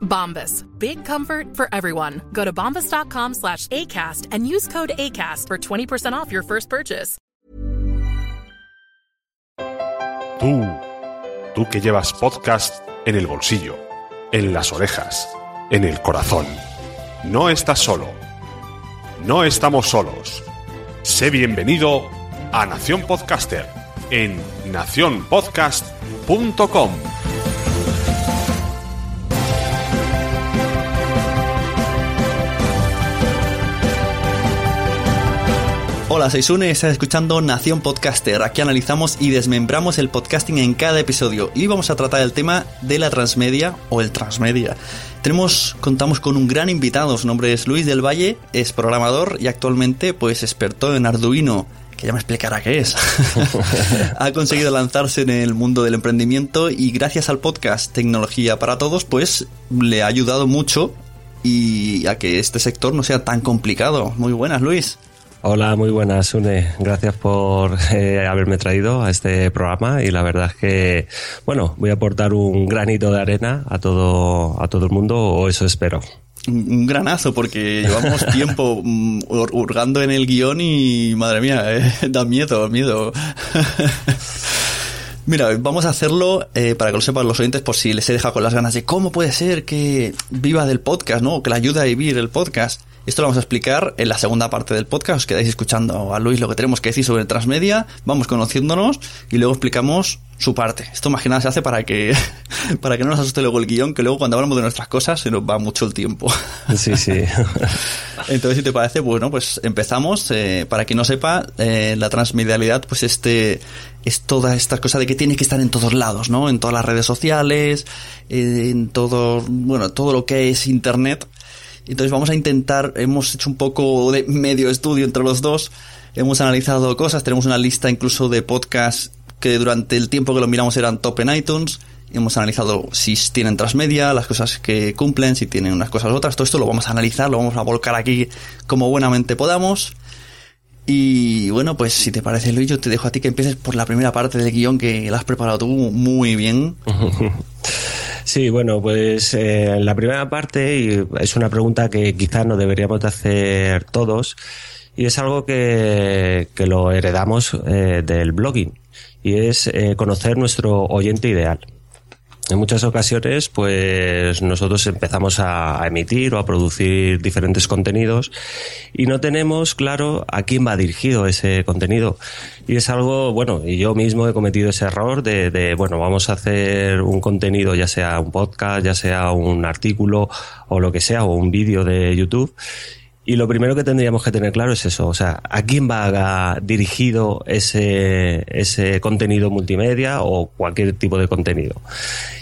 Bombas. Big comfort for everyone. Go to bombas.com slash ACAST and use code ACAST for 20% off your first purchase. Tú, tú que llevas podcast en el bolsillo, en las orejas, en el corazón. No estás solo. No estamos solos. Sé bienvenido a Nación Podcaster en nacionpodcast.com. Hola, soy Sune y estás escuchando Nación Podcaster. Aquí analizamos y desmembramos el podcasting en cada episodio y vamos a tratar el tema de la transmedia o el transmedia. Tenemos, contamos con un gran invitado, su nombre es Luis del Valle, es programador y actualmente pues experto en Arduino, que ya me explicará qué es. ha conseguido lanzarse en el mundo del emprendimiento y gracias al podcast Tecnología para Todos pues le ha ayudado mucho y a que este sector no sea tan complicado. Muy buenas, Luis. Hola, muy buenas, Une. Gracias por eh, haberme traído a este programa y la verdad es que, bueno, voy a aportar un granito de arena a todo, a todo el mundo, o eso espero. Un granazo, porque llevamos tiempo mm, hur- hurgando en el guion y, madre mía, eh, da miedo, miedo. Mira, vamos a hacerlo eh, para que lo sepan los oyentes por si les he dejado con las ganas de cómo puede ser que viva del podcast, ¿no? Que le ayude a vivir el podcast. Esto lo vamos a explicar en la segunda parte del podcast. Os quedáis escuchando a Luis lo que tenemos que decir sobre Transmedia. Vamos conociéndonos y luego explicamos su parte. Esto más que nada se hace para que, para que no nos asuste luego el guion, que luego cuando hablamos de nuestras cosas se nos va mucho el tiempo. Sí, sí. Entonces, si te parece, bueno, pues empezamos. Eh, para quien no sepa, eh, la transmedialidad, pues este es toda esta cosa de que tiene que estar en todos lados, ¿no? En todas las redes sociales, en todo, bueno, todo lo que es internet. Entonces vamos a intentar, hemos hecho un poco de medio estudio entre los dos, hemos analizado cosas, tenemos una lista incluso de podcasts que durante el tiempo que lo miramos eran top en iTunes. Hemos analizado si tienen transmedia, las cosas que cumplen, si tienen unas cosas u otras. Todo esto lo vamos a analizar, lo vamos a volcar aquí como buenamente podamos. Y bueno, pues si te parece, Luis, yo te dejo a ti que empieces por la primera parte del guion que la has preparado tú muy bien. Sí, bueno, pues eh, la primera parte y es una pregunta que quizás no deberíamos de hacer todos y es algo que, que lo heredamos eh, del blogging y es eh, conocer nuestro oyente ideal. En muchas ocasiones, pues nosotros empezamos a, emitir o a producir diferentes contenidos y no tenemos claro a quién va dirigido ese contenido. Y es algo, bueno, y yo mismo he cometido ese error de, de, bueno, vamos a hacer un contenido, ya sea un podcast, ya sea un artículo o lo que sea, o un vídeo de YouTube. Y lo primero que tendríamos que tener claro es eso, o sea, ¿a quién va dirigido ese, contenido multimedia o cualquier tipo de contenido?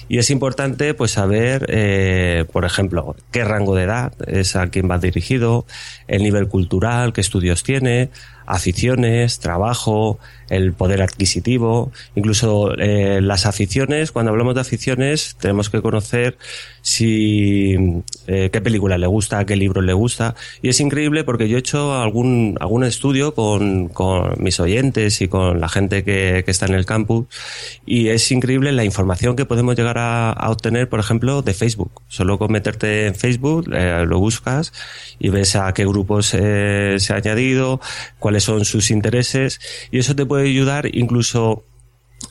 Y es importante pues saber, eh, por ejemplo, qué rango de edad es a quién va dirigido, el nivel cultural, qué estudios tiene, aficiones, trabajo, el poder adquisitivo, incluso eh, las aficiones. Cuando hablamos de aficiones, tenemos que conocer si eh, qué película le gusta, qué libro le gusta. Y es increíble porque yo he hecho algún, algún estudio con, con mis oyentes y con la gente que, que, está en el campus. Y es increíble la información que podemos llegar a, a obtener, por ejemplo, de Facebook. Solo con meterte en Facebook, eh, lo buscas y ves a qué grupos eh, se ha añadido, cuáles son sus intereses. Y eso te puede ayudar incluso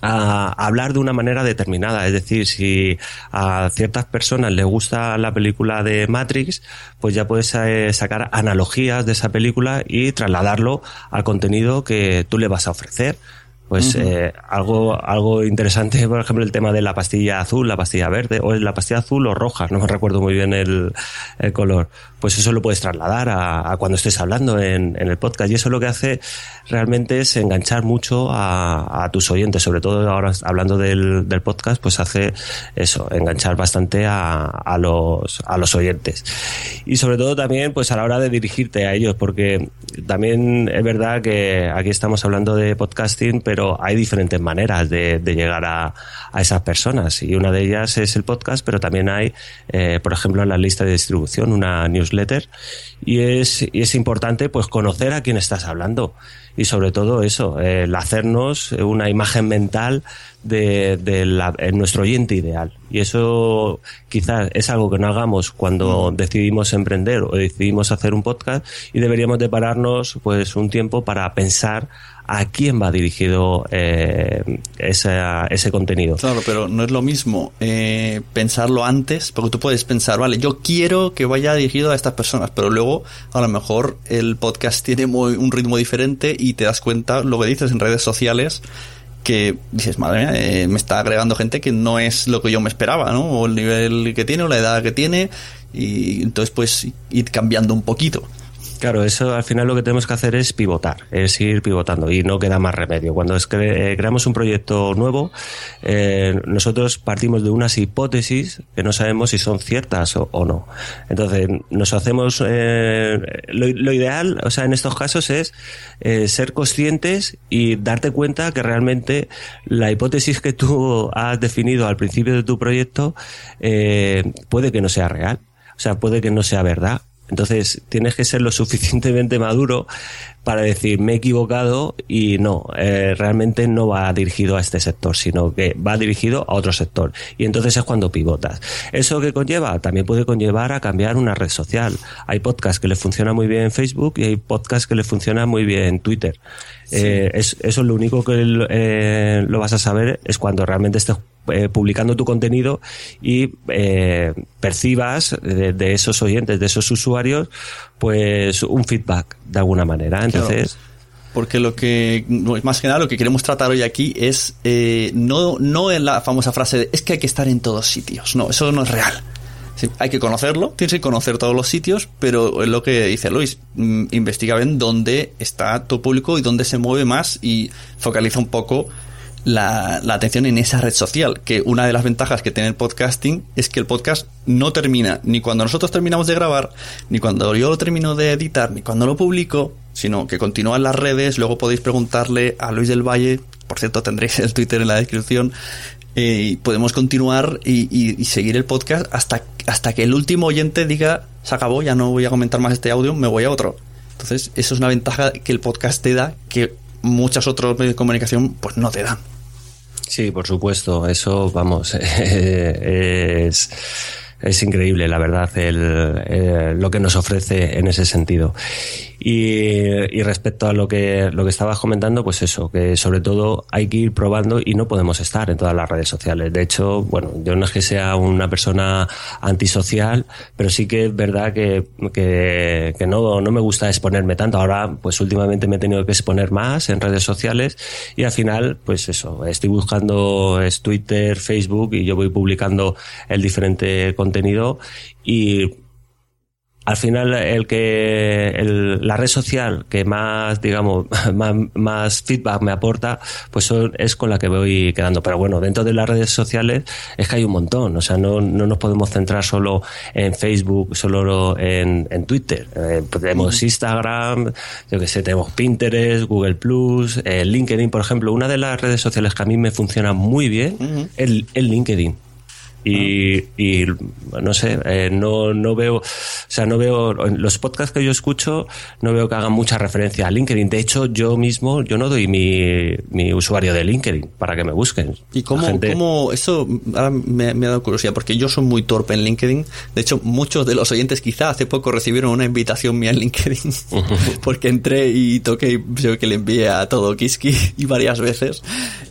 a hablar de una manera determinada. Es decir, si a ciertas personas les gusta la película de Matrix, pues ya puedes eh, sacar analogías de esa película y trasladarlo al contenido que tú le vas a ofrecer. Pues eh, algo, algo interesante, por ejemplo, el tema de la pastilla azul, la pastilla verde, o la pastilla azul o roja, no me recuerdo muy bien el, el color. Pues eso lo puedes trasladar a, a cuando estés hablando en, en, el podcast. Y eso lo que hace realmente es enganchar mucho a, a tus oyentes, sobre todo ahora hablando del, del, podcast, pues hace eso, enganchar bastante a, a, los, a los oyentes. Y sobre todo también, pues a la hora de dirigirte a ellos, porque también es verdad que aquí estamos hablando de podcasting, pero pero hay diferentes maneras de, llegar a, a, esas personas. Y una de ellas es el podcast, pero también hay, eh, por ejemplo, en la lista de distribución una newsletter. Y es, y es importante pues conocer a quién estás hablando. Y sobre todo eso, el hacernos una imagen mental de, nuestro oyente ideal. Y eso quizás es algo que no hagamos cuando decidimos emprender o decidimos hacer un podcast y deberíamos de pararnos pues un tiempo para pensar a quién va dirigido eh, ese, ese contenido. Claro, pero no es lo mismo eh, pensarlo antes, porque tú puedes pensar, vale, yo quiero que vaya dirigido a estas personas, pero luego a lo mejor el podcast tiene muy, un ritmo diferente y te das cuenta, lo que dices en redes sociales, que dices, madre mía, eh, me está agregando gente que no es lo que yo me esperaba, ¿no? O el nivel que tiene o la edad que tiene, y entonces pues ir cambiando un poquito. Claro, eso al final lo que tenemos que hacer es pivotar, es ir pivotando y no queda más remedio. Cuando cre creamos un proyecto nuevo, eh, nosotros partimos de unas hipótesis que no sabemos si son ciertas o, no. Entonces, nos hacemos, eh, lo, ideal, o sea, en estos casos es eh, ser conscientes y darte cuenta que realmente la hipótesis que tú has definido al principio de tu proyecto eh, puede que no sea real. O sea, puede que no sea verdad entonces tienes que ser lo suficientemente maduro para decir me he equivocado y no, eh, realmente no va dirigido a este sector, sino que va dirigido a otro sector. Y entonces es cuando pivotas. ¿Eso que conlleva? También puede conllevar a cambiar una red social. Hay podcasts que le funcionan muy bien en Facebook y hay podcasts que le funcionan muy bien en Twitter. Sí. Eh, es, eso lo único que eh, lo vas a saber es cuando realmente estés eh, publicando tu contenido y percibas de, de, esos oyentes, de esos usuarios, pues un feedback de alguna manera. Entonces. Claro. Porque lo que, más que nada, lo que queremos tratar hoy aquí es eh, no, no en la famosa frase de es que hay que estar en todos sitios. No, eso no es real. Sí, hay que conocerlo, tienes que conocer todos los sitios, pero es lo que dice Luis, mm, investiga bien dónde está tu público y dónde se mueve más y focaliza un poco la, atención en esa red social, que una de las ventajas que tiene el podcasting es que el podcast no termina ni cuando nosotros terminamos de grabar, ni cuando yo lo termino de editar, ni cuando lo publico, sino que continúa en las redes, luego podéis preguntarle a Luis del Valle, por cierto tendréis el Twitter en la descripción, eh, y podemos continuar y, seguir el podcast hasta, hasta que el último oyente diga, se acabó, ya no voy a comentar más este audio, me voy a otro. Entonces, eso es una ventaja que el podcast te da que muchos otros medios de comunicación pues no te dan. Sí, por supuesto, eso, vamos, es, es increíble, la verdad, el, el, lo que nos ofrece en ese sentido. Y, respecto a lo que, lo que estabas comentando, pues eso, que sobre todo hay que ir probando y no podemos estar en todas las redes sociales. De hecho, bueno, yo no es que sea una persona antisocial, pero sí que es verdad que, que, que no, no me gusta exponerme tanto. Ahora, pues últimamente me he tenido que exponer más en redes sociales y al final, pues eso, estoy buscando Twitter, Facebook y yo voy publicando el diferente contenido y al final el que el, la red social que más digamos más, más, feedback me aporta pues son, es con la que voy quedando. Pero bueno dentro de las redes sociales es que hay un montón. O sea no, no nos podemos centrar solo en Facebook solo en, en Twitter. Eh, tenemos Instagram yo que sé tenemos Pinterest Google Plus eh, LinkedIn por ejemplo. Una de las redes sociales que a mí me funciona muy bien uh -huh. es el LinkedIn Y, y no sé, eh, no, no veo, o sea, no veo, los podcasts que yo escucho, no veo que hagan mucha referencia a LinkedIn. De hecho, yo mismo, yo no doy mi, mi usuario de LinkedIn para que me busquen. ¿Y cómo, La gente- cómo eso ahora me, me ha dado curiosidad? Porque yo soy muy torpe en LinkedIn. De hecho, muchos de los oyentes quizá hace poco recibieron una invitación mía en LinkedIn porque entré y toqué y veo que le envié a todo Kiski y varias veces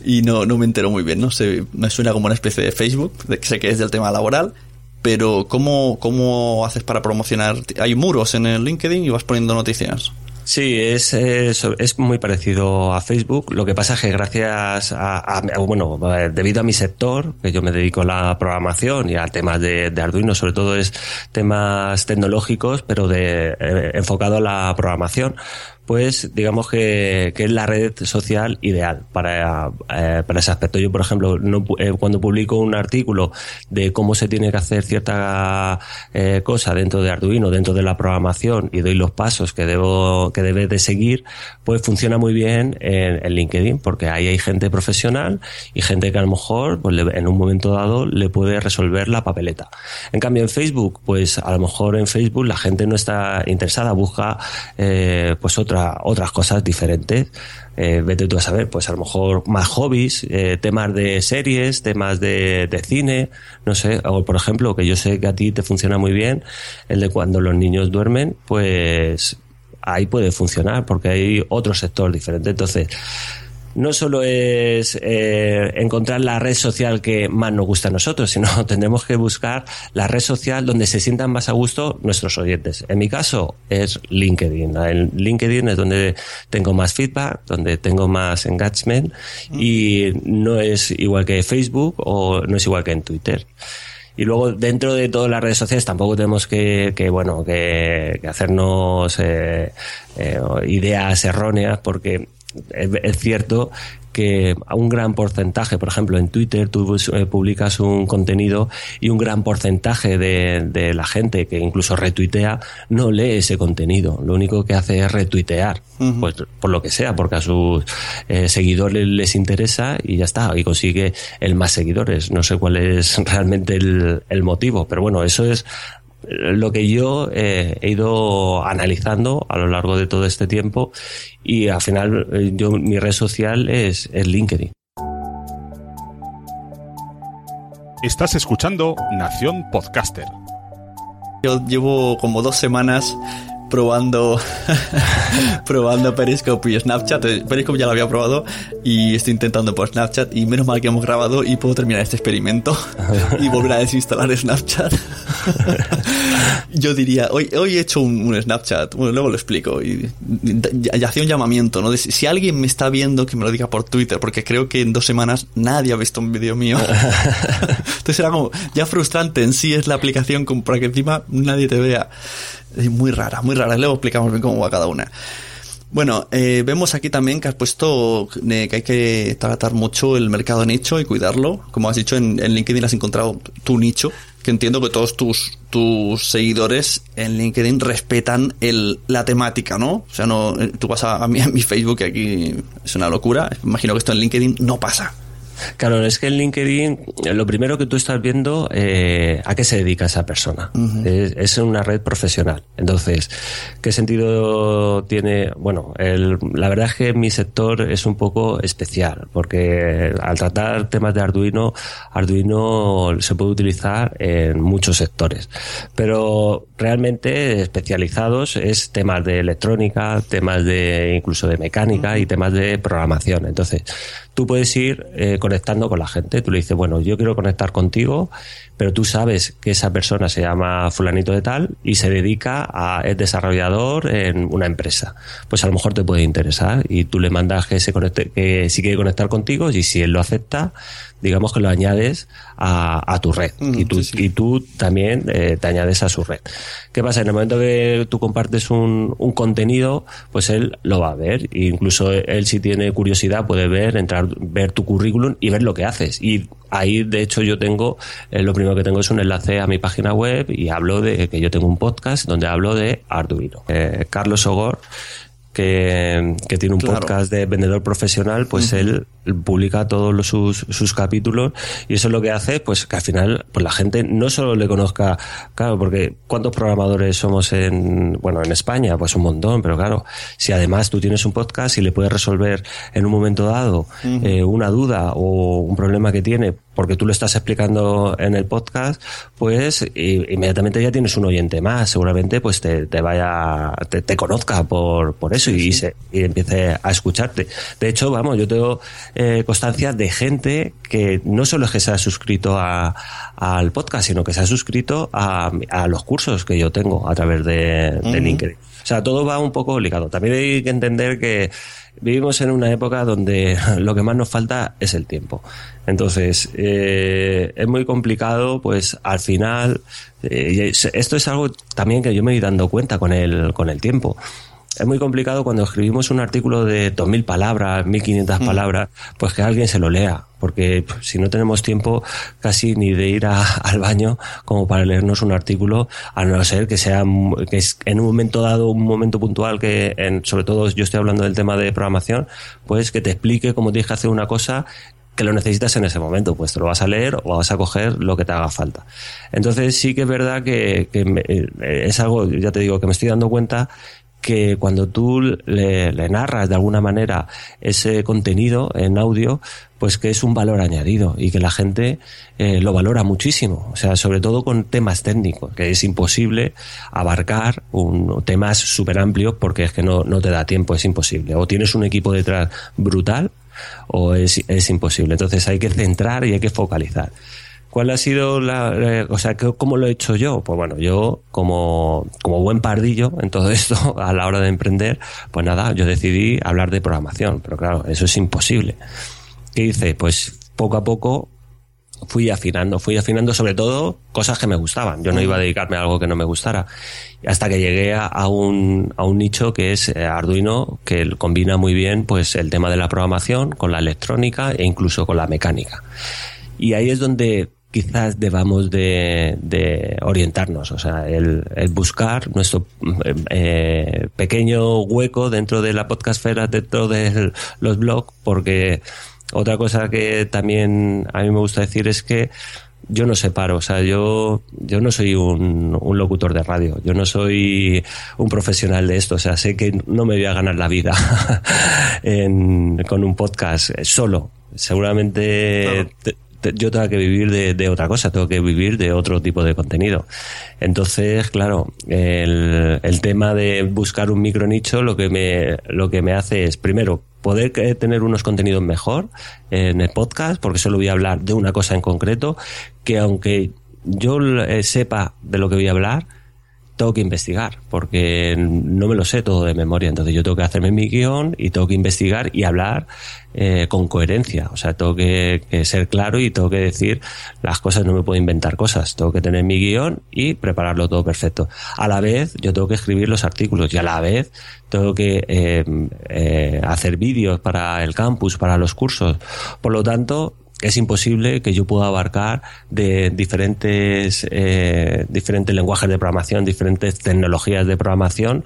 y no, no me entero muy bien. No sé, me suena como una especie de Facebook, de que que es del tema laboral. Pero ¿cómo, ¿cómo haces para promocionar? Hay muros en el LinkedIn y vas poniendo noticias. Sí, es, es, es muy parecido a Facebook. Lo que pasa es que gracias a, a- bueno, debido a mi sector, que yo me dedico a la programación y a temas de, de Arduino, sobre todo es temas tecnológicos, pero de, eh, enfocado a la programación, pues digamos que, que es la red social ideal para, eh, para ese aspecto. Yo, por ejemplo, no eh, cuando publico un artículo de cómo se tiene que hacer cierta eh, cosa dentro de Arduino, dentro de la programación y doy los pasos que debo que debe de seguir, pues funciona muy bien en, en LinkedIn porque ahí hay gente profesional y gente que a lo mejor pues, le- en un momento dado le puede resolver la papeleta. En cambio en Facebook, pues a lo mejor en Facebook la gente no está interesada, busca eh, pues otra, otras cosas diferentes. Eh, vete tú a saber, pues a lo mejor más hobbies, eh, temas de series, temas de, de cine, no sé, o por ejemplo, que yo sé que a ti te funciona muy bien, el de cuando los niños duermen, pues ahí puede funcionar porque hay otro sector diferente. Entonces, no solo es eh, encontrar la red social que más nos gusta a nosotros, sino tendremos que buscar la red social donde se sientan más a gusto nuestros oyentes. En mi caso es LinkedIn. En LinkedIn es donde tengo más feedback, donde tengo más engagement y no es igual que Facebook o no es igual que en Twitter. Y luego dentro de todas las redes sociales tampoco tenemos que, que bueno, que, que hacernos eh, eh, ideas erróneas porque es, es cierto que a un gran porcentaje, por ejemplo, en Twitter tú eh, publicas un contenido y un gran porcentaje de, de la gente que incluso retuitea no lee ese contenido. Lo único que hace es retuitear, pues por lo que sea, porque a sus eh, seguidores les interesa y ya está, y consigue el más seguidores. No sé cuál es realmente el, el motivo, pero bueno, eso es lo que yo eh, he ido analizando a lo largo de todo este tiempo y al final eh, yo mi red social es, es LinkedIn. Estás escuchando Nación Podcaster. Yo llevo como dos semanas probando probando Periscope y Snapchat. Eh, Periscope ya lo había probado y estoy intentando por Snapchat y menos mal que hemos grabado y puedo terminar este experimento y volver a desinstalar Snapchat. Yo diría, hoy, hoy he hecho un, un Snapchat, bueno, luego lo explico y, y- y hacía un llamamiento, ¿no? De si, si alguien me está viendo que me lo diga por Twitter, porque creo que en dos semanas nadie ha visto un vídeo mío. Entonces era como, ya frustrante en sí es la aplicación como para que encima nadie te vea. Es muy rara, muy rara. Luego explicamos bien cómo va cada una. Bueno, eh, vemos aquí también que has puesto eh, que hay que tratar mucho el mercado nicho y cuidarlo. Como has dicho, en, en LinkedIn has encontrado tu nicho, que entiendo que todos tus, tus seguidores en LinkedIn respetan el, la temática, ¿no? O sea, no, eh, tú vas a, a, mi, a mi Facebook, que aquí es una locura. Imagino que esto en LinkedIn no pasa. Claro, es que en LinkedIn lo primero que tú estás viendo eh, a qué se dedica esa persona. Uh -huh. es, es, una red profesional. Entonces, ¿qué sentido tiene? Bueno, el, la verdad es que mi sector es un poco especial porque al tratar temas de Arduino, Arduino se puede utilizar en muchos sectores, pero realmente especializados es temas de electrónica, temas de incluso de mecánica uh -huh. y temas de programación. Entonces, tú puedes ir eh, conectando con la gente. Tú le dices, bueno, yo quiero conectar contigo, pero tú sabes que esa persona se llama fulanito de tal y se dedica a es desarrollador en una empresa. Pues a lo mejor te puede interesar y tú le mandas que se conecte, que si quiere conectar contigo y si él lo acepta, digamos que lo añades a, a tu red mm, y, tú, sí, sí. y tú también eh, te añades a su red. ¿Qué pasa? En el momento que tú compartes un, un, contenido, pues él lo va a ver. E incluso él si tiene curiosidad puede ver, entrar, ver tu currículum y ver lo que haces. Y ahí de hecho yo tengo, eh, lo primero que tengo es un enlace a mi página web y hablo de que yo tengo un podcast donde hablo de Arduino. Eh, Carlos Ogor que, tiene un podcast de vendedor profesional, pues él publica todos los, sus, sus capítulos y eso es lo que hace, pues que al final pues la gente no solo le conozca, claro, porque ¿cuántos programadores somos en, bueno, en España? Pues un montón, pero claro, si además tú tienes un podcast y le puedes resolver en un momento dado eh, una duda o un problema que tiene porque tú lo estás explicando en el podcast, pues inmediatamente ya tienes un oyente más, seguramente pues te, vaya, te, conozca por, por eso y, Se, y empiece a escucharte. De hecho, vamos, yo tengo eh, constancia de gente que no solo es que se ha suscrito a, al podcast, sino que se ha suscrito a, a los cursos que yo tengo a través de, LinkedIn. O sea, todo va un poco ligado. También hay que entender que vivimos en una época donde lo que más nos falta es el tiempo. Entonces, eh, es muy complicado, pues al final, eh, esto es algo también que yo me he dando cuenta con el, con el tiempo es muy complicado cuando escribimos un artículo de 2.000 palabras, 1.500 mm. palabras, pues que alguien se lo lea, porque pues, si no tenemos tiempo casi ni de ir al baño como para leernos un artículo, a no ser que sea que es en un momento dado, un momento puntual, que en, sobre todo yo estoy hablando del tema de programación, pues que te explique cómo tienes que hacer una cosa que lo necesitas en ese momento, pues te lo vas a leer o vas a coger lo que te haga falta. Entonces sí que es verdad que, que eh, es algo, ya te digo, que me estoy dando cuenta que cuando tú le, narras de alguna manera ese contenido en audio, pues que es un valor añadido y que la gente eh, lo valora muchísimo. O sea, sobre todo con temas técnicos, que es imposible abarcar un, temas súper amplios porque es que no, no te da tiempo, es imposible. O tienes un equipo detrás brutal o es, es imposible. Entonces hay que centrar y hay que focalizar. ¿Cuál ha sido la, o sea, cómo lo he hecho yo? Pues bueno, yo como, como buen pardillo en todo esto, a la hora de emprender, pues nada, yo decidí hablar de programación, pero claro, eso es imposible. ¿Qué hice? Pues poco a poco fui afinando, fui afinando sobre todo cosas que me gustaban. Yo no iba a dedicarme a algo que no me gustara. Hasta que llegué a, un, a un nicho que es eh, Arduino, que combina muy bien pues el tema de la programación con la electrónica e incluso con la mecánica. Y ahí es donde quizás debamos de, orientarnos, o sea, el, buscar nuestro eh, pequeño hueco dentro de la podcastfera, dentro de los blogs, porque otra cosa que también a mí me gusta decir es que yo no separo, o sea, yo, yo no soy un, locutor de radio, yo no soy un profesional de esto, o sea, sé que no me voy a ganar la vida con un podcast solo. Seguramente yo tengo que vivir de, otra cosa, tengo que vivir de otro tipo de contenido. Entonces, claro, el, el tema de buscar un micro nicho lo que me, lo que me hace es, primero, poder tener unos contenidos mejor en el podcast, porque solo voy a hablar de una cosa en concreto, que aunque yo eh, sepa de lo que voy a hablar, tengo que investigar, porque no me lo sé todo de memoria. Entonces yo tengo que hacerme mi guion y tengo que investigar y hablar eh, con coherencia. O sea, tengo que, ser claro y tengo que decir las cosas, no me puedo inventar cosas. Tengo que tener mi guion y prepararlo todo perfecto. A la vez, yo tengo que escribir los artículos y a la vez tengo que eh, eh, hacer vídeos para el campus, para los cursos. Por lo tanto, es imposible que yo pueda abarcar de diferentes, eh, diferentes lenguajes de programación, diferentes tecnologías de programación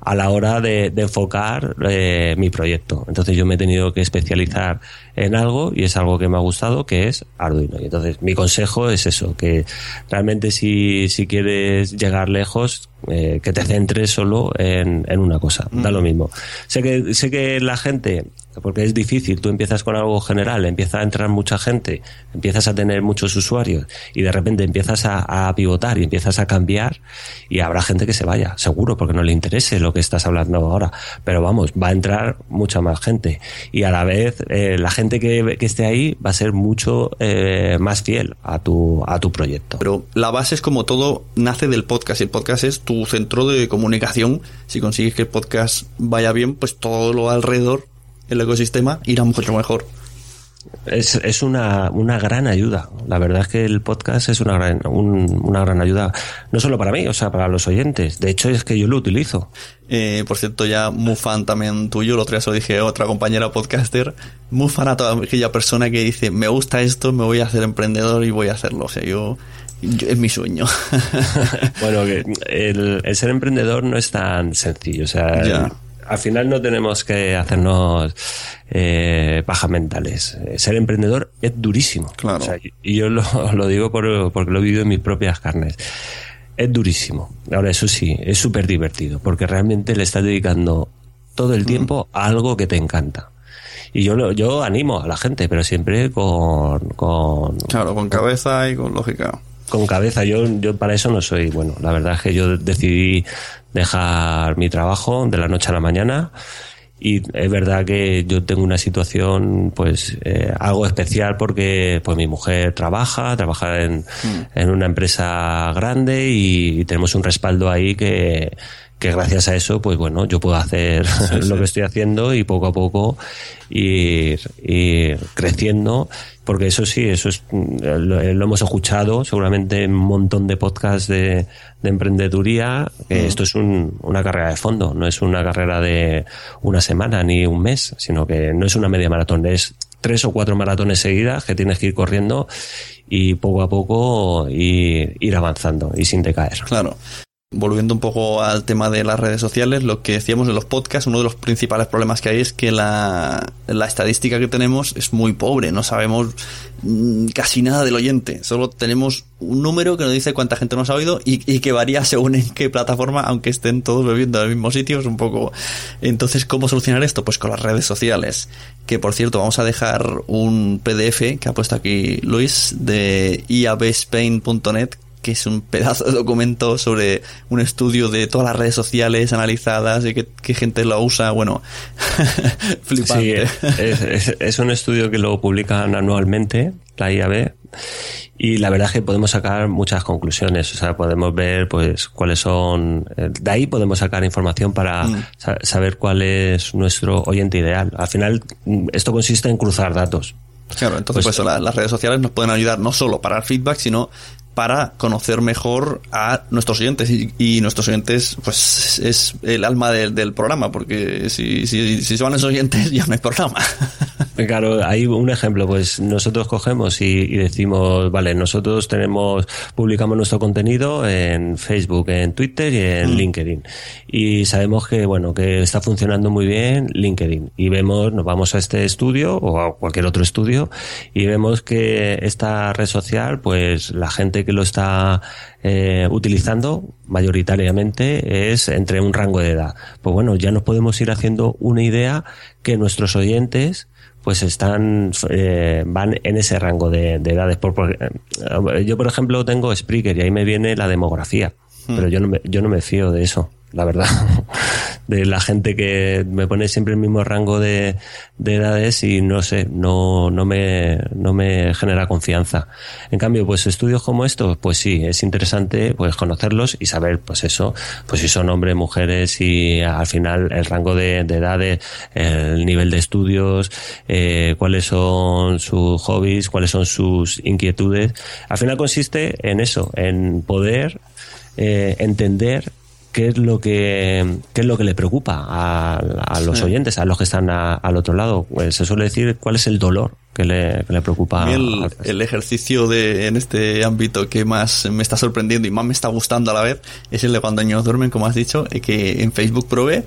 a la hora de, enfocar eh, mi proyecto. Entonces yo me he tenido que especializar en algo y es algo que me ha gustado, que es Arduino. Y entonces mi consejo es eso, que realmente si, si quieres llegar lejos, eh, que te centres solo en, en una cosa. Da lo mismo. Sé que, sé que la gente porque es difícil. Tú empiezas con algo general, empieza a entrar mucha gente, empiezas a tener muchos usuarios y de repente empiezas a, pivotar y empiezas a cambiar y habrá gente que se vaya, seguro, porque no le interese lo que estás hablando ahora. Pero vamos, va a entrar mucha más gente y a la vez eh, la gente que, esté ahí va a ser mucho eh, más fiel a tu, a tu proyecto. Pero la base es como todo nace del podcast. El podcast es tu centro de comunicación. Si consigues que el podcast vaya bien, pues todo lo alrededor el ecosistema irá mucho mejor. Es, es una, una, gran ayuda. La verdad es que el podcast es una gran, una gran ayuda, no solo para mí, o sea, para los oyentes. De hecho, es que yo lo utilizo. Eh, por cierto, ya muy fan también tuyo, lo otro día se lo dije a otra compañera podcaster, muy fan a toda aquella persona que dice, me gusta esto, me voy a hacer emprendedor y voy a hacerlo. O sea, yo, es mi sueño. bueno, que el, ser emprendedor no es tan sencillo. O sea, al final no tenemos que hacernos eh, pajas mentales. Ser emprendedor es durísimo. Claro. y yo lo, lo digo por, porque lo he vivido en mis propias carnes. Es durísimo. Ahora, eso sí, es súper divertido, porque realmente le estás dedicando todo el tiempo a algo que te encanta. Y yo, yo animo a la gente, pero siempre con, con, Claro, con cabeza y con lógica. con cabeza. Yo, yo para eso no soy bueno. La verdad es que yo decidí dejar mi trabajo de la noche a la mañana. Y es verdad que yo tengo una situación, pues, eh, algo especial porque, pues, mi mujer trabaja, trabaja en, en una empresa grande y, tenemos un respaldo ahí que, que gracias a eso, pues bueno, yo puedo hacer lo que estoy haciendo y poco a poco ir, ir creciendo, porque eso sí, eso es, mm, lo, lo hemos escuchado seguramente en un montón de podcasts de, de emprendeduría, que esto es un- una carrera de fondo, no es una carrera de una semana ni un mes, sino que no es una media maratón, es tres o cuatro maratones seguidas que tienes que ir corriendo y poco a poco ir, ir avanzando y sin decaer. Claro. Volviendo un poco al tema de las redes sociales, lo que decíamos en los podcasts, uno de los principales problemas que hay es que la, estadística que tenemos es muy pobre, no sabemos mm, casi nada del oyente, solo tenemos un número que nos dice cuánta gente nos ha oído y, y que varía según en qué plataforma, aunque estén todos bebiendo en el mismo sitio, es un poco... Entonces, ¿cómo solucionar esto? Pues con las redes sociales, que por cierto vamos a dejar un PDF que ha puesto aquí Luis de iabspain.net que es un pedazo de documento sobre un estudio de todas las redes sociales analizadas y qué, qué gente lo usa. Bueno, Sí, flipante. es, es- es un estudio que lo publican anualmente, la IAB, y la verdad es que podemos sacar muchas conclusiones. O sea, podemos ver pues cuáles son. eh, De ahí podemos sacar información para sa- saber cuál es nuestro oyente ideal. Al final, mm, esto consiste en cruzar datos. Claro, entonces Pues- pues, la- las redes sociales nos pueden ayudar no solo para el feedback, sino para conocer mejor a nuestros oyentes y, y nuestros oyentes pues es el alma del, del programa porque si, si, si se van esos oyentes ya no hay programa Claro, hay un ejemplo, pues nosotros cogemos y, y decimos, vale, nosotros tenemos, publicamos nuestro contenido en Facebook, en Twitter y en LinkedIn. Y sabemos que, bueno, que está funcionando muy bien LinkedIn. Y vemos, nos vamos a este estudio o a cualquier otro estudio y vemos que esta red social, pues la gente que lo está eh, utilizando mayoritariamente es entre un rango de edad. Pues bueno, ya nos podemos ir haciendo una idea que nuestros oyentes pues están eh, van en ese rango de, de edades. Por, por- eh, yo, por ejemplo, tengo Spreaker y ahí me viene la demografía, pero yo no, me, yo no me fío de eso, la verdad. De la gente que me pone siempre el mismo rango de, de edades y no sé, no, no, me, no me genera confianza. En cambio, pues estudios como estos, pues sí, es interesante pues conocerlos y saber, pues eso, pues si son hombres, mujeres y al final el rango de, de edades, el nivel de estudios, eh, cuáles son sus hobbies, cuáles son sus inquietudes. Al final consiste en eso, en poder eh, entender qué es lo que qué es lo que le preocupa a, a los oyentes, a los que están a- al otro lado. Pues se suele decir cuál es el dolor que le, que le preocupa. A el, al- el ejercicio de, en este ámbito que más me está sorprendiendo y más me está gustando a la vez es el de cuando niños duermen, como has dicho, eh, que en Facebook probé.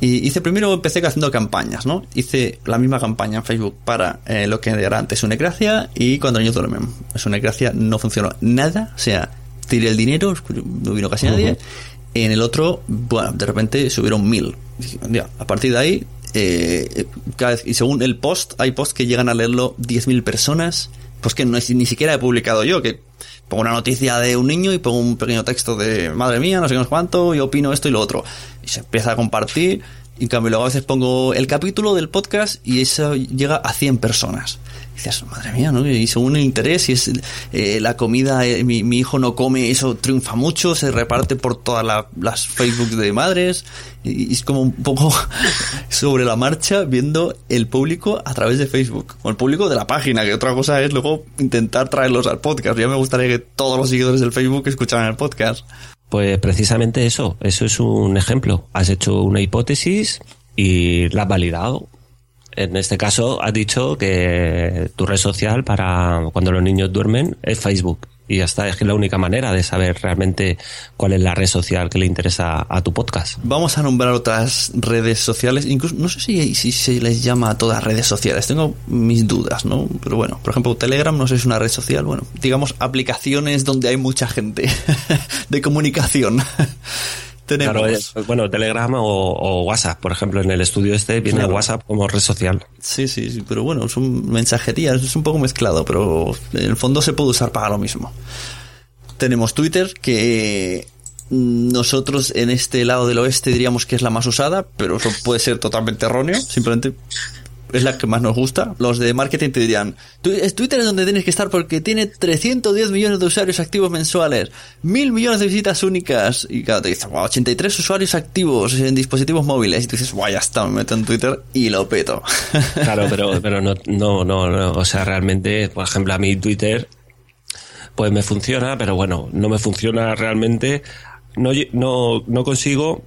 Y hice primero, empecé haciendo campañas, ¿no? Hice la misma campaña en Facebook para eh, lo que era antes una gracia y cuando niños duermen. Es una gracia, no funcionó nada, o sea, tiré el dinero, no vino casi nadie. En el otro, bueno, de repente subieron mil. "Ya, a partir de ahí, eh, cada vez- y según el post, hay posts que llegan a leerlo 10.000 personas, pues que no ni siquiera he publicado yo, que pongo una noticia de un niño y pongo un pequeño texto de madre mía, no sé qué, no sé cuánto, yo opino esto y lo otro. Y se empieza a compartir, y en cambio luego a veces pongo el capítulo del podcast y eso llega a 100 personas. Y dices, madre mía, ¿no? Y según el interés, si es eh, la comida, eh, mi, mi hijo no come, eso triunfa mucho, se reparte por todas la- las Facebook de madres, y, y es como un poco sobre la marcha viendo el público a través de Facebook, o el público de la página, que otra cosa es luego intentar traerlos al podcast. Ya me gustaría que todos los seguidores del Facebook escucharan el podcast. Pues precisamente eso, eso es un ejemplo. Has hecho una hipótesis y la has validado. En este caso, has dicho que tu red social para cuando los niños duermen es Facebook. y ya está. Es que la única manera de saber realmente cuál es la red social que le interesa a tu podcast. Vamos a nombrar otras redes sociales, incluso no sé si, si se les llama a todas redes sociales, tengo mis dudas, ¿no? Pero bueno, por ejemplo, Telegram no sé si es una red social, bueno, digamos aplicaciones donde hay mucha gente de comunicación. Tenemos. Claro, es- bueno, Telegram o, o WhatsApp, por ejemplo, en el estudio este viene Claro. WhatsApp como red social. Sí, sí, sí, pero bueno, son mensajerías, es un poco mezclado, pero en el fondo se puede usar para lo mismo. Tenemos Twitter, que nosotros en este lado del oeste diríamos que es la más usada, pero eso puede ser totalmente erróneo, simplemente es la que más nos gusta. Los de marketing te dirían, "Tu- es Twitter es donde tienes que estar porque tiene 310 millones de usuarios activos mensuales, mil millones de visitas únicas, y claro, te dicen, "Guau, 83 usuarios activos en dispositivos móviles, y tú dices, guay, ya está, me meto en Twitter y lo peto. Claro, pero, pero no, no, no, no, o sea, realmente, por ejemplo, a mí Twitter, pues me funciona, pero bueno, no me funciona realmente, no, no, no consigo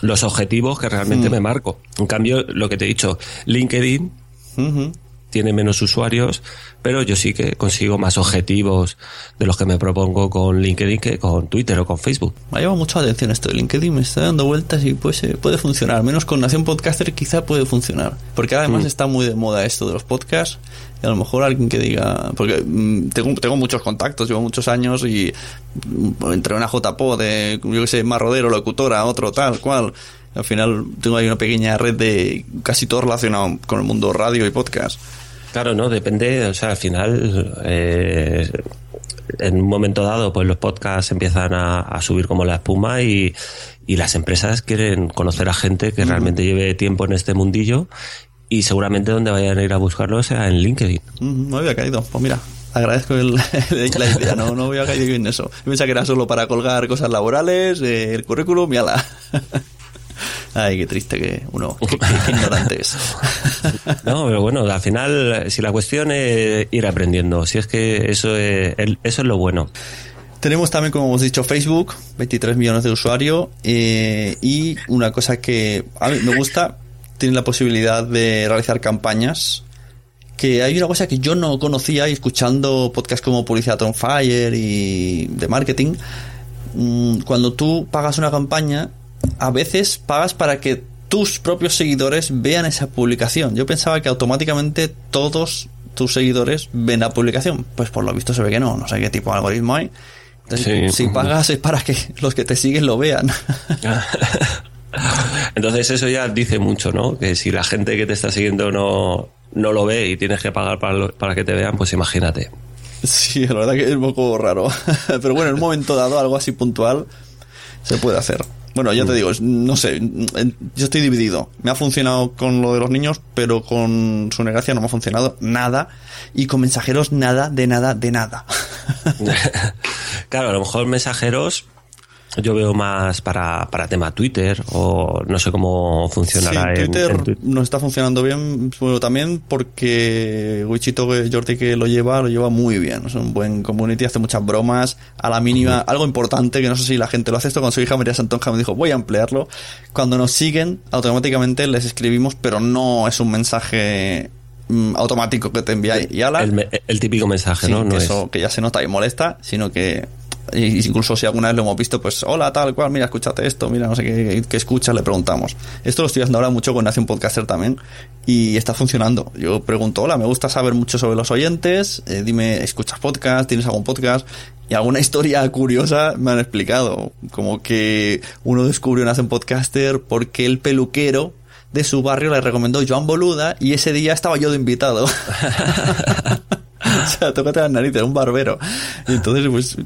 los objetivos que realmente me marco. En cambio, lo que te he dicho, LinkedIn. Tiene menos usuarios, pero yo sí que consigo más objetivos de los que me propongo con LinkedIn que con Twitter o con Facebook. Me ha llamado mucho la atención esto de LinkedIn, me está dando vueltas y pues, eh, puede funcionar. Menos con Nación Podcaster quizá puede funcionar. Porque además Mm. está muy de moda esto de los podcasts. Y a lo mejor alguien que diga... Porque mm, tengo, tengo muchos contactos, llevo muchos años y mm, entre una JPO de, yo que sé, más rodero, locutora, otro tal, cual. Al final tengo ahí una pequeña red de casi todo relacionado con el mundo radio y podcast. Claro, no, depende, o sea, al final, eh, en un momento dado, pues los podcasts empiezan a, a subir como la espuma y, y las empresas quieren conocer a gente que realmente lleve tiempo en este mundillo y seguramente donde vayan a ir a buscarlo sea en LinkedIn. No había caído. Pues mira, agradezco el- la idea. No, no había caído en eso. Yo pensaba que era solo para colgar cosas laborales, eh, el currículum y ala. Ay, qué triste que uno, qué, qué- qué ignorante es. No, pero bueno, al final, si la cuestión es ir aprendiendo, si es que eso es, eso es lo bueno. Tenemos también, como hemos dicho, Facebook, 23 millones de usuarios. eh, y una cosa que a mí me gusta, tiene la posibilidad de realizar campañas. Que hay una cosa que yo no conocía y escuchando podcasts como Publicidad on Fire y de marketing, mm, cuando tú pagas una campaña, a veces pagas para que tus propios seguidores vean esa publicación. Yo pensaba que automáticamente todos tus seguidores ven la publicación. Pues por lo visto se ve que no, no sé qué tipo de algoritmo hay. Entonces, Sí. si pagas es para que los que te siguen lo vean. Entonces eso ya dice mucho, ¿no? Que si la gente que te está siguiendo no, no lo ve y tienes que pagar para, lo- para que te vean, pues imagínate. sí, la verdad que es un poco raro. Pero bueno, en un momento dado, algo así puntual, se puede hacer. Bueno, ya te digo, es- no sé, yo estoy dividido. Me ha funcionado con lo de los niños, pero con su gracia no me ha funcionado nada. Y con mensajeros nada, de nada, de nada. claro, a lo mejor mensajeros yo veo más para, para tema Twitter o no sé cómo Sí, funcionará en- Twitter en Twitter. no está funcionando bien, bueno, también porque Wichito que- Jordi que lo lleva, lo lleva muy bien. Es un buen community, hace muchas bromas, a la mínima, algo importante que no sé si la gente lo hace esto, con su hija María Santonja me dijo, voy a emplearlo. Cuando nos siguen, automáticamente les escribimos, pero no es un mensaje mm, automático que te envía y ala. El, típico mensaje, Sí, ¿no? No que es- eso que ya se nota y molesta, sino que y incluso si alguna vez lo hemos visto, pues hola, tal cual, mira, escúchate esto, mira, no sé qué, qué escuchas, le preguntamos. Esto lo estoy haciendo ahora mucho con Nación Podcaster también y está funcionando. Yo pregunto, hola, me gusta saber mucho sobre los oyentes, eh, dime, ¿escuchas podcast? ¿Tienes algún podcast? Y alguna historia curiosa me han explicado, como que uno descubrió Nación Podcaster porque el peluquero de su barrio le recomendó Joan Boluda y ese día estaba yo de invitado. O sea, tócate las narices, un barbero. Y entonces, pues,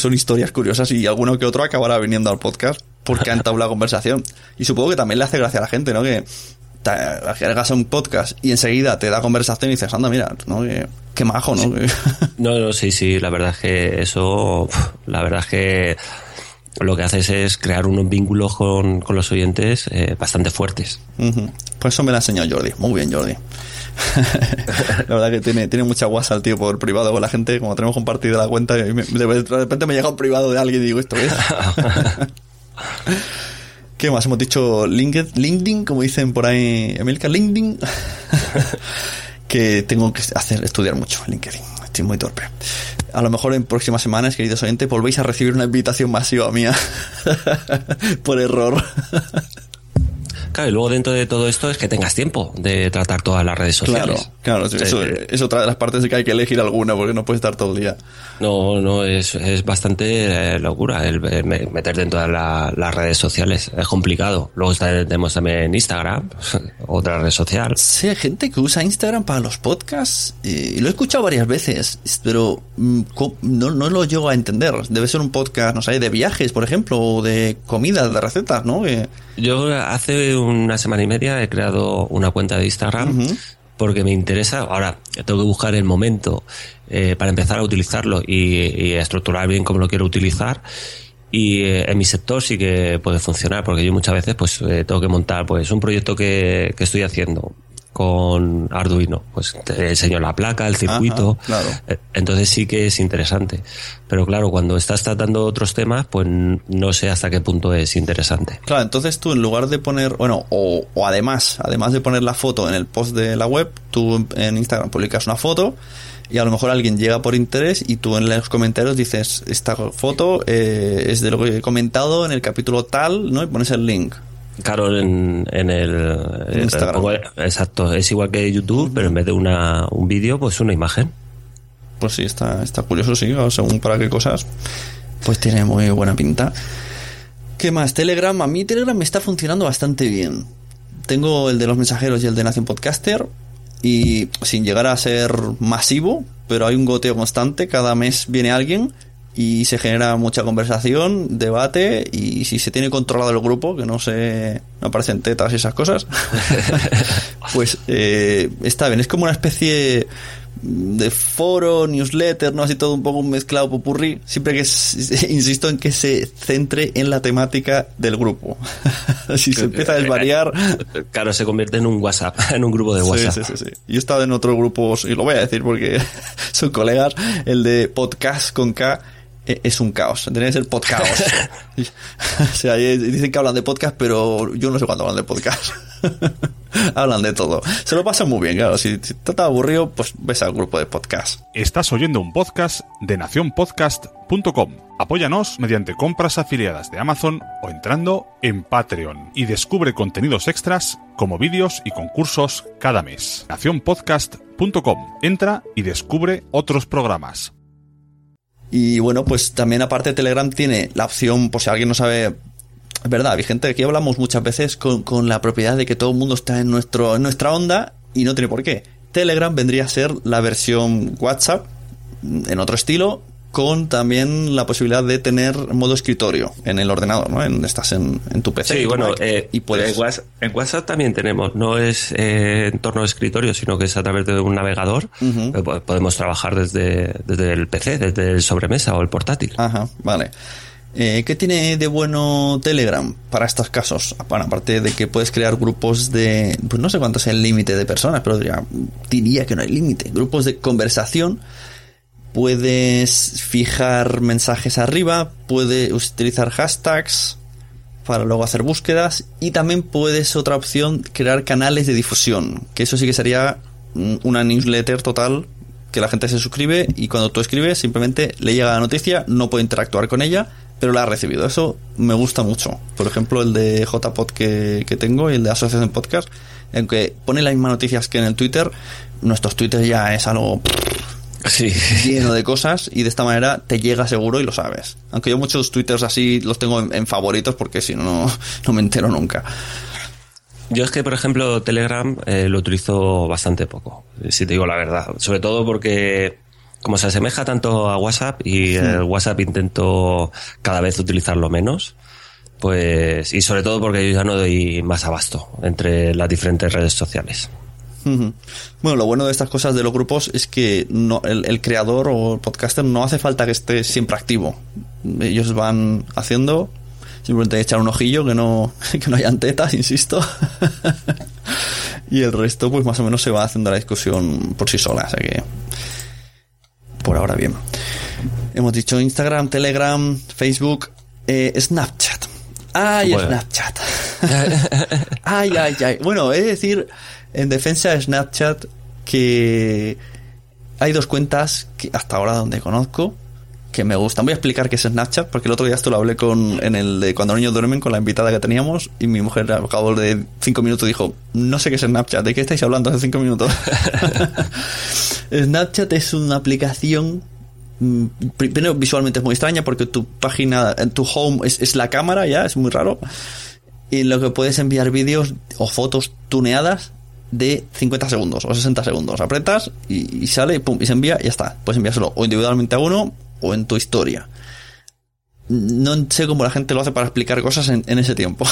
son historias curiosas y alguno que otro acabará viniendo al podcast porque ha entablado conversación. Y supongo que también le hace gracia a la gente, ¿no? Que hagas un podcast y enseguida te da conversación y dices, anda, mira, ¿no? Que, qué majo, ¿no? No, no, sí, sí, la verdad es que eso, la verdad es que lo que haces es crear unos vínculos con, con los oyentes eh, bastante fuertes. Pues eso me lo ha enseñado Jordi. Muy bien, Jordi. la verdad que tiene, tiene mucha guasa el tío por privado con la gente. Como tenemos compartido la cuenta, y me- de, repente me llega un privado de alguien y digo, ¿esto es? ¿Qué más? Hemos dicho LinkedIn, LinkedIn como dicen por ahí, Emilka, LinkedIn. que tengo que hacer, estudiar mucho LinkedIn. estoy muy torpe. A lo mejor en próximas semanas, queridos oyentes, volvéis a recibir una invitación masiva mía por error. Claro, y luego dentro de todo esto es que tengas tiempo de tratar todas las redes sociales. Claro, claro, eso es otra de las partes de que hay que elegir alguna porque no puedes estar todo el día. No, no, es, es bastante eh, locura el, meter dentro de las redes sociales. Es complicado. Luego tenemos también Instagram, otra red social. Sí, hay gente que usa Instagram para los podcasts y lo he escuchado varias veces, pero mm, no, no lo llego a entender. Debe ser un podcast, no sé, de viajes, por ejemplo, o de comidas, de recetas, ¿no? Yo hace una semana y media he creado una cuenta de Instagram porque me interesa. Ahora tengo que buscar el momento eh, para empezar a utilizarlo y, estructurar bien cómo lo quiero utilizar. Y eh, en mi sector sí que puede funcionar porque yo muchas veces pues eh, tengo que montar pues un proyecto que, que estoy haciendo con Arduino. Pues te enseño la placa, el circuito. Eh, entonces sí que es interesante. Pero claro, cuando estás tratando otros temas, pues no sé hasta qué punto es interesante. Claro, entonces tú en lugar de poner, bueno, o, además, además de poner la foto en el post de la web, tú en Instagram publicas una foto y a lo mejor alguien llega por interés y tú en los comentarios dices, esta foto eh, es de lo que he comentado en el capítulo tal, ¿no? Y pones el link. Claro, en, en el, Instagram. exacto, es igual que YouTube, pero en vez de una, un vídeo, pues una imagen. Pues sí, está, está curioso, sí, según para qué cosas, pues tiene muy buena pinta. ¿Qué más? Telegram, a mí Telegram me está funcionando bastante bien. Tengo el de los mensajeros y el de Nación Podcaster, y sin llegar a ser masivo, pero hay un goteo constante, cada mes viene alguien y se genera mucha conversación, debate y si se tiene controlado el grupo, que no se no aparecen tetas y esas cosas, pues eh, está bien. Es como una especie de foro, newsletter, no así todo un poco un mezclado popurrí, siempre que insisto en que se centre en la temática del grupo. si se empieza a desvariar, claro, se convierte en un WhatsApp, en un grupo de WhatsApp. Sí, sí, sí, Yo he estado en otros grupos y lo voy a decir porque son colegas, el de podcast con K es un caos. Tendría que ser podcast. o sea, dicen que hablan de podcast, pero yo no sé cuándo hablan de podcast. hablan de todo. Se lo pasan muy bien, claro. Si, si te aburrido, pues ves al grupo de podcast. Estás oyendo un podcast de nacionpodcast.com. Apóyanos mediante compras afiliadas de Amazon o entrando en Patreon y descubre contenidos extras como vídeos y concursos cada mes. Nacionpodcast.com. Entra y descubre otros programas. Y bueno, pues también aparte Telegram tiene la opción, por si alguien no sabe, es verdad, hay gente aquí hablamos muchas veces con, con, la propiedad de que todo el mundo está en, nuestro, en nuestra onda y no tiene por qué. Telegram vendría a ser la versión WhatsApp en otro estilo, con también la posibilidad de tener modo escritorio en el ordenador, ¿no? En, estás en, tu PC. Sí, bueno, eh, y puedes... en, WhatsApp, también tenemos, no es eh, en torno a escritorio, sino que es a través de un navegador. Eh, podemos trabajar desde, desde el PC, desde el sobremesa o el portátil. Ajá, vale. ¿Qué tiene de bueno Telegram para estos casos? Bueno, aparte de que puedes crear grupos de, pues no sé cuánto es el límite de personas, pero diría, diría que no hay límite. Grupos de conversación puedes fijar mensajes arriba, puedes utilizar hashtags para luego hacer búsquedas y también puedes otra opción crear canales de difusión, que eso sí que sería una newsletter total que la gente se suscribe y cuando tú escribes simplemente le llega la noticia, no puede interactuar con ella, pero la ha recibido. Eso me gusta mucho. Por ejemplo, el de JPod que, que tengo y el de Asociación Podcast, en que pone las mismas noticias que en el Twitter, nuestros Twitter ya es algo sí. lleno de cosas y de esta manera te llega seguro y lo sabes. Aunque yo muchos twitters así los tengo en, favoritos porque si no, no me entero nunca. Yo es que, por ejemplo, Telegram eh, lo utilizo bastante poco, si te digo la verdad. Sobre todo porque, como se asemeja tanto a WhatsApp y el WhatsApp intento cada vez utilizarlo menos, pues, y sobre todo porque yo ya no doy más abasto entre las diferentes redes sociales. Bueno, lo bueno de estas cosas de los grupos es que no, el, creador o el podcaster no hace falta que esté siempre activo. Ellos van haciendo, simplemente echar un ojillo, que no, que no hayan tetas, insisto. y el resto, pues más o menos se va haciendo la discusión por sí sola. Así que, por ahora bien. Hemos dicho Instagram, Telegram, Facebook, eh, Snapchat. ¡Ay, Snapchat! ¡Ay, ay, ay! Bueno, es decir, en defensa de Snapchat que hay dos cuentas que hasta ahora donde conozco que me gustan. Voy a explicar qué es Snapchat, porque el otro día esto lo hablé con, el de cuando los niños duermen con la invitada que teníamos y mi mujer al cabo de cinco minutos dijo, no sé qué es Snapchat, ¿de qué estáis hablando hace cinco minutos? Snapchat es una aplicación mm, primero visualmente es muy extraña porque tu página, tu home es, es la cámara ya, es muy raro. Y en lo que puedes enviar vídeos o fotos tuneadas de 50 segundos o 60 segundos. Apretas y, y sale pum, y se envía y ya está. Puedes enviárselo o individualmente a uno o en tu historia. No sé cómo la gente lo hace para explicar cosas en, en ese tiempo.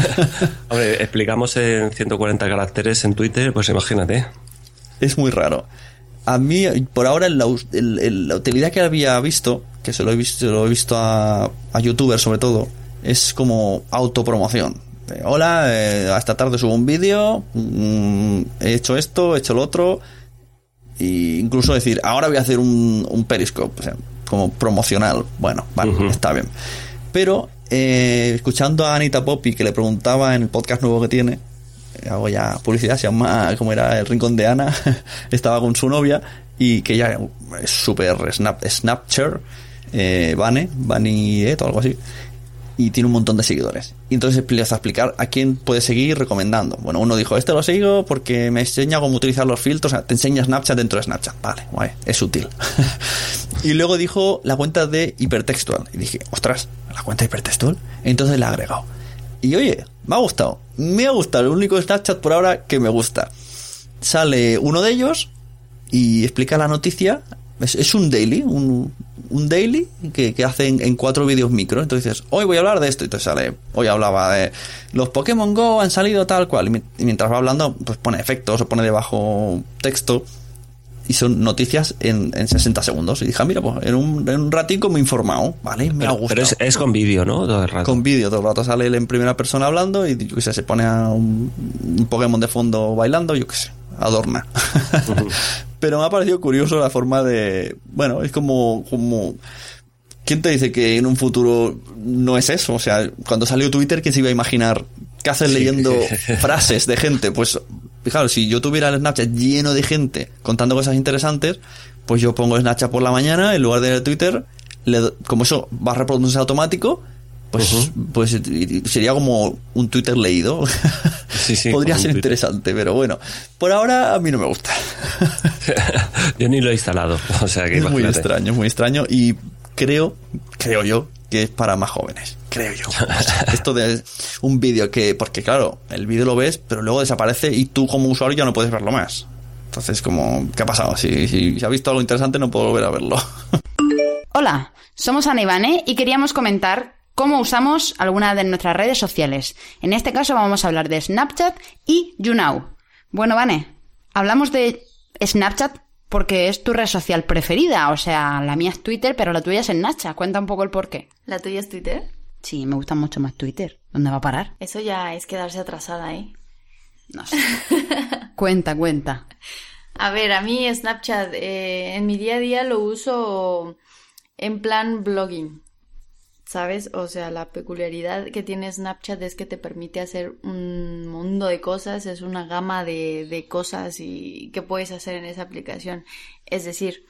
Hombre, explicamos en 140 caracteres en Twitter, pues imagínate. es muy raro. A mí, por ahora, la, el- la utilidad que había visto, que se lo he visto, lo he visto a, a youtubers sobre todo, es como autopromoción. Hola, eh, esta tarde subo un vídeo, mm, he hecho esto, he hecho lo otro, e incluso decir, ahora voy a hacer un, un periscope, o sea, como promocional. Bueno, vale, está bien. Pero, eh, escuchando a Anita Poppy, que le preguntaba en el podcast nuevo que tiene, eh, hago ya publicidad, se llama, como era el rincón de Ana, estaba con su novia y que ella es súper snap, snapcher, eh, Vane, Vaniet o algo así, y tiene un montón de seguidores. Y entonces empieza a explicar a quién puede seguir recomendando. Bueno, uno dijo, este lo sigo porque me enseña cómo utilizar los filtros, o sea, te enseña Snapchat dentro de Snapchat. Vale, guay, es útil. y luego dijo la cuenta de hipertextual. Y dije, ostras, la cuenta de hipertextual. Entonces la he agregado. Y oye, me ha gustado. Me ha gustado. El único Snapchat por ahora que me gusta. Sale uno de ellos y explica la noticia. Es, es un daily, un, un daily que, que hace en, cuatro vídeos micro. Entonces dices, hoy voy a hablar de esto. Y entonces sale, hoy hablaba de los Pokémon Go han salido tal cual. Y, mi- y mientras va hablando, pues pone efectos o pone debajo texto. Y son noticias en, en 60 segundos. Y dije, ah, mira, pues en un, en un ratico me he informado. Vale, me ha gustado. pero es, es con vídeo, ¿no? Todo el rato. Con vídeo, todo el rato sale él en primera persona hablando y yo qué sé, se pone a un, un Pokémon de fondo bailando, yo qué sé, adorna. Pero me ha parecido curioso la forma de. Bueno, es como. como ¿Quién te dice que en un futuro no es eso? O sea, cuando salió Twitter, ¿quién se iba a imaginar? ¿Qué haces leyendo frases de gente? Pues, fijaros, si yo tuviera el Snapchat lleno de gente contando cosas interesantes, pues yo pongo Snapchat por la mañana en lugar de Twitter, le como eso va a reproducirse automático, pues, pues sería como un Twitter leído. Sí, sí, Podría ser interesante, pero bueno, por ahora a mí no me gusta. Yo ni lo he instalado. O sea que es muy extraño, es muy extraño y creo, creo yo, que es para más jóvenes. Creo yo. O sea, esto de un vídeo que, porque claro, el vídeo lo ves, pero luego desaparece y tú como usuario ya no puedes verlo más. Entonces, como, ¿qué ha pasado? Si, si, si ha visto algo interesante, no puedo volver a verlo. Hola, somos Ana y Vane y queríamos comentar cómo usamos alguna de nuestras redes sociales. En este caso vamos a hablar de Snapchat y YouNow. Bueno, Vane, hablamos de Snapchat porque es tu red social preferida. O sea, la mía es Twitter, pero la tuya es Snapchat. Cuenta un poco el porqué. ¿La tuya es Twitter? Sí, me gusta mucho más Twitter. ¿Dónde va a parar? Eso ya es quedarse atrasada, ¿eh? No sé. cuenta, cuenta. A ver, a mí Snapchat eh, en mi día a día lo uso en plan blogging, ¿sabes? O sea, la peculiaridad que tiene Snapchat es que te permite hacer un mundo de cosas, es una gama de, de cosas y que puedes hacer en esa aplicación. Es decir,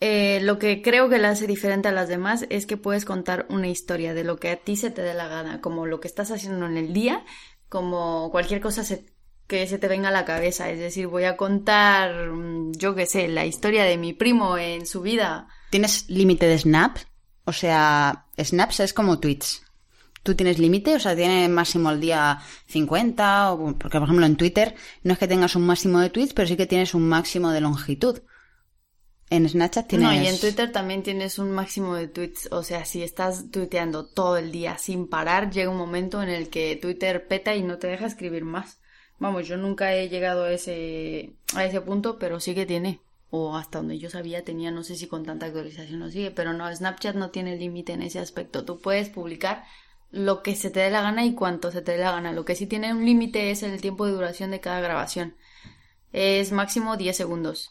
eh, lo que creo que la hace diferente a las demás es que puedes contar una historia de lo que a ti se te dé la gana, como lo que estás haciendo en el día, como cualquier cosa se- que se te venga a la cabeza. Es decir, voy a contar, mm, yo qué sé, la historia de mi primo en su vida. ¿Tienes límite de snaps? O sea, snaps es como tweets. ¿Tú tienes límite? O sea, ¿tienes máximo al día 50? O, porque, por ejemplo, en Twitter no es que tengas un máximo de tweets, pero sí que tienes un máximo de longitud. En Snapchat tienes... No, y en Twitter también tienes un máximo de tweets. O sea, si estás tuiteando todo el día sin parar, llega un momento en el que Twitter peta y no te deja escribir más. Vamos, yo nunca he llegado a ese, a ese punto, pero sí que tiene. O hasta donde yo sabía tenía, no sé si con tanta actualización lo sigue, pero no, Snapchat no tiene límite en ese aspecto. Tú puedes publicar lo que se te dé la gana y cuánto se te dé la gana. Lo que sí tiene un límite es el tiempo de duración de cada grabación. Es máximo 10 segundos.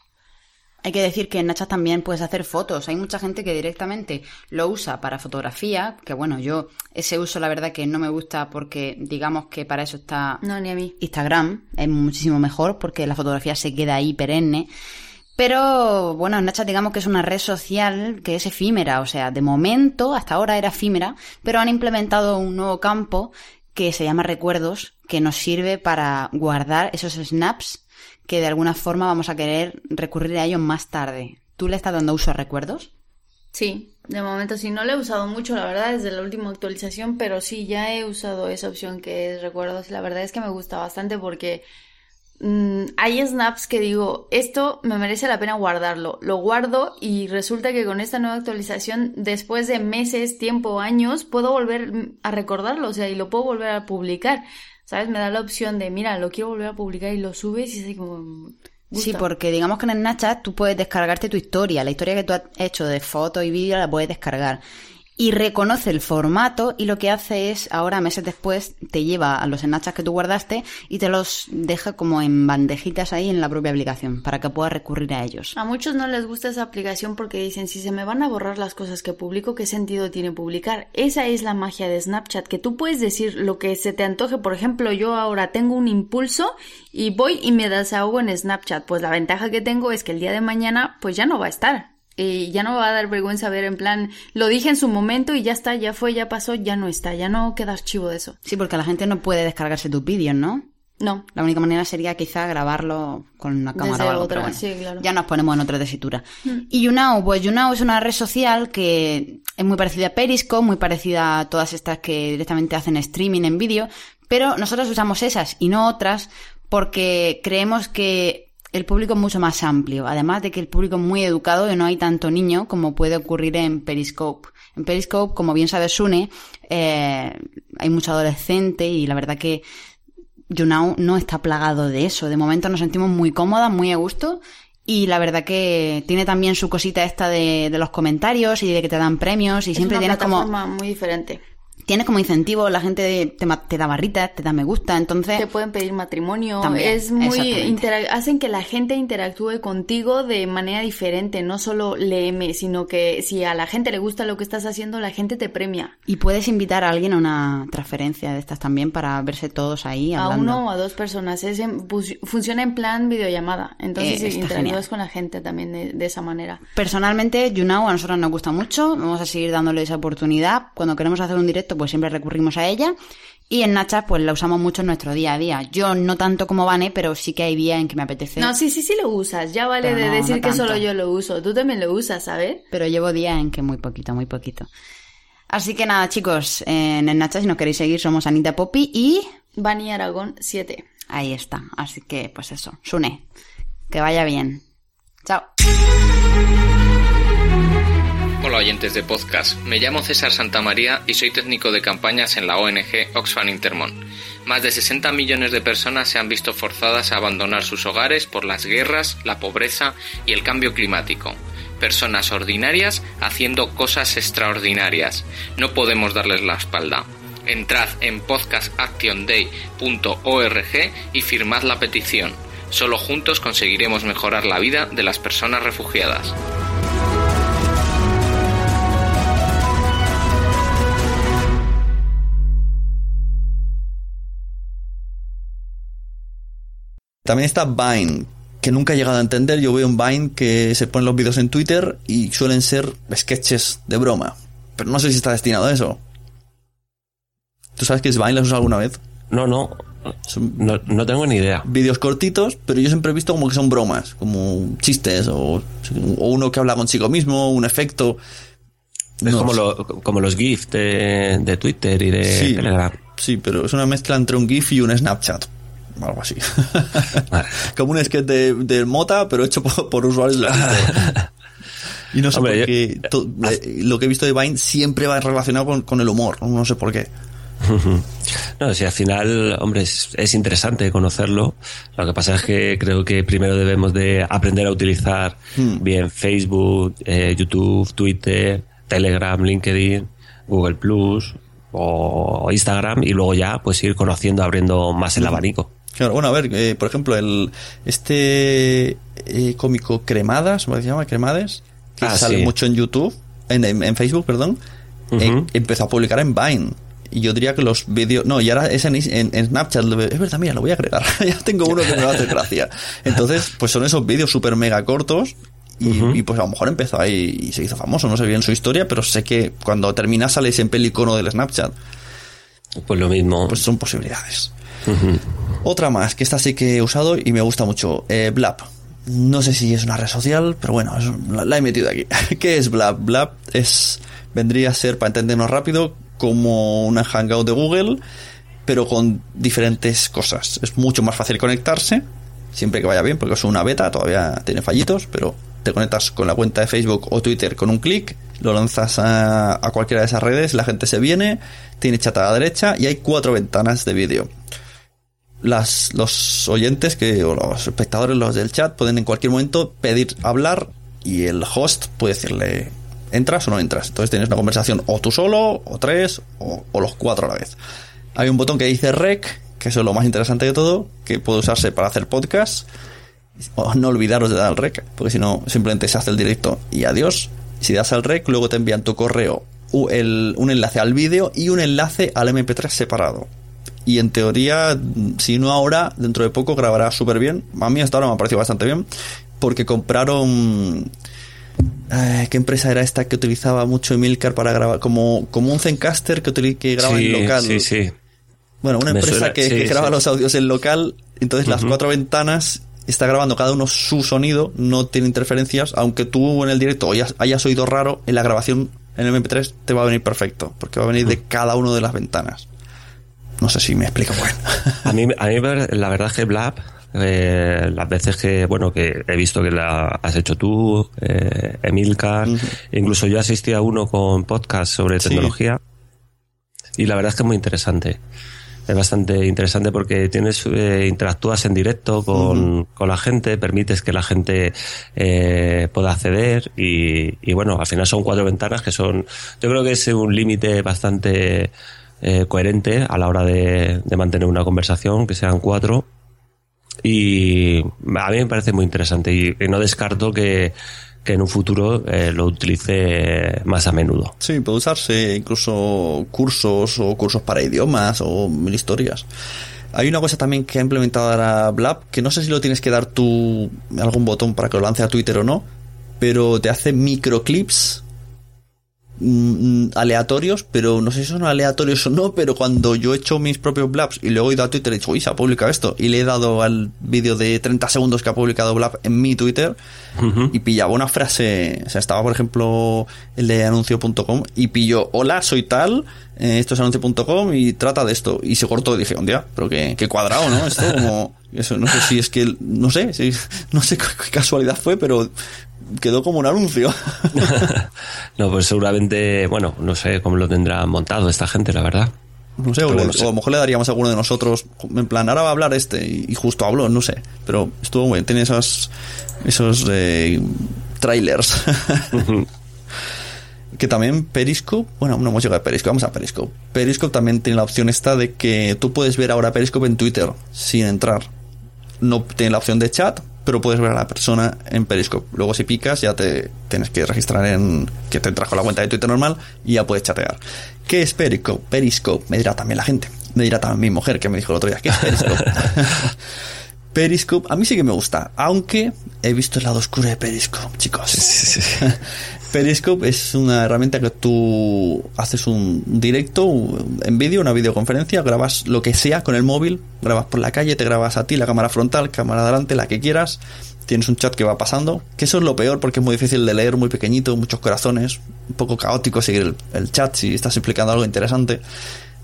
Hay que decir que en Snapchat también puedes hacer fotos. Hay mucha gente que directamente lo usa para fotografía, que bueno, yo ese uso la verdad que no me gusta porque digamos que para eso está No, ni a mí. Instagram, es muchísimo mejor porque la fotografía se queda ahí perenne. Pero bueno, Snapchat digamos que es una red social que es efímera, o sea, de momento, hasta ahora era efímera, pero han implementado un nuevo campo que se llama recuerdos, que nos sirve para guardar esos snaps que de alguna forma vamos a querer recurrir a ellos más tarde. ¿Tú le estás dando uso a recuerdos? Sí, de momento sí, no lo he usado mucho, la verdad, desde la última actualización, pero sí, ya he usado esa opción que es recuerdos. La verdad es que me gusta bastante porque mm, hay snaps que digo, esto me merece la pena guardarlo. Lo guardo y resulta que con esta nueva actualización, después de meses, tiempo, años, puedo volver a recordarlo, o sea, y lo puedo volver a publicar. ¿Sabes? Me da la opción de, mira, lo quiero volver a publicar y lo subes y es así como... Sí, gusta. porque digamos que en Snapchat tú puedes descargarte tu historia, la historia que tú has hecho de fotos y vídeos la puedes descargar. Y reconoce el formato y lo que hace es, ahora meses después, te lleva a los Snapchats que tú guardaste y te los deja como en bandejitas ahí en la propia aplicación para que puedas recurrir a ellos. A muchos no les gusta esa aplicación porque dicen, si se me van a borrar las cosas que publico, ¿qué sentido tiene publicar? Esa es la magia de Snapchat, que tú puedes decir lo que se te antoje. Por ejemplo, yo ahora tengo un impulso y voy y me desahogo en Snapchat. Pues la ventaja que tengo es que el día de mañana pues ya no va a estar. Y ya no va a dar vergüenza ver en plan, lo dije en su momento y ya está, ya fue, ya pasó, ya no está, ya no queda archivo de eso. Sí, porque la gente no puede descargarse tus vídeos, ¿no? No. La única manera sería quizá grabarlo con una cámara Desde o algo, otra, pero bueno, sí, claro. ya nos ponemos en otra tesitura. Y YouNow, pues YouNow es una red social que es muy parecida a Periscope, muy parecida a todas estas que directamente hacen streaming en vídeo, pero nosotros usamos esas y no otras porque creemos que el público es mucho más amplio, además de que el público es muy educado y no hay tanto niño como puede ocurrir en Periscope. En Periscope, como bien sabe Sune, eh, hay mucho adolescente y la verdad que YouNow no está plagado de eso. De momento nos sentimos muy cómodas, muy a gusto. Y la verdad que tiene también su cosita esta de, de los comentarios y de que te dan premios y Es siempre una tienes como muy diferente. Tienes como incentivo, la gente te, te da barritas, te da me gusta, entonces Te pueden pedir matrimonio. También, es muy hacen que la gente interactúe contigo de manera diferente, no solo léeme, sino que si a la gente le gusta lo que estás haciendo, la gente te premia. y puedes invitar a alguien a una transferencia de estas también para verse todos ahí A hablando. uno o a dos personas. Es en- fu- funciona en plan videollamada. Entonces Eh, interactúas genial. con la gente también de, de esa manera. Personalmente, YouNow a nosotros nos gusta mucho, vamos a seguir dándole esa oportunidad. Cuando queremos hacer un directo, pues siempre recurrimos a ella. Y en Snapchat, pues la usamos mucho en nuestro día a día. Yo no tanto como Vane, pero sí que hay días en que me apetece. No, sí, sí, sí lo usas. Ya vale Pero de no, decir no que solo yo lo uso. Tú también lo usas, ¿sabes? Pero llevo días en que muy poquito, muy poquito. Así que nada, chicos, en Snapchat, si nos queréis seguir, somos Anita Poppy y Bani Aragón 7. ahí está. Así que, pues eso, Sune, que vaya bien. Chao. Hola oyentes de podcast, me llamo César Santamaría y soy técnico de campañas en la ONG Oxfam Intermón. Más de 60 millones de personas se han visto forzadas a abandonar sus hogares por las guerras, la pobreza y el cambio climático. Personas ordinarias haciendo cosas extraordinarias. No podemos darles la espalda. Entrad en podcastactionday.org y firmad la petición. Solo juntos conseguiremos mejorar la vida de las personas refugiadas. También está Vine, que nunca he llegado a entender. Yo veo un Vine que se ponen los vídeos en Twitter y suelen ser sketches de broma. Pero no sé si está destinado a eso. ¿Tú sabes qué es Vine? ¿Lo has usado alguna vez? No, no, no, no tengo ni idea. vídeos cortitos, pero yo siempre he visto como que son bromas, como chistes o, o uno que habla consigo mismo, un efecto. Es No como, sé. lo- como los GIFs de, de Twitter y de Sí. Telegram. Sí, pero es una mezcla entre un GIF y un Snapchat. Algo así. Como un sketch de, de Mota, pero hecho por, por usuarios de. Y no sé Hombre, por qué. yo- to- eh, lo que he visto de Vine siempre va relacionado con, con el humor. No sé por qué. No, si al final, hombre, es, es interesante conocerlo. Lo que pasa es que creo que primero debemos de aprender a utilizar Hmm. bien Facebook, eh, YouTube, Twitter, Telegram, LinkedIn, Google Plus o Instagram y luego ya pues ir conociendo, abriendo más Hmm. el abanico. Claro, bueno, a ver, eh, por ejemplo, el este eh, cómico Cremadas, ¿cómo se llama? Cremades, que Ah, sale sí. mucho en YouTube, en, en- en Facebook, perdón, eh, empezó a publicar en Vine. Y yo diría que los vídeos. No, y ahora es en, en, Snapchat. Es verdad, mira, lo voy a agregar. ya tengo uno que me va a hacer gracia. Entonces, pues son esos vídeos súper mega cortos. Y, pues a lo mejor empezó ahí y se hizo famoso. No sé bien su historia, pero sé que cuando termina sale siempre el icono del Snapchat. Pues lo mismo. Pues son posibilidades. Otra más, que esta sí que he usado y me gusta mucho. Eh, Blab. No sé si es una red social, pero bueno, la, he metido aquí. ¿Qué es Blab? Blab es, vendría a ser, para entendernos rápido, como una Hangout de Google, pero con diferentes cosas. Es mucho más fácil conectarse, siempre que vaya bien, porque es una beta, todavía tiene fallitos, pero te conectas con la cuenta de Facebook o Twitter con un clic, lo lanzas a, a, cualquiera de esas redes, la gente se viene, tiene chat a la derecha y hay cuatro ventanas de vídeo las, los oyentes que, o los espectadores, los del chat, pueden en cualquier momento pedir hablar y el host puede decirle entras o no entras. Entonces tienes una conversación o tú solo, o tres, o, los cuatro a la vez. Hay un botón que dice rec, que eso es lo más interesante de todo, que puede usarse para hacer podcast. O no olvidaros de dar al rec, porque si no, simplemente se hace el directo y adiós. Si das al rec, luego te envían tu correo un enlace al vídeo y un enlace al MP3 separado y en teoría, si no ahora, dentro de poco grabará súper bien. A mí hasta ahora me ha parecido bastante bien, porque compraron... Eh, ¿Qué empresa era esta que utilizaba mucho Emilcar para grabar? Como, como un Zencaster que, que graba en local. Sí, sí. Bueno, una empresa que, graba los audios en local. Entonces las cuatro ventanas está grabando cada uno su sonido, no tiene interferencias, aunque tú en el directo hayas, hayas oído raro, en la grabación en el MP3 te va a venir perfecto, porque va a venir de cada una de las ventanas. No sé si me explico bueno. a mí, a mí la verdad es que Blab, eh, las veces que, bueno, que he visto que la has hecho tú, eh, Emilcar, incluso yo asistí a uno con podcast sobre tecnología y la verdad es que es muy interesante. Es bastante interesante porque tienes eh, interactúas en directo con, con, la gente, permites que la gente eh, pueda acceder y, y bueno, al final son cuatro ventanas que son, yo creo que es un límite bastante eh, coherente a la hora de, mantener una conversación, que sean cuatro. Y a mí me parece muy interesante y, no descarto que, en un futuro eh, lo utilice más a menudo. Sí, puede usarse incluso cursos o cursos para idiomas o mil historias. Hay una cosa también que ha implementado ahora Blab, que no sé si lo tienes que dar tú algún botón para que lo lance a Twitter o no, pero te hace microclips Mm, aleatorios, pero no sé si son aleatorios o no, pero cuando yo he hecho mis propios blabs y luego he ido a Twitter y he dicho, uy, se ha publicado esto, y le he dado al vídeo de 30 segundos que ha publicado Blab en mi Twitter y pillaba una frase, o sea, estaba por ejemplo el de anuncio.com y pilló, hola, soy tal, eh, esto es anuncio.com y trata de esto, y se cortó y dije, un día, pero qué, qué cuadrado, ¿no? Esto como, eso, no sé si es que, no sé, si, no sé qué casualidad fue, pero quedó como un anuncio. no, pues seguramente, bueno, no sé cómo lo tendrá montado esta gente, la verdad. No sé, o, a lo mejor le daríamos a alguno de nosotros, en plan, ahora va a hablar este, y, justo habló, no sé. Pero estuvo muy bien, tiene esos, esos eh, trailers. que también Periscope, bueno, no hemos llegado a Periscope, vamos a Periscope. Periscope también tiene la opción esta de que tú puedes ver ahora Periscope en Twitter sin entrar. No tiene la opción de chat, pero puedes ver a la persona en Periscope. Luego si picas ya te tienes que registrar en que te trajo la cuenta de Twitter normal y ya puedes chatear. ¿Qué es Periscope? Periscope, me dirá también la gente. Me dirá también mi mujer que me dijo el otro día, ¿qué es Periscope? Periscope, a mí sí que me gusta, aunque he visto el lado oscuro de Periscope, chicos. Periscope es una herramienta que tú haces un directo en vídeo, una videoconferencia, grabas lo que sea con el móvil, grabas por la calle, te grabas a ti, la cámara frontal, cámara adelante, la que quieras, tienes un chat que va pasando, que eso es lo peor porque es muy difícil de leer, muy pequeñito, muchos corazones, un poco caótico seguir el, chat si estás explicando algo interesante.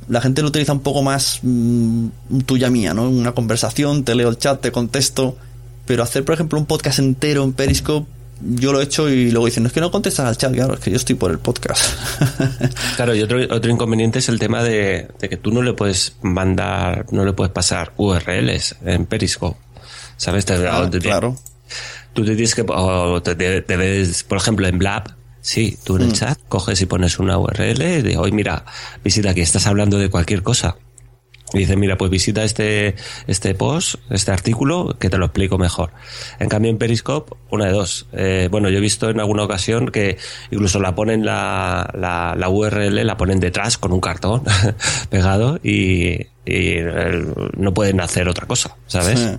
La gente lo utiliza un poco más mm, tuya mía, ¿no? Una conversación, te leo el chat, te contesto, pero hacer, por ejemplo, un podcast entero en Periscope yo lo he hecho y luego dicen, es que no contestas al chat, claro, es que yo estoy por el podcast. claro, y otro, otro inconveniente es el tema de, que tú no le puedes mandar, no le puedes pasar URLs en Periscope. ¿Sabes? Ah, claro. Tú te tienes que, o te, ves, por ejemplo, en Blab, sí, tú en el mm. chat coges y pones una URL de hoy, mira, visita aquí, estás hablando de cualquier cosa Y dice, mira, pues visita este, este post, este artículo, que te lo explico mejor. En cambio, en Periscope, una de dos. Eh, bueno, yo he visto en alguna ocasión que incluso la ponen la, la, la URL, la ponen detrás con un cartón pegado y, no pueden hacer otra cosa, ¿sabes?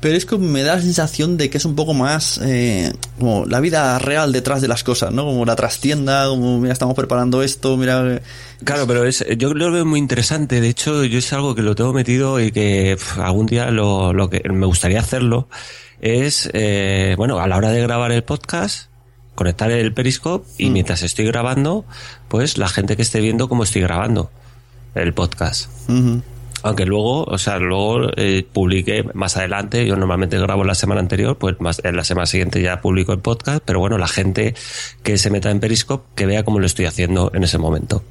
Pero es que me da la sensación de que es un poco más eh, como la vida real detrás de las cosas, ¿no? Como la trastienda, como mira, estamos preparando esto, mira. Claro, pero es, yo lo veo muy interesante. De hecho, yo es algo que lo tengo metido y que algún día lo, lo que me gustaría hacerlo es, eh, bueno, a la hora de grabar el podcast, conectar el Periscope y Mm. mientras estoy grabando, pues la gente que esté viendo cómo estoy grabando el podcast. Aunque luego, o sea, luego eh, publiqué más adelante, yo normalmente grabo la semana anterior, pues más en la semana siguiente ya publico el podcast, pero bueno, la gente que se meta en Periscope, que vea cómo lo estoy haciendo en ese momento.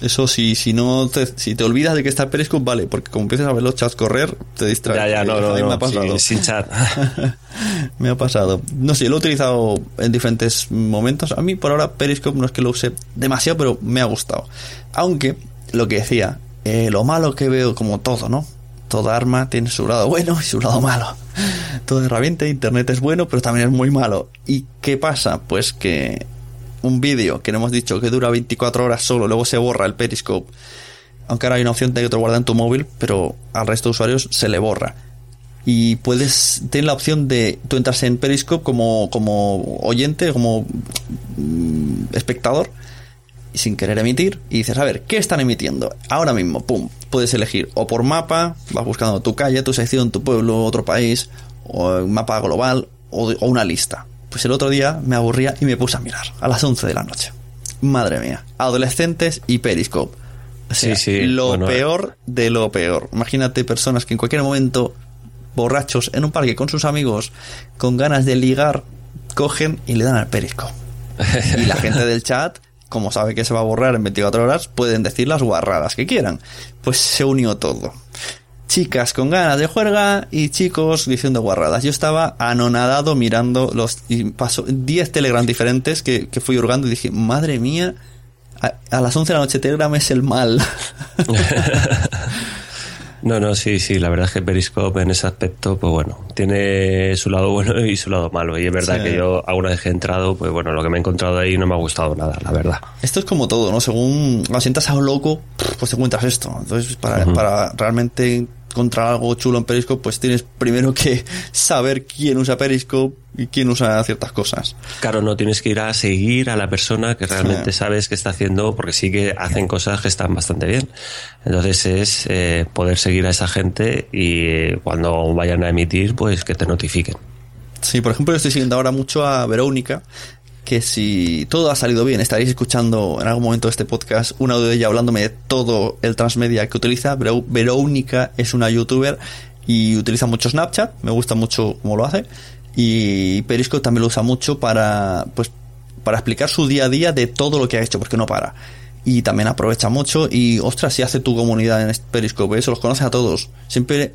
Eso sí, si no te, si te olvidas de que está Periscope, vale, porque como empiezas a ver los chats correr, te distraes. Ya, ya, no, no, me no, ha pasado. sí, sin chat. me ha pasado. No sé, lo he utilizado en diferentes momentos. A mí por ahora Periscope no es que lo use demasiado, pero me ha gustado. Aunque, lo que decía, eh, lo malo que veo como todo, ¿no? Toda arma tiene su lado bueno y su lado malo. Toda herramienta de internet es bueno, pero también es muy malo. ¿Y qué pasa? Pues que un vídeo que no hemos dicho que dura 24 horas solo, luego se borra el Periscope. Aunque ahora hay una opción de que te guarda en tu móvil, pero al resto de usuarios se le borra y puedes tener la opción de tú entras en Periscope como, como oyente, como mm, espectador, y sin querer emitir, y dices, a ver, ¿qué están emitiendo? Ahora mismo, pum, puedes elegir o por mapa, vas buscando tu calle, tu sección, tu pueblo, otro país, o un mapa global, o, o una lista. Pues el otro día me aburría y me puse a mirar, a las 11 de la noche. Madre mía, adolescentes y Periscope. O sea, Sí, sí, lo bueno, peor de lo peor. Imagínate personas que en cualquier momento, borrachos, en un parque con sus amigos, con ganas de ligar, cogen y le dan al perisco. Y la gente del chat, como sabe que se va a borrar en 24 horas, pueden decir las guarradas que quieran. Pues se unió todo. Chicas con ganas de juerga y chicos diciendo guarradas. Yo estaba anonadado mirando los y pasó 10 Telegram diferentes que, que fui hurgando y dije, madre mía, a, a las 11 de la noche Telegram es el mal. No, no, sí, sí, la verdad es que Periscope en ese aspecto, pues bueno, tiene su lado bueno y su lado malo. Y es verdad Sí. que yo alguna vez que he entrado, pues bueno, lo que me he encontrado ahí no me ha gustado nada, la verdad. Esto es como todo, ¿no? Según lo sientas a un loco, pues te encuentras esto. Entonces, para, para realmente encontrar algo chulo en Periscope, pues tienes primero que saber quién usa Periscope y quién usa ciertas cosas. Claro, no tienes que ir a seguir a la persona que realmente Sí. sabes que está haciendo, porque sí que hacen cosas que están bastante bien. Entonces es eh, poder seguir a esa gente y eh, cuando vayan a emitir, pues que te notifiquen. Sí, por ejemplo, yo estoy siguiendo ahora mucho a Verónica, que si todo ha salido bien, estaréis escuchando en algún momento de este podcast un audio de ella hablándome de todo el transmedia que utiliza. Veró- Verónica es una youtuber y utiliza mucho Snapchat, me gusta mucho cómo lo hace. Y Periscope también lo usa mucho para, pues, para explicar su día a día de todo lo que ha hecho, porque no para. Y también aprovecha mucho y, ostras, si hace tu comunidad en Periscope, eso los conoce a todos. Siempre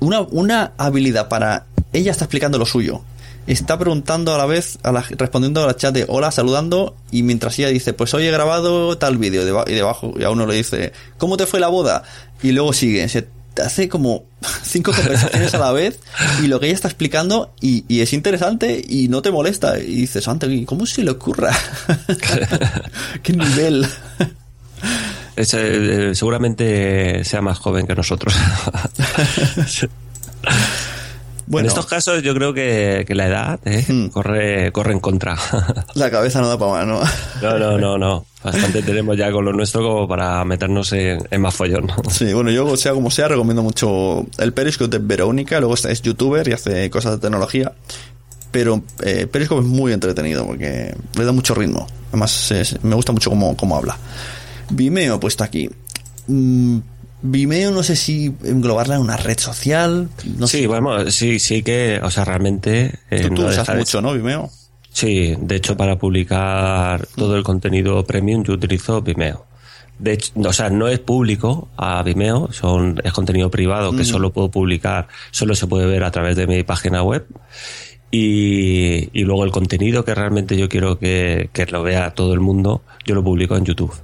una, una habilidad para... Ella está explicando lo suyo. Está preguntando a la vez, a la, respondiendo a la chat de hola, saludando, y mientras ella dice, pues hoy he grabado tal vídeo, y deba- y debajo, y a uno le dice, ¿cómo te fue la boda? Y luego sigue, se hace como cinco conversaciones a la vez, y lo que ella está explicando, y, y es interesante, y no te molesta, y dices, ante, ¿cómo se le ocurra? ¿Qué nivel? Es, eh, eh, seguramente sea más joven que nosotros. Bueno, En estos casos yo creo que, que la edad eh, Hmm. corre, corre en contra. la cabeza no da para más, ¿no? No, no, no, no. Bastante tenemos ya con lo nuestro como para meternos en, en más follón. Sí, bueno, yo, sea como sea, recomiendo mucho el Periscope de Verónica. Luego está- es youtuber y hace cosas de tecnología. Pero eh, Periscope es muy entretenido porque le da mucho ritmo. Además, es- me gusta mucho cómo, cómo habla. Vimeo, puesto aquí. Mm, Vimeo, no sé si englobarla en una red social. No sí, sé. bueno, sí, sí que, o sea, realmente... eh, Tú, tú no usas mucho, ¿no? Vimeo. Sí, de hecho para publicar todo el contenido premium yo utilizo Vimeo. De hecho, o sea, no es público a Vimeo, son, es contenido privado que solo puedo publicar, solo se puede ver a través de mi página web. Y, y luego el contenido que realmente yo quiero que, que lo vea todo el mundo, yo lo publico en YouTube.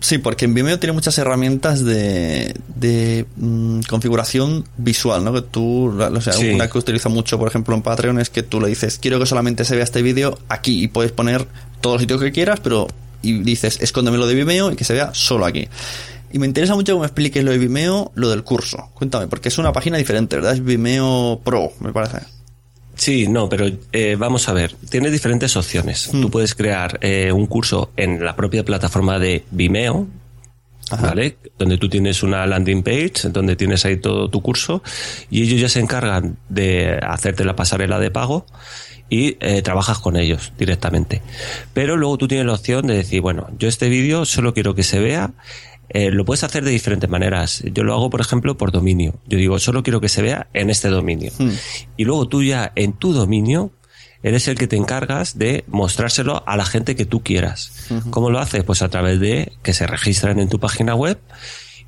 Sí, porque en Vimeo tiene muchas herramientas de, de mm, configuración visual, ¿no? Que tú, o sea, Sí. una que utilizo mucho, por ejemplo, en Patreon es que tú le dices, quiero que solamente se vea este vídeo aquí y puedes poner todos los sitios que quieras, pero y dices, escóndemelo de Vimeo y que se vea solo aquí. Y me interesa mucho que me expliques lo de Vimeo, lo del curso. Cuéntame, porque es una página diferente, ¿verdad? Es Vimeo Pro, me parece. Sí, no, pero eh, vamos a ver, tienes diferentes opciones. Mm. Tú puedes crear eh, un curso en la propia plataforma de Vimeo, Ajá. ¿vale? Donde tú tienes una landing page, donde tienes ahí todo tu curso, y ellos ya se encargan de hacerte la pasarela de pago y eh, trabajas con ellos directamente. Pero luego tú tienes la opción de decir, bueno, yo este vídeo solo quiero que se vea. Eh, lo puedes hacer de diferentes maneras. Yo lo hago, por ejemplo, por dominio. Yo digo, solo quiero que se vea en este dominio. Y luego tú ya en tu dominio eres el que te encargas de mostrárselo a la gente que tú quieras. ¿Cómo lo haces? Pues a través de que se registran en tu página web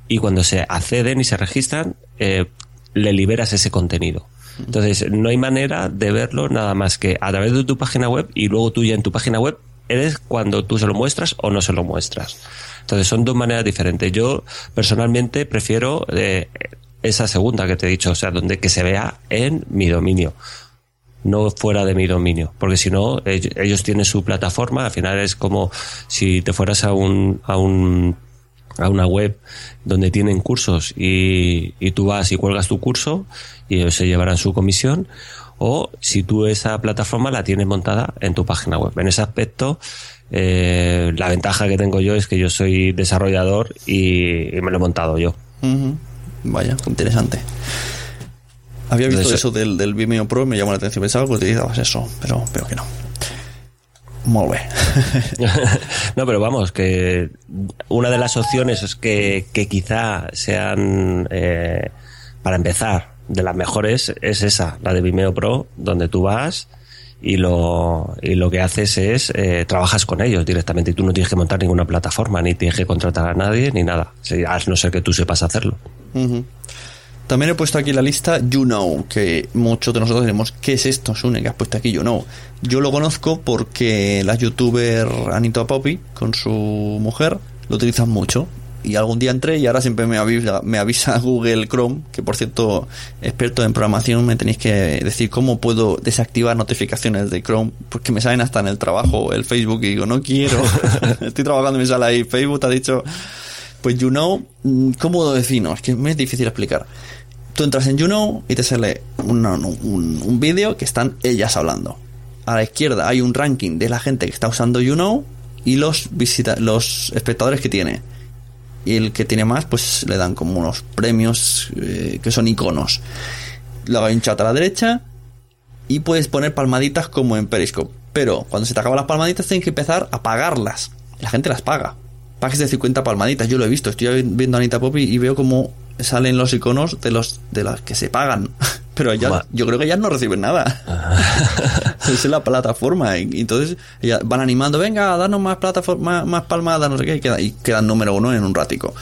y cuando se acceden y se registran, eh, le liberas ese contenido. Entonces, no hay manera de verlo nada más que a través de tu página web y luego tú ya en tu página web eres cuando tú se lo muestras o no se lo muestras. Entonces, son dos maneras diferentes. Yo, personalmente, prefiero eh, esa segunda que te he dicho, o sea, donde que se vea en mi dominio no fuera de mi dominio, porque si no, ell- ellos tienen su plataforma, al final es como si te fueras a un, a un, a una web donde tienen cursos y, y tú vas y cuelgas tu curso y ellos se llevarán su comisión, o si tú esa plataforma la tienes montada en tu página web. En ese aspecto, eh, la ventaja que tengo yo es que yo soy desarrollador y, y me lo he montado yo. Vaya, interesante. Había visto Entonces, eso del, del Vimeo Pro, me llamó la atención, pensaba que utilizabas eso, pero veo que no. Muy bien. no, pero vamos, que una de las opciones es que, que quizá sean, eh, para empezar, de las mejores es esa, la de Vimeo Pro, donde tú vas y lo, y lo que haces es eh, trabajas con ellos directamente y tú no tienes que montar ninguna plataforma, ni tienes que contratar a nadie, ni nada. A no ser que tú sepas hacerlo. Ujú. También he puesto aquí la lista You Know, que muchos de nosotros diremos, ¿qué es esto, Sune, que has puesto aquí You Know? Yo lo conozco porque la youtuber Anita Poppy, con su mujer, lo utilizan mucho. Y algún día entré y ahora siempre me avisa, me avisa Google Chrome, que por cierto, experto en programación, me tenéis que decir cómo puedo desactivar notificaciones de Chrome, porque me salen hasta en el trabajo, el Facebook, y digo, no quiero. Estoy trabajando y me sale ahí Facebook, te ha dicho, pues You Know, mm, ¿cómo lo defino? Es que me es difícil explicar. Tú entras en You Know y te sale un, un, vídeo que están ellas hablando. A la izquierda hay un ranking de la gente que está usando You Know y los, visita los espectadores que tiene. Y el que tiene más, pues le dan como unos premios eh, que son iconos. Luego hay un chat a la derecha y puedes poner palmaditas como en Periscope. Pero cuando se te acaban las palmaditas tienes que empezar a pagarlas. La gente las paga. Pagues de 50 palmaditas, yo lo he visto. Estoy viendo a Anita Poppy y veo como salen los iconos de los de las que se pagan. Pero ellas, Va. yo creo que ellas no reciben nada. es la plataforma. Y entonces ellas van animando, venga, danos más plataforma, más, más palmadas, no sé qué, y, queda- y quedan número uno en un ratico.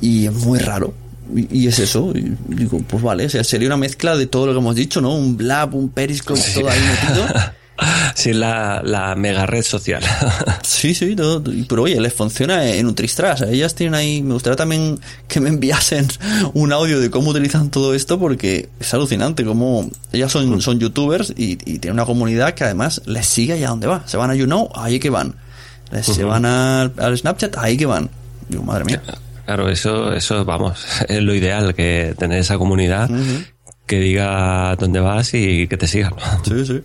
Y es muy raro. Y, y es eso. Y digo, pues vale, o sea, sería una mezcla de todo lo que hemos dicho, ¿no? Un blab, un periscope, todo ahí metido. Sí, la, la mega red social. Sí, sí, pero oye, les funciona en un tristras. Ellas tienen ahí, me gustaría también que me enviasen un audio de cómo utilizan todo esto porque es alucinante cómo ellas son, son youtubers y, y tienen una comunidad que además les sigue allá donde va. Se van a YouKnow, ahí que van. Les- Se van al, al Snapchat, ahí que van. Digo, madre mía. Claro, eso, eso, vamos, es lo ideal, que tener esa comunidad que diga dónde vas y que te sigan. Sí, sí.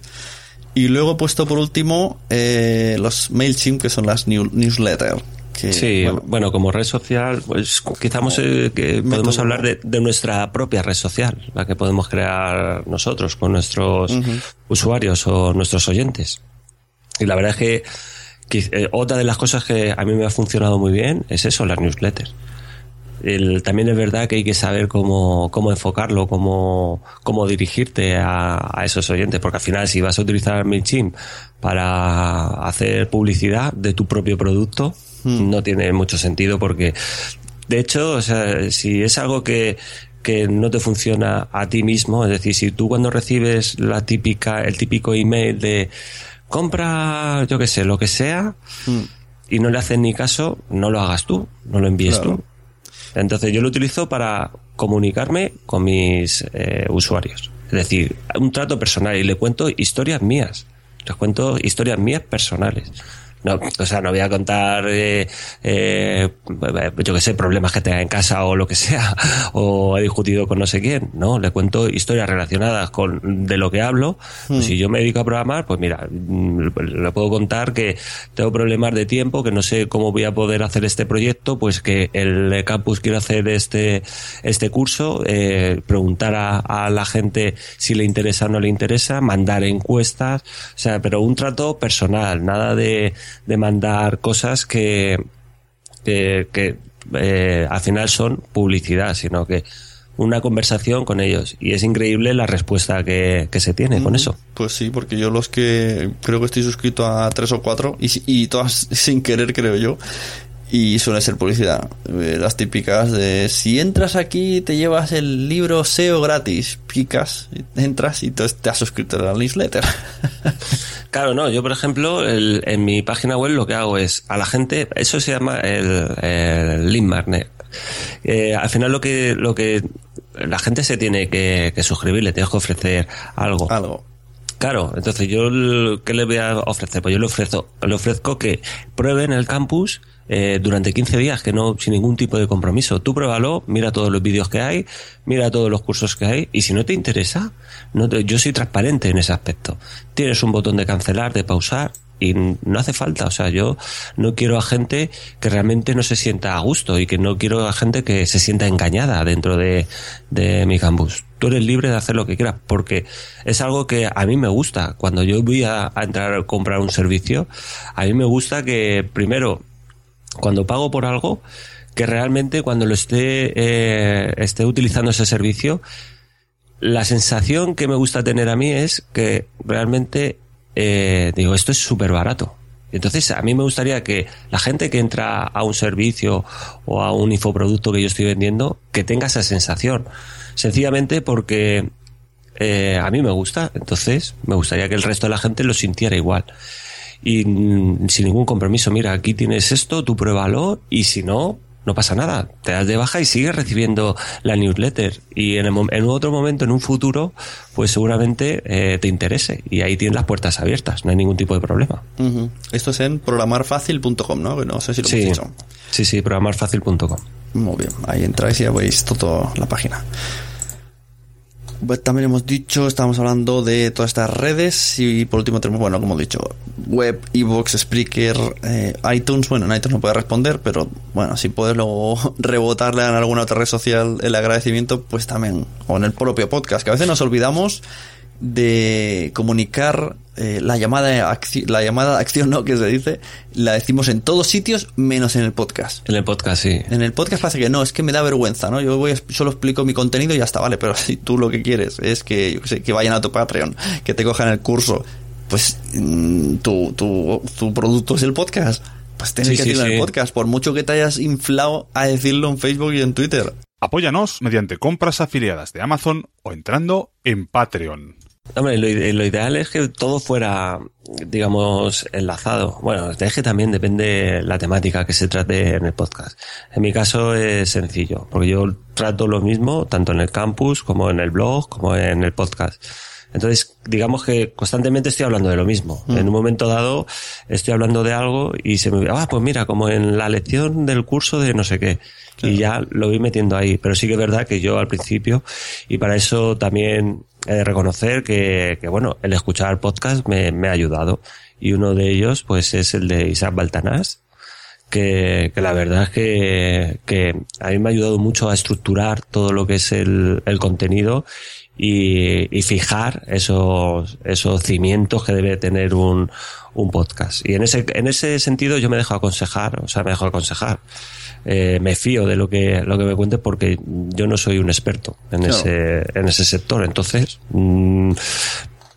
Y luego he puesto por último eh, los MailChimp, que son las new- newsletters. Que, Sí, bueno, bueno, como red social, pues quizás eh, que podemos método. hablar de, de nuestra propia red social, la que podemos crear nosotros con nuestros usuarios o nuestros oyentes. Y la verdad es que, eh, otra de las cosas que a mí me ha funcionado muy bien es eso, las newsletters. El- también es verdad que hay que saber cómo, cómo enfocarlo, cómo, cómo dirigirte a, a esos oyentes, porque al final si vas a utilizar MailChimp para hacer publicidad de tu propio producto, no tiene mucho sentido porque, de hecho, o sea, si es algo que, que no te funciona a ti mismo, es decir, si tú cuando recibes la típica, el típico email de compra, yo qué sé, lo que sea, y no le hacen ni caso, no lo hagas tú, no lo envíes tú. Entonces yo lo utilizo para comunicarme con mis eh, usuarios. Es decir, un trato personal y le cuento historias mías. Les cuento historias mías personales. No, o sea, no voy a contar, eh, eh, yo que sé, problemas que tenga en casa o lo que sea, o he discutido con no sé quién. No, le cuento historias relacionadas con de lo que hablo. Hmm. Si yo me dedico a programar, pues mira, mm, le puedo contar que tengo problemas de tiempo, que no sé cómo voy a poder hacer este proyecto, pues que el campus quiere hacer este, este curso, eh, preguntar a, a la gente si le interesa o no le interesa, mandar encuestas, o sea, pero un trato personal, nada de, de mandar cosas que, que, que, eh, al final son publicidad, sino que una conversación con ellos. Y es increíble la respuesta que, que se tiene con eso. Pues sí, porque yo los que creo que estoy suscrito a tres o cuatro y, y todas sin querer creo yo. Y suele ser publicidad. Eh, Las típicas de si entras aquí te llevas el libro SEO gratis. Picas, entras y te has suscrito a la newsletter. Claro, no, yo por ejemplo, el- en mi página web lo que hago es a la gente, eso se llama el, el lead magnet. Eh, al final lo que, lo que la gente se tiene que, que suscribir, le tienes que ofrecer algo. Algo. Claro, entonces yo, ¿qué le voy a ofrecer? Pues yo le ofrezco, le ofrezco que prueben el campus eh, durante 15 días, que no, sin ningún tipo de compromiso. Tú pruébalo, mira todos los vídeos que hay, mira todos los cursos que hay, y si no te interesa, no te- yo soy transparente en ese aspecto. Tienes un botón de cancelar, de pausar, y no hace falta. O sea, yo no quiero a gente que realmente no se sienta a gusto y que no quiero a gente que se sienta engañada dentro de, de mi campus. Tú eres libre de hacer lo que quieras porque es algo que a mí me gusta. Cuando yo voy a, a entrar a comprar un servicio, a mí me gusta que primero, cuando pago por algo, que realmente cuando lo esté, eh, esté utilizando ese servicio, la sensación que me gusta tener a mí es que realmente eh, digo, esto es súper barato. Entonces, a mí me gustaría que la gente que entra a un servicio o a un infoproducto que yo estoy vendiendo, que tenga esa sensación. Sencillamente porque eh, a mí me gusta. Entonces, me gustaría que el resto de la gente lo sintiera igual. Y mm, sin ningún compromiso, mira, aquí tienes esto, tú pruébalo y si no, no pasa nada. Te das de baja y sigues recibiendo la newsletter. Y en, el en otro momento, en un futuro, pues seguramente eh, te interese. Y ahí tienes las puertas abiertas, no hay ningún tipo de problema. Esto es en programarfacil.com, ¿no? Que no sé si lo Sí, dicho. sí, sí, programarfacil.com. Muy bien, ahí entráis y ya veis toda la página. Pues también hemos dicho, estábamos hablando de todas estas redes y por último tenemos, bueno, como he dicho, web, iVoox, Spreaker, eh, iTunes. Bueno, en iTunes no puede responder, pero bueno, si puedes luego rebotarle en alguna otra red social el agradecimiento, pues también, o en el propio podcast, que a veces nos olvidamos de comunicar eh, la llamada la llamada acción, ¿no? Que se dice, la decimos en todos sitios menos en el podcast. En el podcast, sí. En el podcast pasa que no, es que me da vergüenza, ¿no? Yo voy, a- solo explico mi contenido y ya está, vale, pero si tú lo que quieres es que, yo qué sé, que vayan a tu Patreon, que te cojan el curso, pues mm, tu, tu, tu producto es el podcast. Pues tienes Sí, que sí, decirlo en el podcast, por mucho que te hayas inflado a decirlo en Facebook y en Twitter. Apóyanos mediante compras afiliadas de Amazon o entrando en Patreon. Hombre, lo, lo ideal es que todo fuera, digamos, enlazado. Bueno, es que también depende la temática que se trate en el podcast. En mi caso es sencillo, porque yo trato lo mismo tanto en el campus como en el blog como en el podcast. Entonces, digamos que constantemente estoy hablando de lo mismo. En un momento dado estoy hablando de algo y se me ah, pues mira, como en la lección del curso de no sé qué. Y ya lo voy metiendo ahí. Pero sí que es verdad que yo al principio, y para eso también he de reconocer que, que bueno, el escuchar podcast me, me ha ayudado. Y uno de ellos, pues, es el de Isaac Baltanás, que, que la verdad es que, que a mí me ha ayudado mucho a estructurar todo lo que es el, el contenido y, y fijar esos, esos cimientos que debe tener un, un podcast. Y en ese, en ese sentido yo me dejo aconsejar, o sea, me dejo aconsejar. Eh, me fío de lo que, lo que me cuente porque yo no soy un experto en ese, en ese sector. Entonces, mm,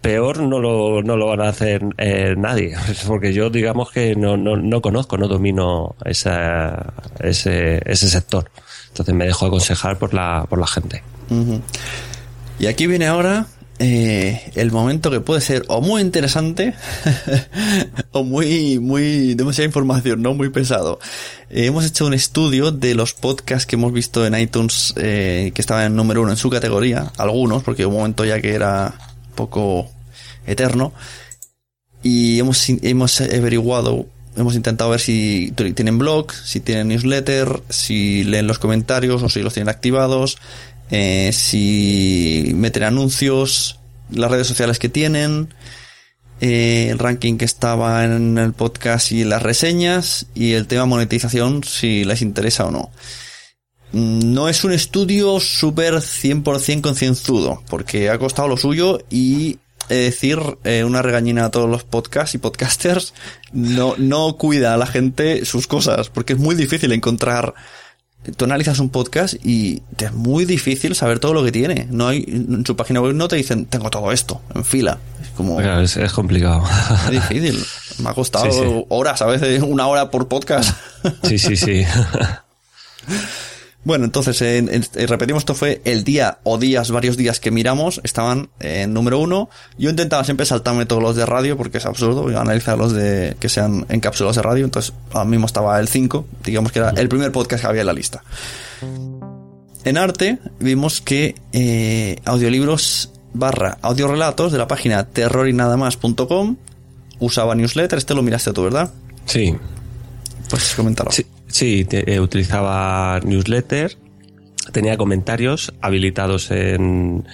peor no lo, no lo van a hacer eh, nadie, porque yo digamos que no, no, no conozco, no domino esa, ese, ese sector. Entonces me dejo aconsejar por la, por la gente. Y aquí viene ahora eh, el momento que puede ser o muy interesante o muy, muy, demasiada información, ¿no? Muy pesado. Eh, hemos hecho un estudio de los podcasts que hemos visto en iTunes eh, que estaban en número uno en su categoría, algunos, porque un momento ya que era poco eterno, y hemos, hemos averiguado hemos intentado ver si tienen blog, si tienen newsletter, si leen los comentarios o si los tienen activados, eh, si meten anuncios, las redes sociales que tienen, eh, el ranking que estaba en el podcast y las reseñas y el tema monetización si les interesa o no. Mm, no es un estudio súper 100% concienzudo, porque ha costado lo suyo y decir eh, una regañina a todos los podcasts y podcasters, no, no cuida a la gente sus cosas, porque es muy difícil encontrar tú analizas un podcast y te es muy difícil saber todo lo que tiene. No hay, en su página web no te dicen, tengo todo esto en fila. Es como. es, complicado. Es difícil. Me ha costado horas, a veces una hora por podcast. Sí, sí, sí. Bueno, entonces, eh, repetimos, esto fue el día o días, varios días que miramos, estaban en número uno. Yo intentaba siempre saltarme todos los de radio porque es absurdo, y analizar los de que sean encapsulados de radio, entonces ahora mismo estaba el 5, digamos que era el primer podcast que había en la lista. En arte vimos que eh, audiolibros barra audiorelatos de la página terrorinadamas.com usaba newsletter, este lo miraste tú, ¿verdad? Sí. Pues coméntalo. Sí. Sí, eh, utilizaba newsletter, tenía comentarios habilitados en,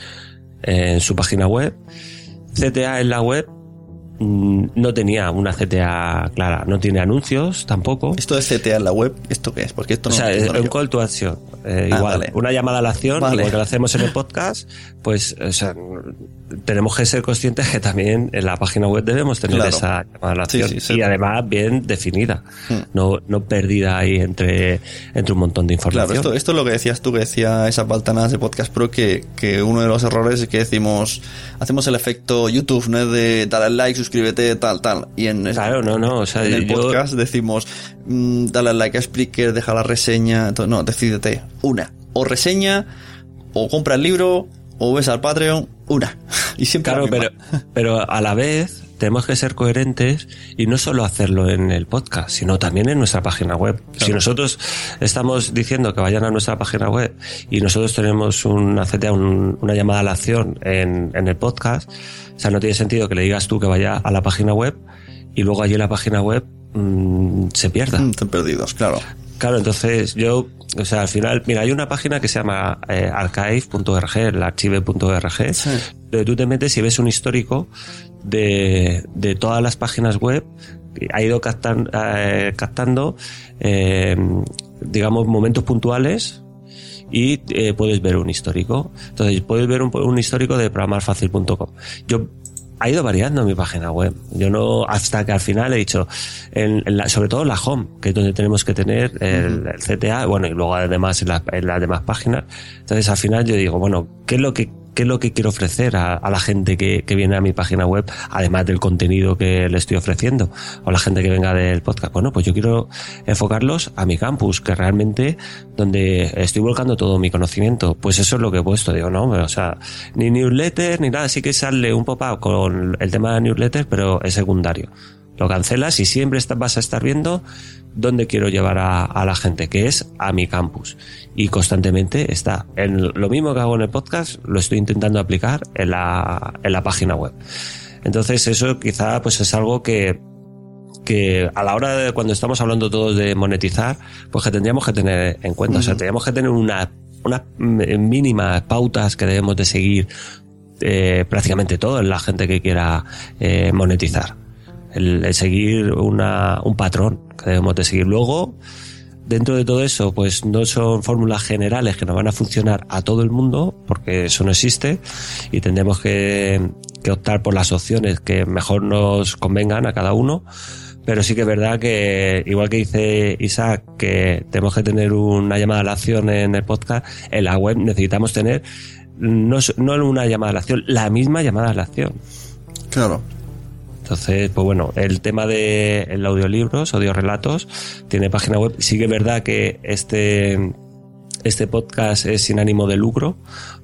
en su página web. CTA en la web mm, no tenía una CTA clara, no tiene anuncios tampoco. ¿Esto de CTA en la web? ¿Esto qué es? Porque esto no o sea, es un call to action. Eh, ah, igual, una llamada a la acción, igual que lo hacemos en el podcast, pues o sea, tenemos que ser conscientes que también en la página web debemos tener esa llamada a la acción y además bien definida, hmm. no, no perdida ahí entre, entre un montón de información. Claro, esto, esto es lo que decías tú, que decía esas baltanas de Podcast Pro, que, que uno de los errores es que decimos, hacemos el efecto YouTube, ¿no? De dar al like, suscríbete, tal, tal. Y en, claro, no, no, o sea, en el podcast decimos, mm, dale al like a Spreaker, deja la reseña, no, decídete, una, o reseña, o compra el libro, o ves al Patreon, una. Y siempre claro, pero, pero a la vez tenemos que ser coherentes y no solo hacerlo en el podcast, sino también en nuestra página web. Si nosotros estamos diciendo que vayan a nuestra página web y nosotros tenemos una, una llamada a la acción en, en el podcast, o sea, no tiene sentido que le digas tú que vaya a la página web y luego allí en la página web mmm, se pierda. Mm, están perdidos, claro. Claro, entonces yo, o sea, al final, mira, hay una página que se llama eh, archive.org, el archive.org, donde tú te metes y ves un histórico de, de todas las páginas web, ha ido captan, eh, captando, eh, digamos, momentos puntuales y eh, puedes ver un histórico. Entonces, puedes ver un, un histórico de programarfacil.com. Yo ha ido variando mi página web. Yo no, hasta que al final he dicho, en, la, sobre todo en la home, que es donde tenemos que tener el, CTA, bueno, y luego además en, en las demás páginas. Entonces al final yo digo, bueno, ¿qué es lo que qué es lo que quiero ofrecer a, la gente que, viene a mi página web, además del contenido que le estoy ofreciendo, o la gente que venga del podcast. Bueno, pues yo quiero enfocarlos a mi campus, que realmente donde estoy volcando todo mi conocimiento. Pues eso es lo que he puesto, digo, no, o sea, ni newsletter ni nada, sí que sale un pop-up con el tema de newsletter, pero es secundario. Lo cancelas y siempre vas a estar viendo dónde quiero llevar a, la gente, que es a mi campus. Y constantemente está. En lo mismo que hago en el podcast, lo estoy intentando aplicar en la, en la página web. Entonces eso quizá pues es algo que, que a la hora de cuando estamos hablando todos de monetizar, pues que tendríamos que tener en cuenta. O sea, tendríamos que tener una, unas mínimas pautas que debemos de seguir eh, prácticamente todo en la gente que quiera eh, monetizar el, seguir una, un patrón que debemos de seguir. Luego, dentro de todo eso, pues no son fórmulas generales que nos van a funcionar a todo el mundo, porque eso no existe, y tendremos que, que optar por las opciones que mejor nos convengan a cada uno. Pero sí que es verdad que, igual que dice Isaac, que tenemos que tener una llamada a la acción en el podcast, en la web necesitamos tener no, no una llamada a la acción, la misma llamada a la acción. Claro. Entonces, pues bueno, el tema de el audiolibros, audiorelatos, tiene página web. Sí que es verdad que este, este podcast es sin ánimo de lucro,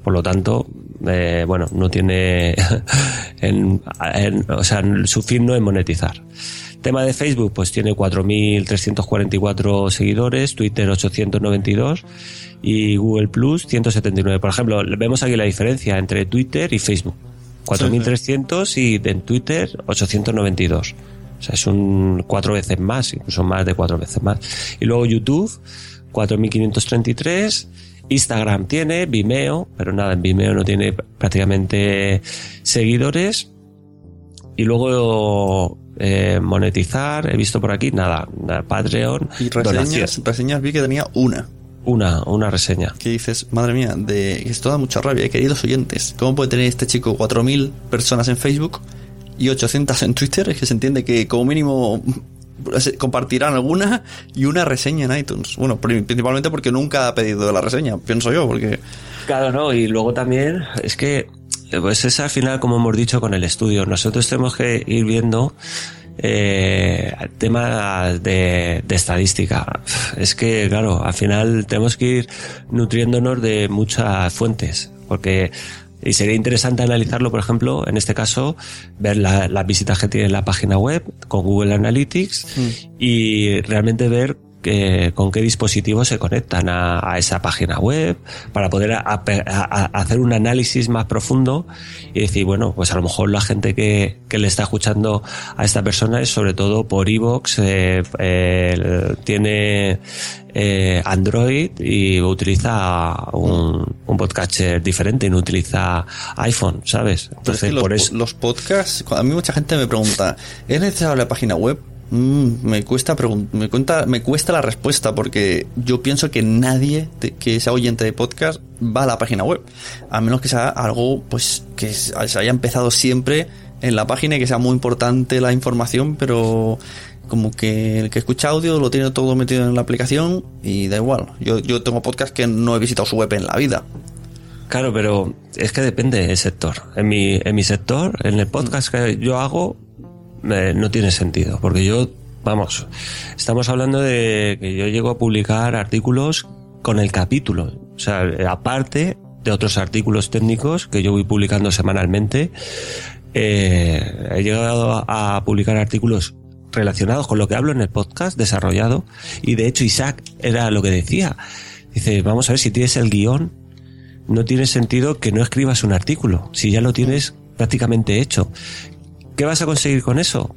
por lo tanto, eh, bueno, no tiene, en- o sea, su fin no es monetizar. Tema de Facebook, pues tiene 4.344 seguidores, Twitter 892 y Google Plus 179. Por ejemplo, vemos aquí la diferencia entre Twitter y Facebook. 4.300 y en Twitter 892. O sea, es un cuatro veces más, incluso más de cuatro veces más. Y luego YouTube, 4.533. Instagram tiene, Vimeo, pero nada, en Vimeo no tiene prácticamente seguidores. Y luego eh, monetizar, he visto por aquí, nada, Patreon, Y donación. reseñas, reseñas vi que tenía una. Una, una reseña. Que dices, madre mía, de que esto da mucha rabia, eh, queridos oyentes. ¿Cómo puede tener este chico 4.000 personas en Facebook y 800 en Twitter? Es que se entiende que como mínimo se compartirán alguna y una reseña en iTunes. Bueno, pri- principalmente porque nunca ha pedido la reseña, pienso yo, porque... Claro, no, y luego también es que, pues es al final, como hemos dicho con el estudio, nosotros tenemos que ir viendo eh, temas de, de estadística. Es que, claro, al final tenemos que ir nutriéndonos de muchas fuentes, porque y sería interesante analizarlo, por ejemplo, en este caso, ver la- las visitas que tiene la página web con Google Analytics y realmente ver con qué dispositivos se conectan a, a esa página web para poder a- a- a- hacer un análisis más profundo y decir, bueno, pues a lo mejor la gente que, que le está escuchando a esta persona es sobre todo por iVoox, eh, tiene eh, Android y utiliza un, un podcatcher diferente y no utiliza iPhone, ¿sabes? Pero es que Entonces, los, por eso... los podcasts, a mí mucha gente me pregunta, ¿es necesario la página web? Mm, me cuesta me cuenta me cuesta la respuesta porque yo pienso que nadie que sea oyente de podcast va a la página web a menos que sea algo pues que se se haya empezado siempre en la página y que sea muy importante la información pero como que el que escucha audio lo tiene todo metido en la aplicación y da igual yo, yo tengo podcast que no he visitado su web en la vida Claro, pero es que depende del sector. En mi, en mi sector, en el podcast que yo hago, eh, no tiene sentido. Porque yo, vamos, estamos hablando de que yo llego a publicar artículos con el capítulo. O sea, aparte de otros artículos técnicos que yo voy publicando semanalmente, eh, he llegado a, a publicar artículos relacionados con lo que hablo en el podcast desarrollado. Y de hecho, Isaac era lo que decía. Dice, vamos a ver si tienes el guion no tiene sentido que no escribas un artículo, si ya lo tienes prácticamente hecho. ¿Qué vas a conseguir con eso?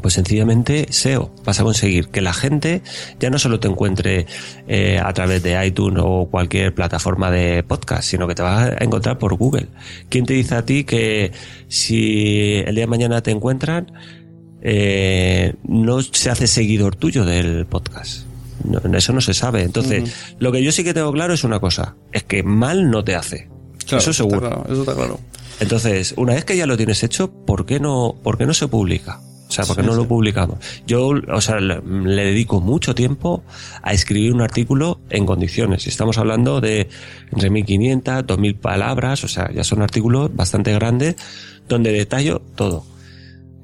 Pues sencillamente SEO. Vas a conseguir que la gente ya no solo te encuentre eh, a través de iTunes o cualquier plataforma de podcast, sino que te vas a encontrar por Google. ¿Quién te dice a ti que si el día de mañana te encuentran, eh, no se hace seguidor tuyo del podcast? No, eso no se sabe. Entonces, lo que yo sí que tengo claro es una cosa, es que mal no te hace. Claro, eso está seguro. claro, eso está claro Entonces, una vez que ya lo tienes hecho, ¿por qué no, por qué no se publica? O sea, ¿por qué Sí, no sí. lo publicamos? Yo, o sea, le, le dedico mucho tiempo a escribir un artículo en condiciones. Estamos hablando de entre 1500, 2000 palabras, o sea, ya son artículos bastante grandes donde detallo todo.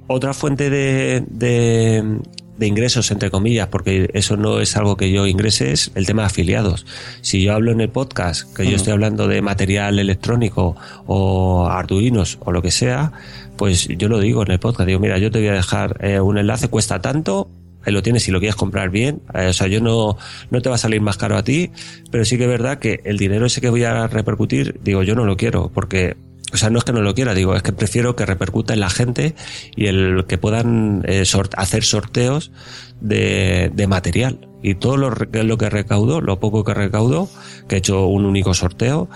Otra fuente de, de, de ingresos, entre comillas, porque eso no es algo que yo ingrese, es el tema de afiliados. Si yo hablo en el podcast, que yo estoy hablando de material electrónico o arduinos o lo que sea, pues yo lo digo en el podcast. Digo, mira, yo te voy a dejar eh, un enlace, cuesta tanto, ahí lo tienes si lo quieres comprar bien. Eh, o sea, yo no, no te va a salir más caro a ti, pero sí que es verdad que el dinero ese que voy a repercutir, digo, yo no lo quiero, porque o sea, no es que no lo quiera, digo, es que prefiero que repercuta en la gente y el que puedan eh, sort- hacer sorteos de, de material. Y todo lo, lo que recaudo, lo poco que recaudo, que he hecho un único sorteo,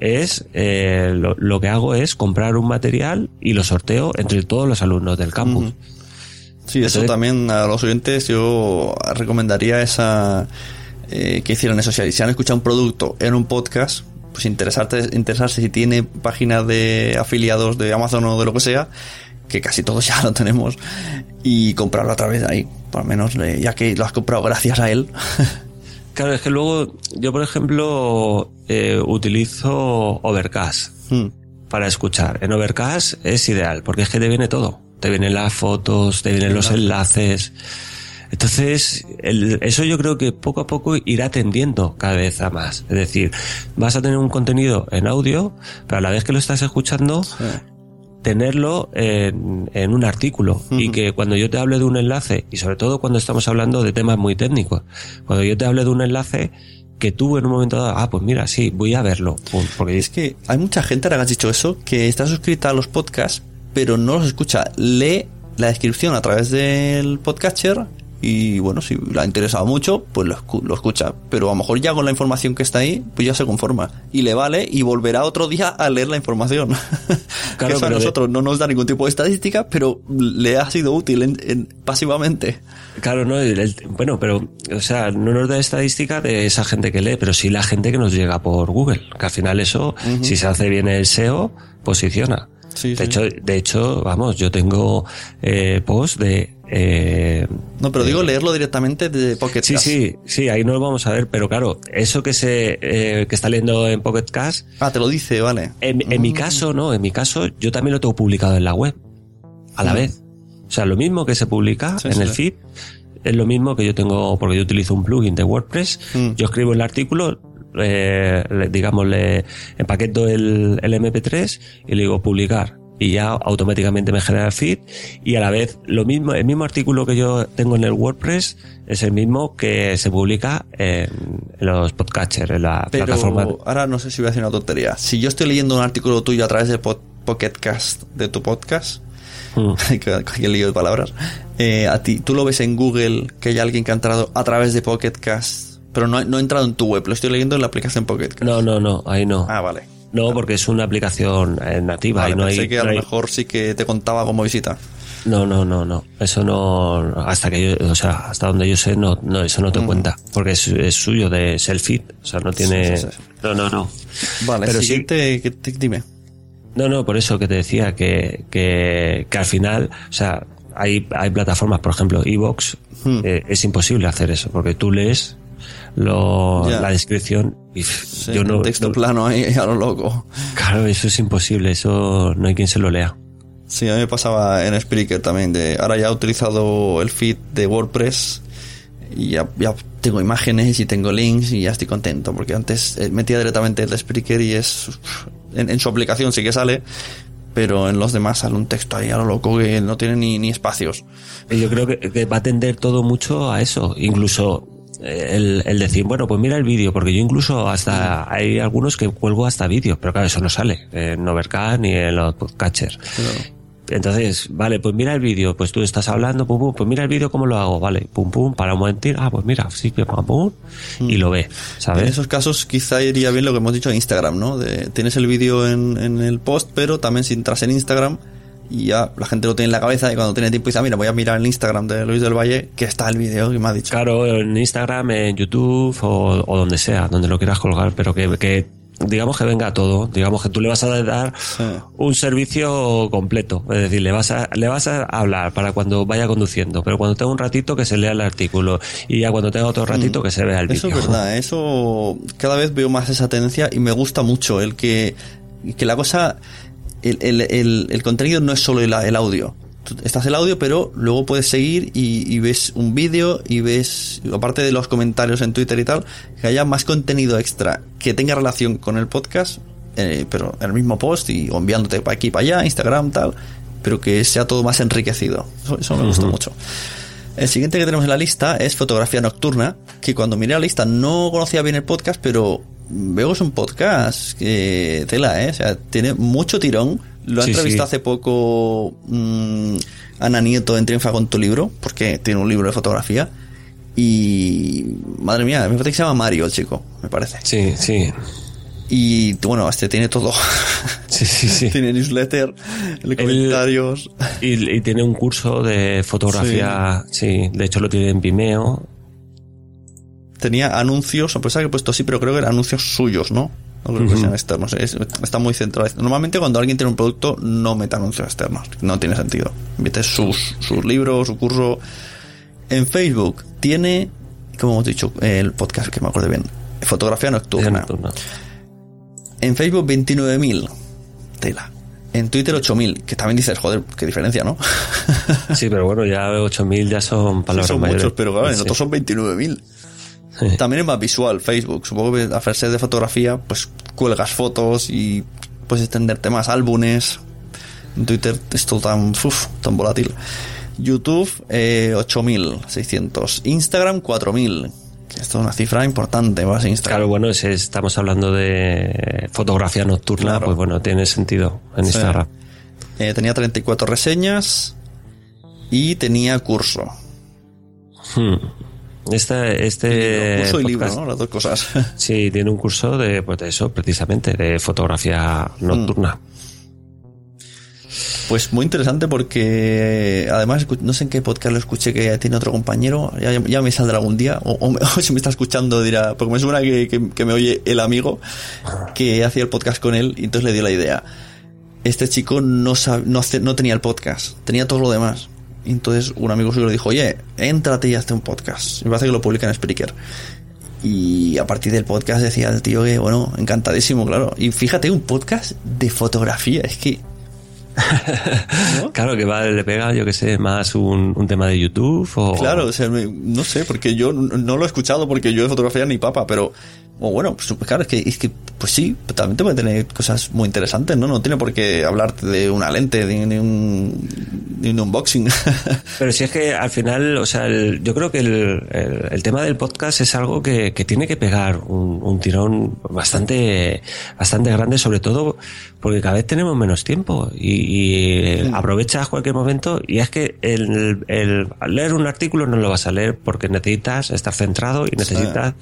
es eh, lo, lo que hago es comprar un material y lo sorteo entre todos los alumnos del campus. Sí, eso también a los oyentes yo recomendaría esa eh, que hicieran eso. Si han escuchado un producto en un podcast, pues interesarte, interesarse si tiene páginas de afiliados de Amazon o de lo que sea, que casi todos ya lo tenemos, y comprarlo a través de ahí. Por lo menos, eh, ya que lo has comprado gracias a él. Claro, es que luego yo, por ejemplo, eh, utilizo Overcast Mm. para escuchar. En Overcast es ideal porque es que te viene todo. Te vienen las fotos, te vienen los enlaces. Entonces, el- eso yo creo que poco a poco irá tendiendo cada vez a más. Es decir, vas a tener un contenido en audio, pero a la vez que lo estás escuchando, tenerlo en, en un artículo y que cuando yo te hable de un enlace y sobre todo cuando estamos hablando de temas muy técnicos cuando yo te hable de un enlace que tú en un momento dado ah pues mira sí voy a verlo porque Es que hay mucha gente, ahora que has dicho eso, que está suscrita a los podcasts, pero no los escucha. Lee la descripción a través del podcatcher y bueno, si le ha interesado mucho, pues lo, escu- lo escucha. Pero a lo mejor ya con la información que está ahí, pues ya se conforma. Y le vale y volverá otro día a leer la información. que eso a de- nosotros no nos da ningún tipo de estadística, pero le ha sido útil en- en- pasivamente. Claro, no, El- el- bueno, pero, o sea, no nos da estadística de esa gente que lee, pero sí la gente que nos llega por Google, que al final eso, si se hace bien el SEO, posiciona. Sí, de sí. hecho, de hecho, vamos, yo tengo eh, posts de eh, No, pero digo leerlo directamente de Pocket Sí, Cast. sí, sí, ahí no lo vamos a ver, pero claro, eso que se eh, que está leyendo en Pocket Cast, Ah, te lo dice, vale. en, en mi caso, no, en mi caso, yo también lo tengo publicado en la web, a la Mm. vez. O sea, lo mismo que se publica Sí, en sí. el feed, es lo mismo que yo tengo, porque yo utilizo un plugin de WordPress, Mm. yo escribo el artículo, eh, le- digamos, le empaqueto el, el MP3 y le digo publicar. Y ya automáticamente me genera el feed y a la vez lo mismo, el mismo artículo que yo tengo en el WordPress es el mismo que se publica en, en los podcatchers, en la Pero plataforma. ahora no sé si voy a decir una tontería. Si yo estoy leyendo un artículo tuyo a través de Pod- Pocket Cast, de tu podcast, Mm. que, que lío de palabras, eh, a ti, tú lo ves en Google que hay alguien que ha entrado a través de Pocket Cast, pero no, no ha entrado en tu web, lo estoy leyendo en la aplicación Pocket Cast. No, no, no, ahí no. Ah, vale. No, porque es una aplicación eh, nativa Vale, y no pensé hay, que a no lo hay- mejor sí que te contaba como visita. No, no, no, no. Eso no, hasta que yo, o sea, hasta donde yo sé, no, no, eso no te cuenta. Porque es, es suyo de selfie. O sea, no tiene. Sí, sí, sí. No, no, no. Vale, Pero siguiente, que te- dime. No, no, por eso que te decía que, que, que al final, o sea, hay, hay plataformas, por ejemplo, Evox, Hmm. eh, es imposible hacer eso, porque tú lees lo, la descripción Sí, yo no, texto no- plano ahí a lo loco. Claro, eso es imposible, eso no hay quien se lo lea. Sí, a mí me pasaba en Spreaker también. De, ahora ya he utilizado el feed de WordPress y ya, ya tengo imágenes y tengo links y ya estoy contento. Porque antes eh, metía directamente el de Spreaker y es. En, en su aplicación sí que sale, pero en los demás sale un texto ahí a lo loco que no tiene ni, ni espacios. Y yo creo que, que va a tender todo mucho a eso. Incluso el, el decir, bueno, pues mira el vídeo, porque yo incluso hasta hay algunos que cuelgo hasta vídeos, pero claro, eso no sale en Overcast ni en los podcatchers. Entonces, vale, pues mira el vídeo, pues tú estás hablando, pum, pum, pues mira el vídeo cómo lo hago, vale, pum, pum, para un momentín, ah, pues mira, sí, pum, pum, pum, y lo ve, En ¿sabes? esos casos quizá iría bien lo que hemos dicho en Instagram, ¿no? De, tienes el vídeo en, en el post, pero también si entras en Instagram y ya la gente lo tiene en la cabeza y cuando tiene tiempo dice, "Ah, mira, voy a mirar el Instagram de Luis del Valle, que está el vídeo que me ha dicho. Claro, en Instagram, en YouTube o, o donde sea, donde lo quieras colgar, pero que, que digamos que venga todo, digamos que tú le vas a dar un servicio completo, es decir, le vas a le vas a hablar para cuando vaya conduciendo, pero cuando tenga un ratito que se lea el artículo y ya cuando tenga otro ratito que se vea el Eso vídeo. es verdad, eso cada vez veo más esa tendencia y me gusta mucho el que, que la cosa, el, el, el, el contenido no es solo el, audio. Tú estás el audio, pero luego puedes seguir y, y ves un vídeo y ves, aparte de los comentarios en Twitter y tal, que haya más contenido extra que tenga relación con el podcast, eh, pero en el mismo post y enviándote para aquí, para allá, Instagram, tal, pero que sea todo más enriquecido. Eso, eso me gusta mucho. El siguiente que tenemos en la lista es fotografía nocturna, que cuando miré la lista no conocía bien el podcast, pero veo que es un podcast que tela, ¿eh? O sea, tiene mucho tirón. Lo ha Sí, entrevistado sí. hace poco mm, Ana Nieto en Triunfa con tu libro, porque tiene un libro de fotografía. Y madre mía, me parece que se llama Mario el chico, me parece. Sí, sí. Y bueno, este tiene todo. Sí, sí, sí. tiene newsletter, comentarios. Y, y tiene un curso de fotografía, sí. de hecho lo tiene en Vimeo. Tenía anuncios, a pesar que he puesto sí, pero creo que eran anuncios suyos, ¿no? No creo que sean externos. es- está muy centrado. Normalmente cuando alguien tiene un producto no mete anuncios externos. No tiene sentido. Mete sus, sus libros, su curso. En Facebook tiene, como hemos dicho, el podcast que me acuerdo bien, fotografía nocturna. En Facebook 29.000. Tela. En Twitter 8000, que también dices, joder, qué diferencia, ¿no? Sí, pero bueno, ya 8000 ya son palabras Sí, son mayores. muchos, pero claro, en Sí. otros son 29.000. También es más visual, Facebook. Supongo que hacerse de fotografía, pues cuelgas fotos y puedes extenderte más álbumes. En Twitter es todo tan, uf, tan volátil. YouTube, eh, 8.600. Instagram, 4.000. Que esto es una cifra importante, más Instagram. Claro, bueno, si estamos hablando de fotografía nocturna, Claro. pues bueno, tiene sentido en Sí. Instagram. Eh, tenía 34 reseñas y tenía curso. Hmm. Este, este curso y libro. Las dos cosas. Sí, tiene un curso de, pues de eso, precisamente, de fotografía nocturna. Pues muy interesante porque además no sé en qué podcast lo escuché que tiene otro compañero, ya, ya me saldrá algún día, o, o me- o si me está escuchando dirá, porque me suena que, que- que me oye el amigo que hacía el podcast con él y entonces le dio la idea. Este chico no, sab- no, no tenía el podcast, tenía todo lo demás. Y entonces un amigo suyo le dijo, oye, éntrate y hazte un podcast. Me parece que lo publica en Spreaker. Y a partir del podcast decía el tío que, bueno, encantadísimo, claro. Y fíjate, un podcast de fotografía, es que Claro, que va, le pega, yo que sé, más un, un tema de YouTube o... Claro, o sea, me- no sé, porque yo no lo he escuchado porque yo de fotografía ni papa, pero o bueno, pues, claro, es que, es que pues sí, también te puede tener cosas muy interesantes, ¿no? No tiene por qué hablarte de una lente, de, de un, de un unboxing. Pero si es que al final, o sea, el- yo creo que el, el- el tema del podcast es algo que, que tiene que pegar un, un tirón bastante, bastante grande, sobre todo porque cada vez tenemos menos tiempo y, y aprovechas cualquier momento y es que el, el leer un artículo no lo vas a leer porque necesitas estar centrado y necesitas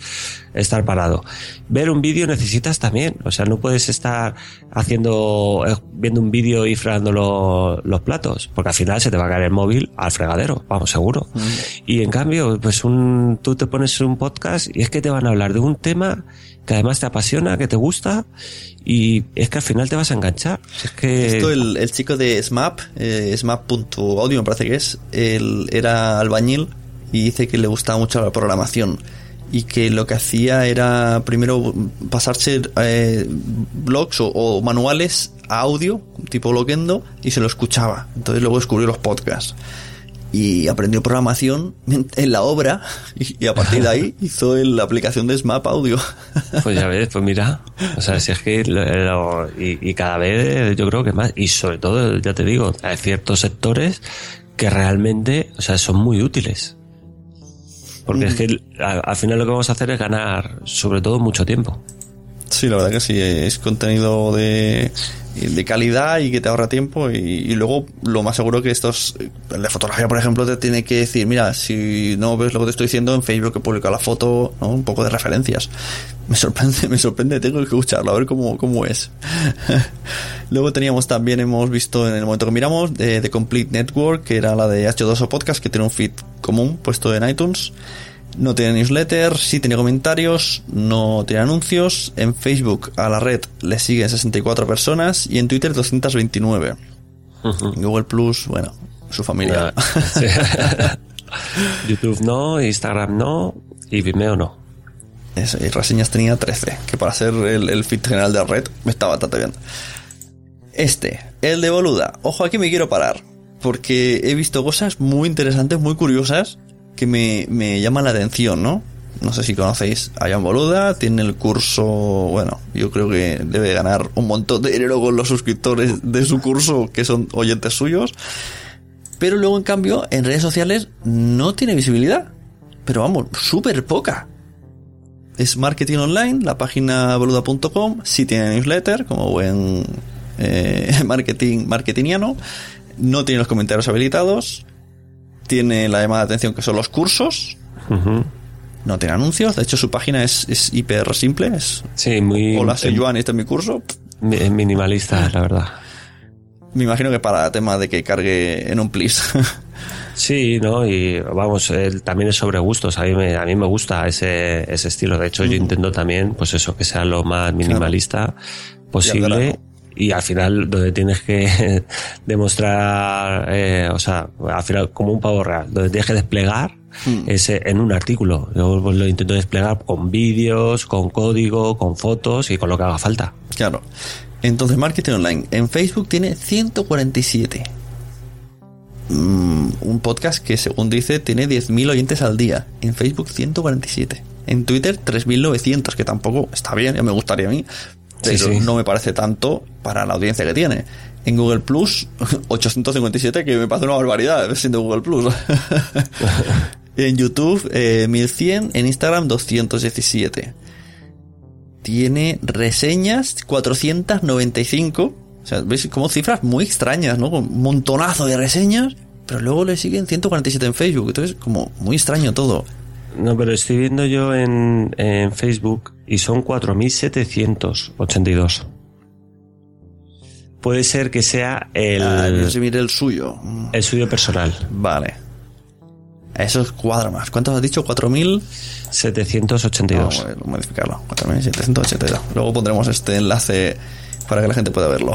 estar parado. Ver un vídeo necesitas también, o sea, no puedes estar haciendo, eh, viendo un vídeo y fregando lo- los platos, porque al final se te va a caer el móvil al fregadero, vamos, seguro. Y en cambio, pues un, tú te pones un podcast y es que te van a hablar de un tema que además te apasiona, que te gusta y es que al final te vas a enganchar. Es que Esto el, el chico de SMAP, eh, SMAP.audio me parece que es, él era albañil y dice que le gustaba mucho la programación y que lo que hacía era primero pasarse eh, blogs o, o manuales a audio, tipo Loquendo, y se lo escuchaba. Entonces luego descubrió los podcasts. Y aprendió programación en la obra y, y a partir de ahí hizo el- la aplicación de SMAP Audio. Pues ya ves, pues mira, o sea, si es que lo- lo- y, y cada vez yo creo que más, y sobre todo, ya te digo, hay ciertos sectores que realmente, o sea, son muy útiles. Porque es que al, al final lo que vamos a hacer es ganar, sobre todo, mucho tiempo. Sí, la verdad que sí, es contenido de, de calidad y que te ahorra tiempo y, y luego lo más seguro que estos, de fotografía por ejemplo, te tiene que decir, mira, si no ves lo que te estoy diciendo en Facebook he publicado la foto, ¿no? un poco de referencias. Me sorprende, me sorprende, tengo que escucharlo, a ver cómo, cómo es. luego teníamos también, hemos visto en el momento que miramos, de The Complete Network, que era la de H2O Podcast, que tiene un feed común puesto en iTunes. No tiene newsletter, sí tiene comentarios, no tiene anuncios. En Facebook a la red le siguen 64 personas y en Twitter 229. Google Plus, bueno, su familia. Sí. YouTube no, Instagram no y Vimeo no. Eso, y reseñas tenía 13, que para ser el, feed general de la red está bastante bien. Este, el de Boluda. Ojo, aquí me quiero parar, porque he visto cosas muy interesantes, muy curiosas, que me, me llaman la atención, ¿no? No sé si conocéis a Boluda, tiene el curso, bueno, yo creo que debe ganar un montón de dinero con los suscriptores de su curso, que son oyentes suyos. Pero luego, en cambio, en redes sociales no tiene visibilidad. Pero vamos, súper poca. Es marketing online, la página boluda.com, sí tiene newsletter, como buen eh, marketing marketingiano. No tiene los comentarios habilitados. Tiene la llamada de atención que son los cursos. No tiene anuncios. De hecho, su página es, es hiper simple. Es, Sí, muy Hola, soy em- Joan este es mi curso. mi- minimalista, la verdad. Me imagino que para tema de que cargue en un please. Sí, ¿no? Y vamos, él también es sobre gustos. A mí me, a mí me gusta ese, ese estilo. De hecho, yo intento también, pues eso, que sea lo más minimalista posible. Y al final, donde tienes que demostrar, eh, o sea, al final, como un pavo real, donde tienes que desplegar es eh, en un artículo. Yo pues, lo intento desplegar con vídeos, con código, con fotos y con lo que haga falta. Claro. Entonces, marketing online. En Facebook tiene 147. Mm, un podcast que, según dice, tiene 10.000 oyentes al día. En Facebook, 147. En Twitter, 3.900, que tampoco está bien, ya me gustaría a mí. Pero Sí, sí. no me parece tanto para la audiencia que tiene. En Google Plus, 857, que me parece una barbaridad siendo Google Plus. en YouTube, eh, 1100. En Instagram, 217 tiene reseñas 495. O sea, veis como cifras muy extrañas, ¿no? Con un montonazo de reseñas, pero luego le siguen 147 en Facebook. Entonces, como muy extraño todo. No, pero estoy viendo yo en, en Facebook y son 4.782. Puede ser que sea el, Ah, yo sí miré el suyo. el suyo personal. Vale. Eso es cuadra más. ¿Cuántos has dicho? 4.000. 782. Vamos a modificarlo. 4.782. Luego pondremos este enlace para que la gente pueda verlo.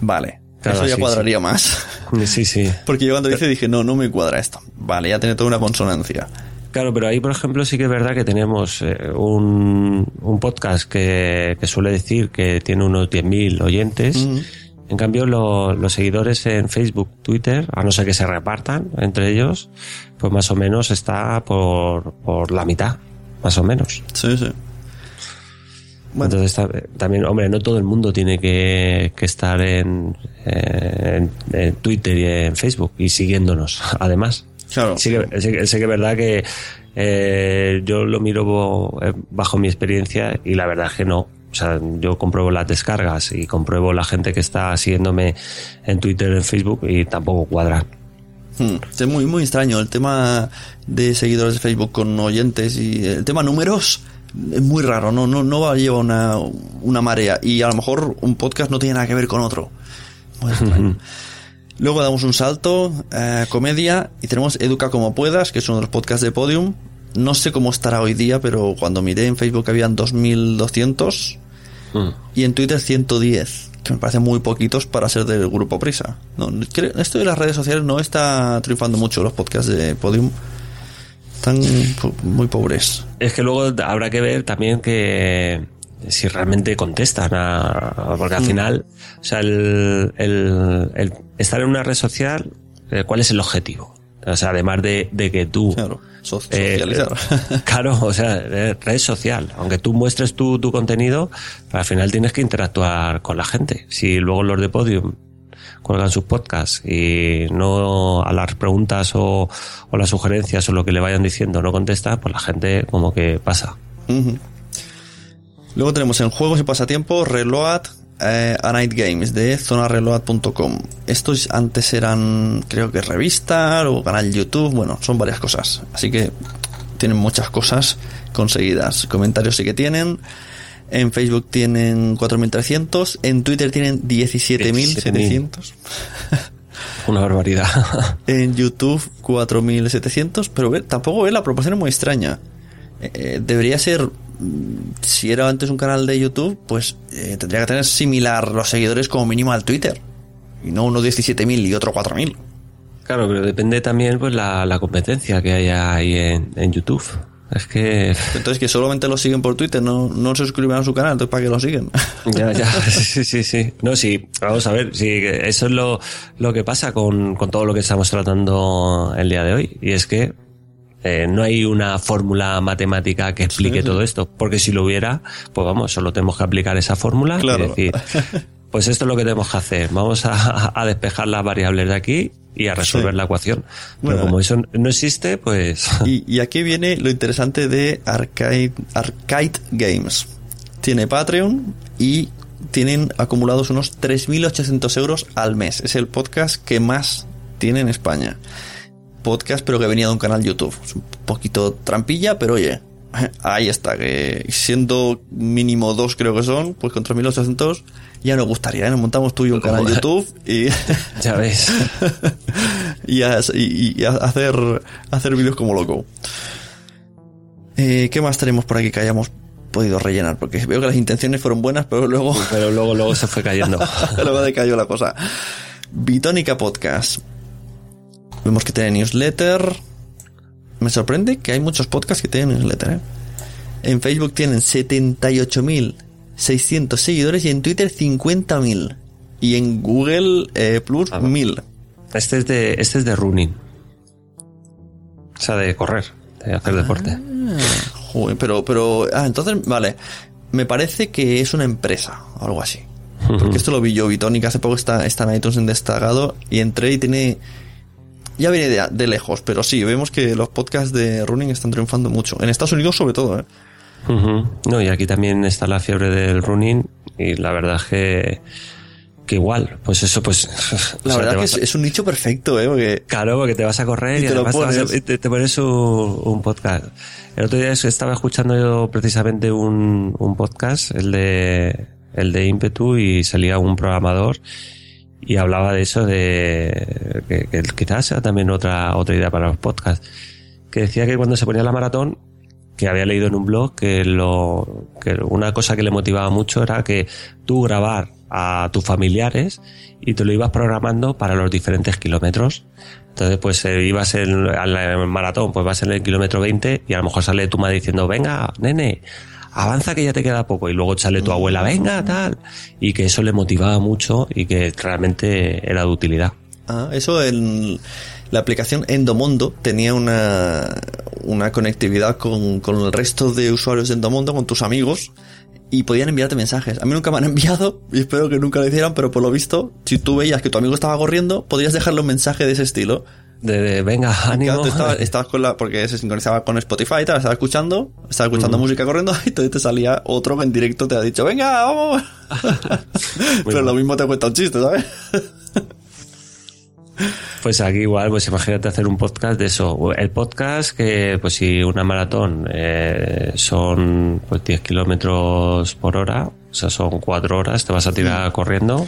vale. Claro, Eso ya sí, cuadraría más. Sí, sí. Porque yo cuando hice dije, no, no me cuadra esto. Vale, ya tiene toda una consonancia. Claro, pero ahí, por ejemplo, sí que es verdad que tenemos eh, un, un podcast que, que suele decir que tiene unos 10.000 oyentes. En cambio, lo- los seguidores en Facebook, Twitter, a no ser que se repartan entre ellos, pues más o menos está por, por la mitad, más o menos. Sí, sí. Entonces ta- también, hombre, no todo el mundo tiene que, que estar en, en, en Twitter y en Facebook y siguiéndonos, además. Claro. Sí que, sí que- sí que es verdad que eh, yo lo miro eh, bajo mi experiencia y la verdad es que no. O sea, yo compruebo las descargas y compruebo la gente que está siguiéndome en Twitter, en Facebook y tampoco cuadran. Hmm, Es muy, muy extraño el tema de seguidores de Facebook con oyentes y el tema números es muy raro, no, no, no va a llevar una, una marea y a lo mejor un podcast no tiene nada que ver con otro. Muy extraño. Luego damos un salto, eh, comedia, y tenemos Educa como puedas, que es uno de los podcasts de Podium. No sé cómo estará hoy día, pero cuando miré en Facebook habían 2.200 y en Twitter 110, que me parecen muy poquitos para ser del grupo Prisa. No, creo- esto de las redes sociales no está triunfando mucho, los podcasts de Podium. Están muy pobres. Es que luego habrá que ver también que si realmente contestan a, porque al Mm. final, o sea, el, el- el estar en una red social, eh, ¿cuál es el objetivo? O sea, además de, de que tú Claro, eh, socializar. eh, claro, o sea, eh, red social. Aunque tú muestres tu, tu contenido, al final tienes que interactuar con la gente. Si luego los de Podium cuelgan sus podcasts y no a las preguntas o, o las sugerencias o lo que le vayan diciendo no contesta, pues la gente como que pasa. Ujú. Luego tenemos en juegos y pasatiempos Reload eh, a Night Games de zonareload.com. Estos antes eran, creo que revista o canal YouTube, bueno, son varias cosas. Así que tienen muchas cosas conseguidas. Comentarios sí que tienen. En Facebook tienen 4.300. En Twitter tienen 17.700. Una barbaridad. En YouTube 4.700, pero ve, tampoco ve la proporción es muy extraña. Eh, eh, debería ser, mm, si era antes un canal de YouTube, pues eh, tendría que tener similar los seguidores como mínimo al Twitter. Y no uno 17.000 y otro 4.000. Claro, pero depende también pues la, la competencia que haya ahí en, en YouTube. Es que Entonces que solamente lo siguen por Twitter, no, no se suscriben a su canal, entonces ¿para qué lo siguen? Ya, ya, sí, sí, sí. No, sí, vamos a ver, sí, eso es lo, lo que pasa con, con todo lo que estamos tratando el día de hoy. Y es que eh, no hay una fórmula matemática que explique Sí, sí. todo esto. Porque si lo hubiera, pues vamos, solo tenemos que aplicar esa fórmula Claro. y decir, pues esto es lo que tenemos que hacer. Vamos a, a despejar las variables de aquí y a resolver Sí. la ecuación. Pero Bueno. como eso no existe, pues... Y, y aquí viene lo interesante de Arcade, Arcade Games. Tiene Patreon y tienen acumulados unos 3.800 euros al mes. Es el podcast que más tiene en España. Podcast, pero que venía de un canal YouTube. Es un poquito trampilla, pero oye, ahí está. Que siendo mínimo dos, creo que son, pues con 3.800 ya nos gustaría. ¿eh? Nos montamos tú y un canal YouTube y. ya ves. y, a, y- y a hacer, hacer vídeos como loco. Eh, ¿Qué más tenemos por aquí que hayamos podido rellenar? Porque veo que las intenciones fueron buenas, pero luego, Pero luego, luego se fue cayendo. luego decayó la cosa. Bitónica Podcast. Vemos que tiene newsletter. Me sorprende que hay muchos podcasts que tienen newsletter. ¿eh? En Facebook tienen 600 seguidores y en Twitter 50.000. Y en Google eh, Plus 1000. Este es de, este es de running. O sea, de correr, de hacer deporte. Ah, joder, pero, pero, ah, entonces, vale. Me parece que es una empresa, o algo así. Porque esto lo vi yo, Bitonic, hace poco está, está en iTunes en destacado y entré y tiene... Ya viene de, de lejos, pero sí, vemos que los podcasts de running están triunfando mucho. En Estados Unidos sobre todo, ¿eh? No, y aquí también está la fiebre del running y la verdad es que, que igual, pues eso, pues... La sea, verdad que es, a- es un nicho perfecto, ¿eh? Porque Claro, porque te vas a correr Y y, te además te, vas a- pones. te- te pones un, un podcast. El otro día estaba escuchando yo precisamente un, un podcast, el de, el de Impetu, y salía un programador y hablaba de eso, de que, que quizás sea también otra, otra idea para los podcasts. Que decía que cuando se ponía la maratón, que había leído en un blog que lo que una cosa que le motivaba mucho era que tú grabar a tus familiares y te lo ibas programando para los diferentes kilómetros. Entonces, pues eh, ibas en, al maratón, pues vas en el kilómetro 20 y a lo mejor sale tu madre diciendo, venga, nene, avanza que ya te queda poco. Y luego sale tu abuela, venga, tal. Y que eso le motivaba mucho y que realmente era de utilidad. Ah, eso en la aplicación Endomondo tenía una, una conectividad con, con el resto de usuarios de Endomondo, con tus amigos, y podían enviarte mensajes. A mí nunca me han enviado, y espero que nunca lo hicieran, pero por lo visto, si tú veías que tu amigo estaba corriendo, podías dejarle un mensaje de ese estilo. De, de, venga, Claro, ánimo. tú estabas, estabas con la, porque se sincronizaba con Spotify y tal, estaba escuchando, estaba escuchando música corriendo, y entonces te salía otro que en directo te ha dicho, venga, vamos. pero lo mismo te cuenta un chiste, ¿sabes? Pues aquí igual, pues imagínate hacer un podcast de eso. El podcast que, pues si una maratón eh, son pues 10 kilómetros por hora, o sea, son 4 horas, te vas a tirar corriendo,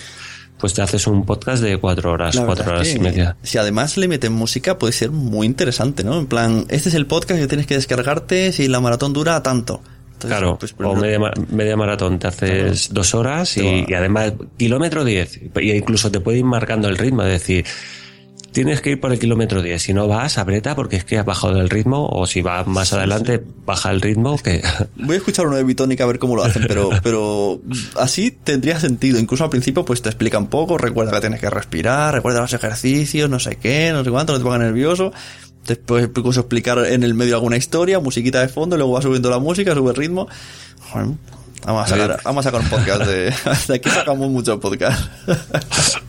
pues te haces un podcast de 4 horas, La 4 verdad horas que, y media. Si además le meten música, puede ser muy interesante, ¿no? En plan, este es el podcast que tienes que descargarte si la maratón dura tanto. Entonces, Claro, pues, o media, ma- media maratón, te haces dos horas y además kilómetro 10, y incluso te puede ir marcando el ritmo, es decir, tienes que ir por el kilómetro 10, si no vas, aprieta porque es que has bajado el ritmo, o si vas más adelante, baja el ritmo, que Voy a escuchar uno de Bitónica a ver cómo lo hacen, pero, pero así tendría sentido. Incluso al principio, pues te explica un poco, recuerda que tienes que respirar, recuerda los ejercicios, no sé qué, no sé cuánto, no te pongas nervioso. Después incluso explicar en el medio alguna historia, musiquita de fondo, luego va subiendo la música, sube el ritmo. Joder, vamos a sacar, vamos a sacar un podcast de, de aquí sacamos muchos podcasts.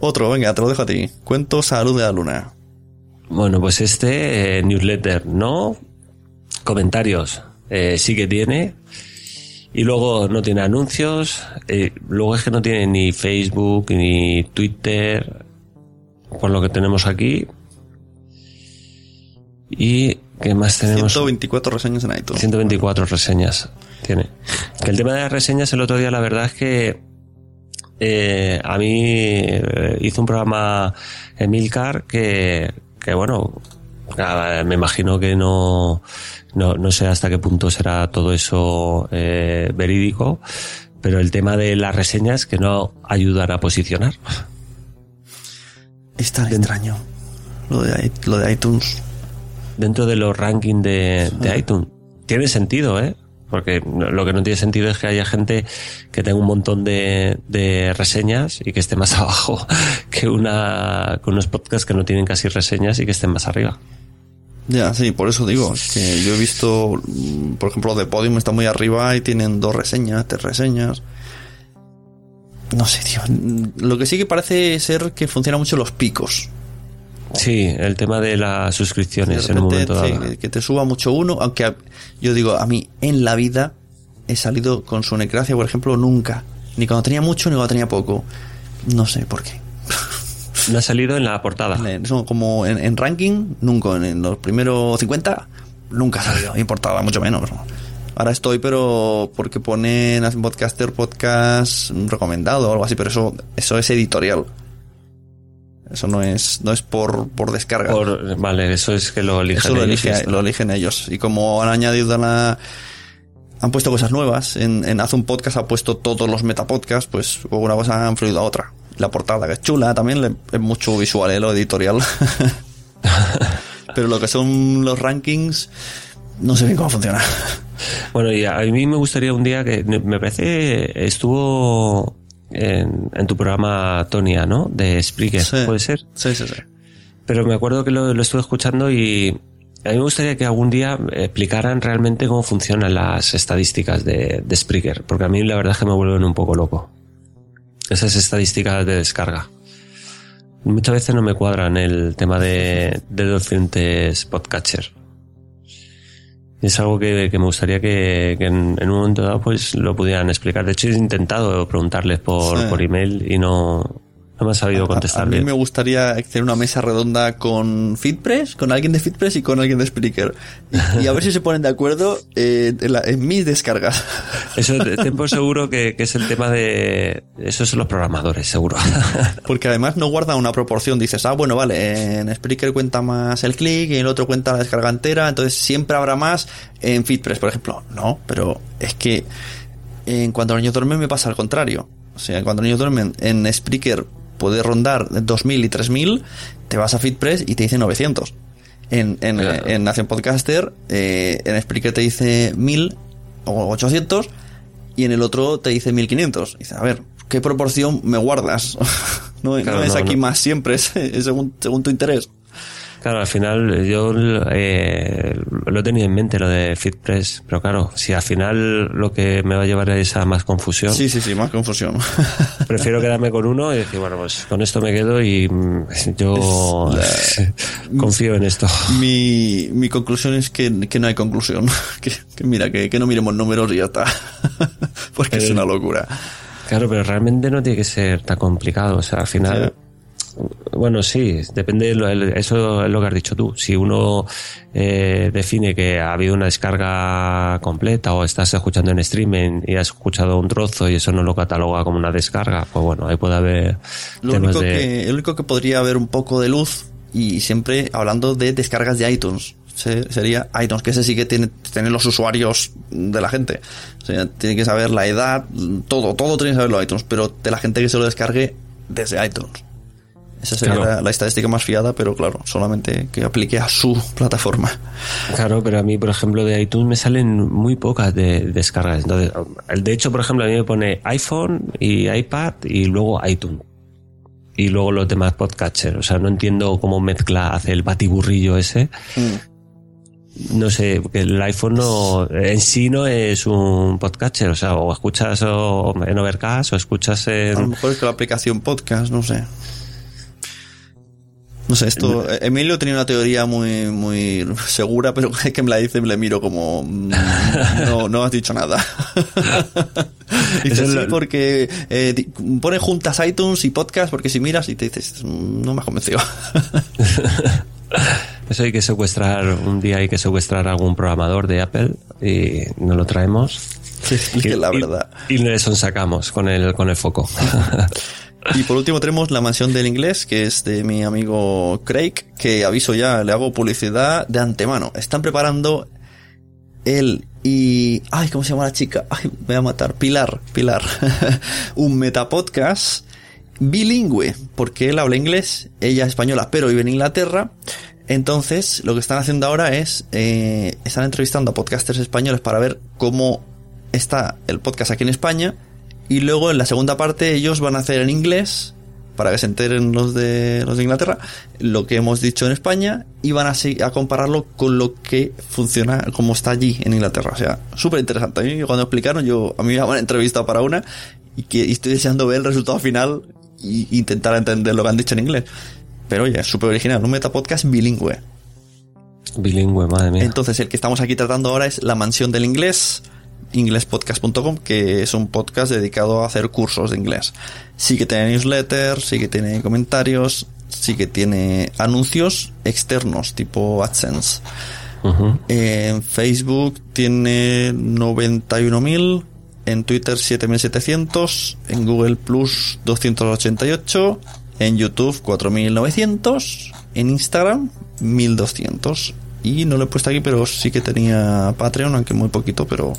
Otro, venga, te lo dejo a ti. Cuento salud de la luna. Bueno, pues este eh, newsletter no, comentarios eh, sí que tiene y luego no tiene anuncios, eh, luego es que no tiene ni Facebook ni Twitter, por lo que tenemos aquí. Y ¿qué más tenemos? 124 reseñas en iTunes. 124 reseñas tiene. Que el tema de las reseñas el otro día la verdad es que eh, a mí eh, hizo un programa Emilcar que, que bueno, me imagino que no, no, no sé hasta qué punto será todo eso eh, verídico, pero el tema de las reseñas que no ayudan a posicionar. Es tan extraño. Lo de, lo de iTunes. dentro de los rankings de, de iTunes. Tiene sentido, ¿eh? Porque lo que no tiene sentido es que haya gente que tenga un montón de, de reseñas y que esté más abajo que, una, que unos podcasts que no tienen casi reseñas y que estén más arriba. Ya, sí, por eso digo. que yo he visto, por ejemplo, de Podium está muy arriba y tienen dos reseñas, tres reseñas. No sé, tío. Lo que sí que parece ser que funcionan mucho los picos. Sí, el tema de las De suscripciones en un repente, momento dado. que- que te suba mucho uno, aunque a- yo digo, a mí en la vida he salido con su necracia, por ejemplo, nunca. Ni cuando tenía mucho, ni cuando tenía poco. No sé por qué. No ha salido en la portada. Eso como en, en ranking, nunca. En, en los primeros 50, nunca ha salido. Importaba mucho menos. Ahora estoy, pero porque ponen a podcaster podcast recomendado o algo así, pero eso, eso es editorial. Eso no es, no es por, por descarga. Por- vale, eso es que lo eligen Eso lo, ellos elige- está. lo eligen ellos. Y como han añadido la. Han puesto cosas nuevas. En, en Haz un podcast ha puesto todos los metapodcasts, pues una cosa ha influido a otra. La portada, que es chula, también le- es mucho visual, ¿eh? lo editorial. Pero lo que son los rankings, no sé bien cómo funciona. Bueno, y a mí me gustaría un día que me parece estuvo en, en tu programa Tonia, ¿no? De Spreaker, Sí. ¿puede ser? Sí, sí, sí. Pero me acuerdo que lo, lo estuve escuchando y a mí me gustaría que algún día explicaran realmente cómo funcionan las estadísticas de, de Spreaker, porque a mí la verdad es que me vuelven un poco loco. Esas estadísticas de descarga. Muchas veces no me cuadran el tema de, de diferentes podcatcher. Es algo que, que me gustaría que, que en, en un momento dado pues lo pudieran explicar. De hecho, he intentado preguntarles por, Sí. por email y no, no me han sabido A, contestar a mí bien. me gustaría hacer una mesa redonda con Fitpress, con alguien de Fitpress y con alguien de Spreaker. Y, y a ver si se ponen de acuerdo eh, en, la- en mis descargas. Eso te- ten por seguro que, que es el tema de... Esos son los programadores, seguro. Porque además no guarda una proporción. Dices, ah, bueno, vale, en Spreaker cuenta más el clic y en el otro cuenta la descarga entera. Entonces siempre habrá más en Fitpress, por ejemplo. No, pero es que en cuanto los niños duermen me pasa al contrario. O sea, cuando niños duermen en Spreaker puede rondar 2000 y 3000, te vas a Fitpress y te dice 900. En, en, Claro. en Nación Podcaster, eh, en Spreaker te dice 1000 o 800 y en el otro te dice 1500. Dice, a ver, ¿qué proporción me guardas? no, Claro, no es no, aquí no. más siempre, es, es según, según tu interés. Claro, al final yo eh, lo he tenido en mente, lo de FitPress, pero claro, si al final lo que me va a llevar es a más confusión, Sí, sí, sí, más confusión. prefiero quedarme con uno y decir, bueno, pues con esto me quedo y mm, yo confío en esto. mi, mi conclusión es que, que no hay conclusión. que, que mira, que, que no miremos números y ya está. Porque es una locura. Claro, pero realmente no tiene que ser tan complicado. O sea, al final, bueno, sí, depende, de lo- eso es lo que has dicho tú. Si uno eh, define que ha habido una descarga completa o estás escuchando en streaming y has escuchado un trozo y eso no lo cataloga como una descarga, pues bueno, ahí puede haber Lo temas único, de... que, lo único que podría haber un poco de luz, y siempre hablando de descargas de iTunes, se- sería iTunes, que ese sí que tiene, tiene los usuarios de la gente. O sea, tiene que saber la edad, todo, todo tiene que saberlo iTunes, pero de la gente que se lo descargue desde iTunes. Esa sería Claro. la, la estadística más fiada, pero claro, solamente que aplique a su plataforma. Claro, pero a mí, por ejemplo, de iTunes me salen muy pocas de, descargas. Entonces, de hecho, por ejemplo, a mí me pone iPhone y iPad y luego iTunes. Y luego los demás podcatcher. O sea, no entiendo cómo mezcla, hace el batiburrillo ese. No sé, porque el iPhone no, en sí no es un podcatcher. O sea, o escuchas en Overcast o escuchas A lo en... mejor es que la aplicación podcast, no sé. No sé, esto. Emilio tenía una teoría muy, muy segura, pero es que me la dice y le miro como. mm, No, no has dicho nada. Dice, es sí, lo- porque eh, pone juntas iTunes y podcast, porque si miras y te dices, "Mm, no me has convencido. Eso hay que secuestrar, un día hay que secuestrar a algún programador de Apple y nos lo traemos. que explique la Y- verdad. Y, le sonsacamos con el, con el foco. Y por último tenemos La Mansión del Inglés, que es de mi amigo Craig, que aviso ya, le hago publicidad de antemano. Están preparando él y... Ay, ¿cómo se llama la chica? Ay, me voy a matar. Pilar, Pilar. Un metapodcast bilingüe, porque él habla inglés, ella es española, pero vive en Inglaterra. Entonces, lo que están haciendo ahora es, eh, están entrevistando a podcasters españoles para ver cómo está el podcast aquí en España. Y luego en la segunda parte ellos van a hacer en inglés, para que se enteren los de, los de Inglaterra, lo que hemos dicho en España y van a, a compararlo con lo que funciona, como está allí en Inglaterra. O sea, súper interesante. A mí cuando explicaron, yo, a mí me han entrevistado para una y que y estoy deseando ver el resultado final e intentar entender lo que han dicho en inglés. Pero oye, súper original, un metapodcast bilingüe. Bilingüe, madre mía. Entonces, el que estamos aquí tratando ahora es La Mansión del Inglés, inglespodcast.com, que es un podcast dedicado a hacer cursos de inglés. Sí que tiene newsletter, sí que tiene comentarios, sí que tiene anuncios externos, tipo AdSense. En Facebook tiene 91.000, en Twitter 7.700, en Google Plus 288, en YouTube 4.900, en Instagram 1.200. Y no lo he puesto aquí, pero sí que tenía Patreon, aunque muy poquito, pero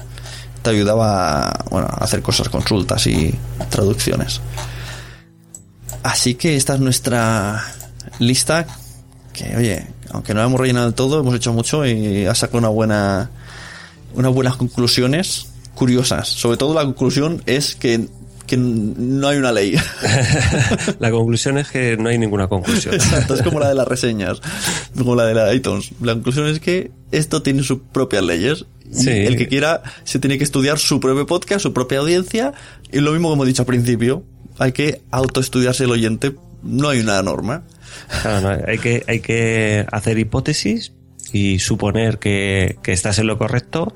te ayudaba a, bueno, a hacer cosas, consultas y traducciones. Así que esta es nuestra lista que, oye, aunque no la hemos rellenado del todo, hemos hecho mucho y ha sacado una buena unas buenas conclusiones curiosas. Sobre todo la conclusión es que, que no hay una ley. la conclusión es que no hay ninguna conclusión. Exacto, es como la de las reseñas, como la de la iTunes. La conclusión es que esto tiene sus propias leyes. Y el que quiera se tiene que estudiar su propio podcast, su propia audiencia. Y lo mismo como he dicho al principio, hay que autoestudiarse el oyente. No hay una norma. Claro, hay, que, hay que hacer hipótesis y suponer que, que, estás en lo correcto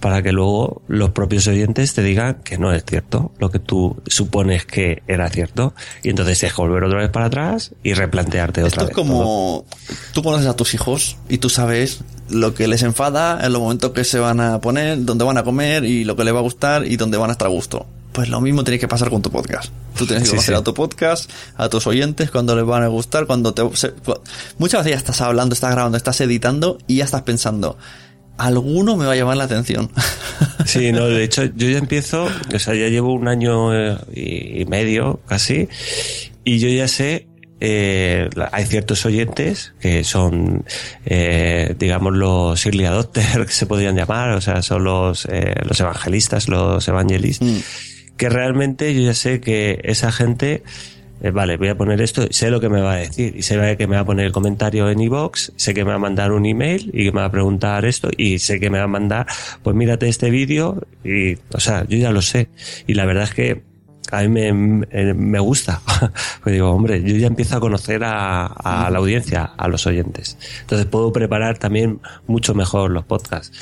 para que luego los propios oyentes te digan que no es cierto lo que tú supones que era cierto y entonces que volver otra vez para atrás y replantearte otra vez. Esto es como tú conoces a tus hijos y tú sabes lo que les enfada en los momentos que se van a poner, dónde van a comer y lo que les va a gustar y dónde van a estar a gusto. Pues lo mismo tiene que pasar con tu podcast. Tú tienes que conocer a tu podcast, a tus oyentes, cuando les van a gustar, cuando te... muchas veces ya estás hablando, estás grabando, estás editando y ya estás pensando, alguno me va a llamar la atención. Sí, no, de hecho yo ya empiezo, o sea, ya llevo un año eh, y medio casi, y yo ya sé eh, hay ciertos oyentes que son, eh, digamos, los early adopters que se podrían llamar, o sea, son los, eh, los evangelistas, los evangelistas, mm que realmente yo ya sé que esa gente, eh, vale, voy a poner esto, sé lo que me va a decir y sé que me va a poner el comentario en iBox, sé que me va a mandar un email y que me va a preguntar esto y sé que me va a mandar, pues mírate este vídeo y, o sea, yo ya lo sé. Y la verdad es que a mí me, me gusta. pues digo, hombre, yo ya empiezo a conocer a, a la audiencia, a los oyentes. Entonces puedo preparar también mucho mejor los podcasts.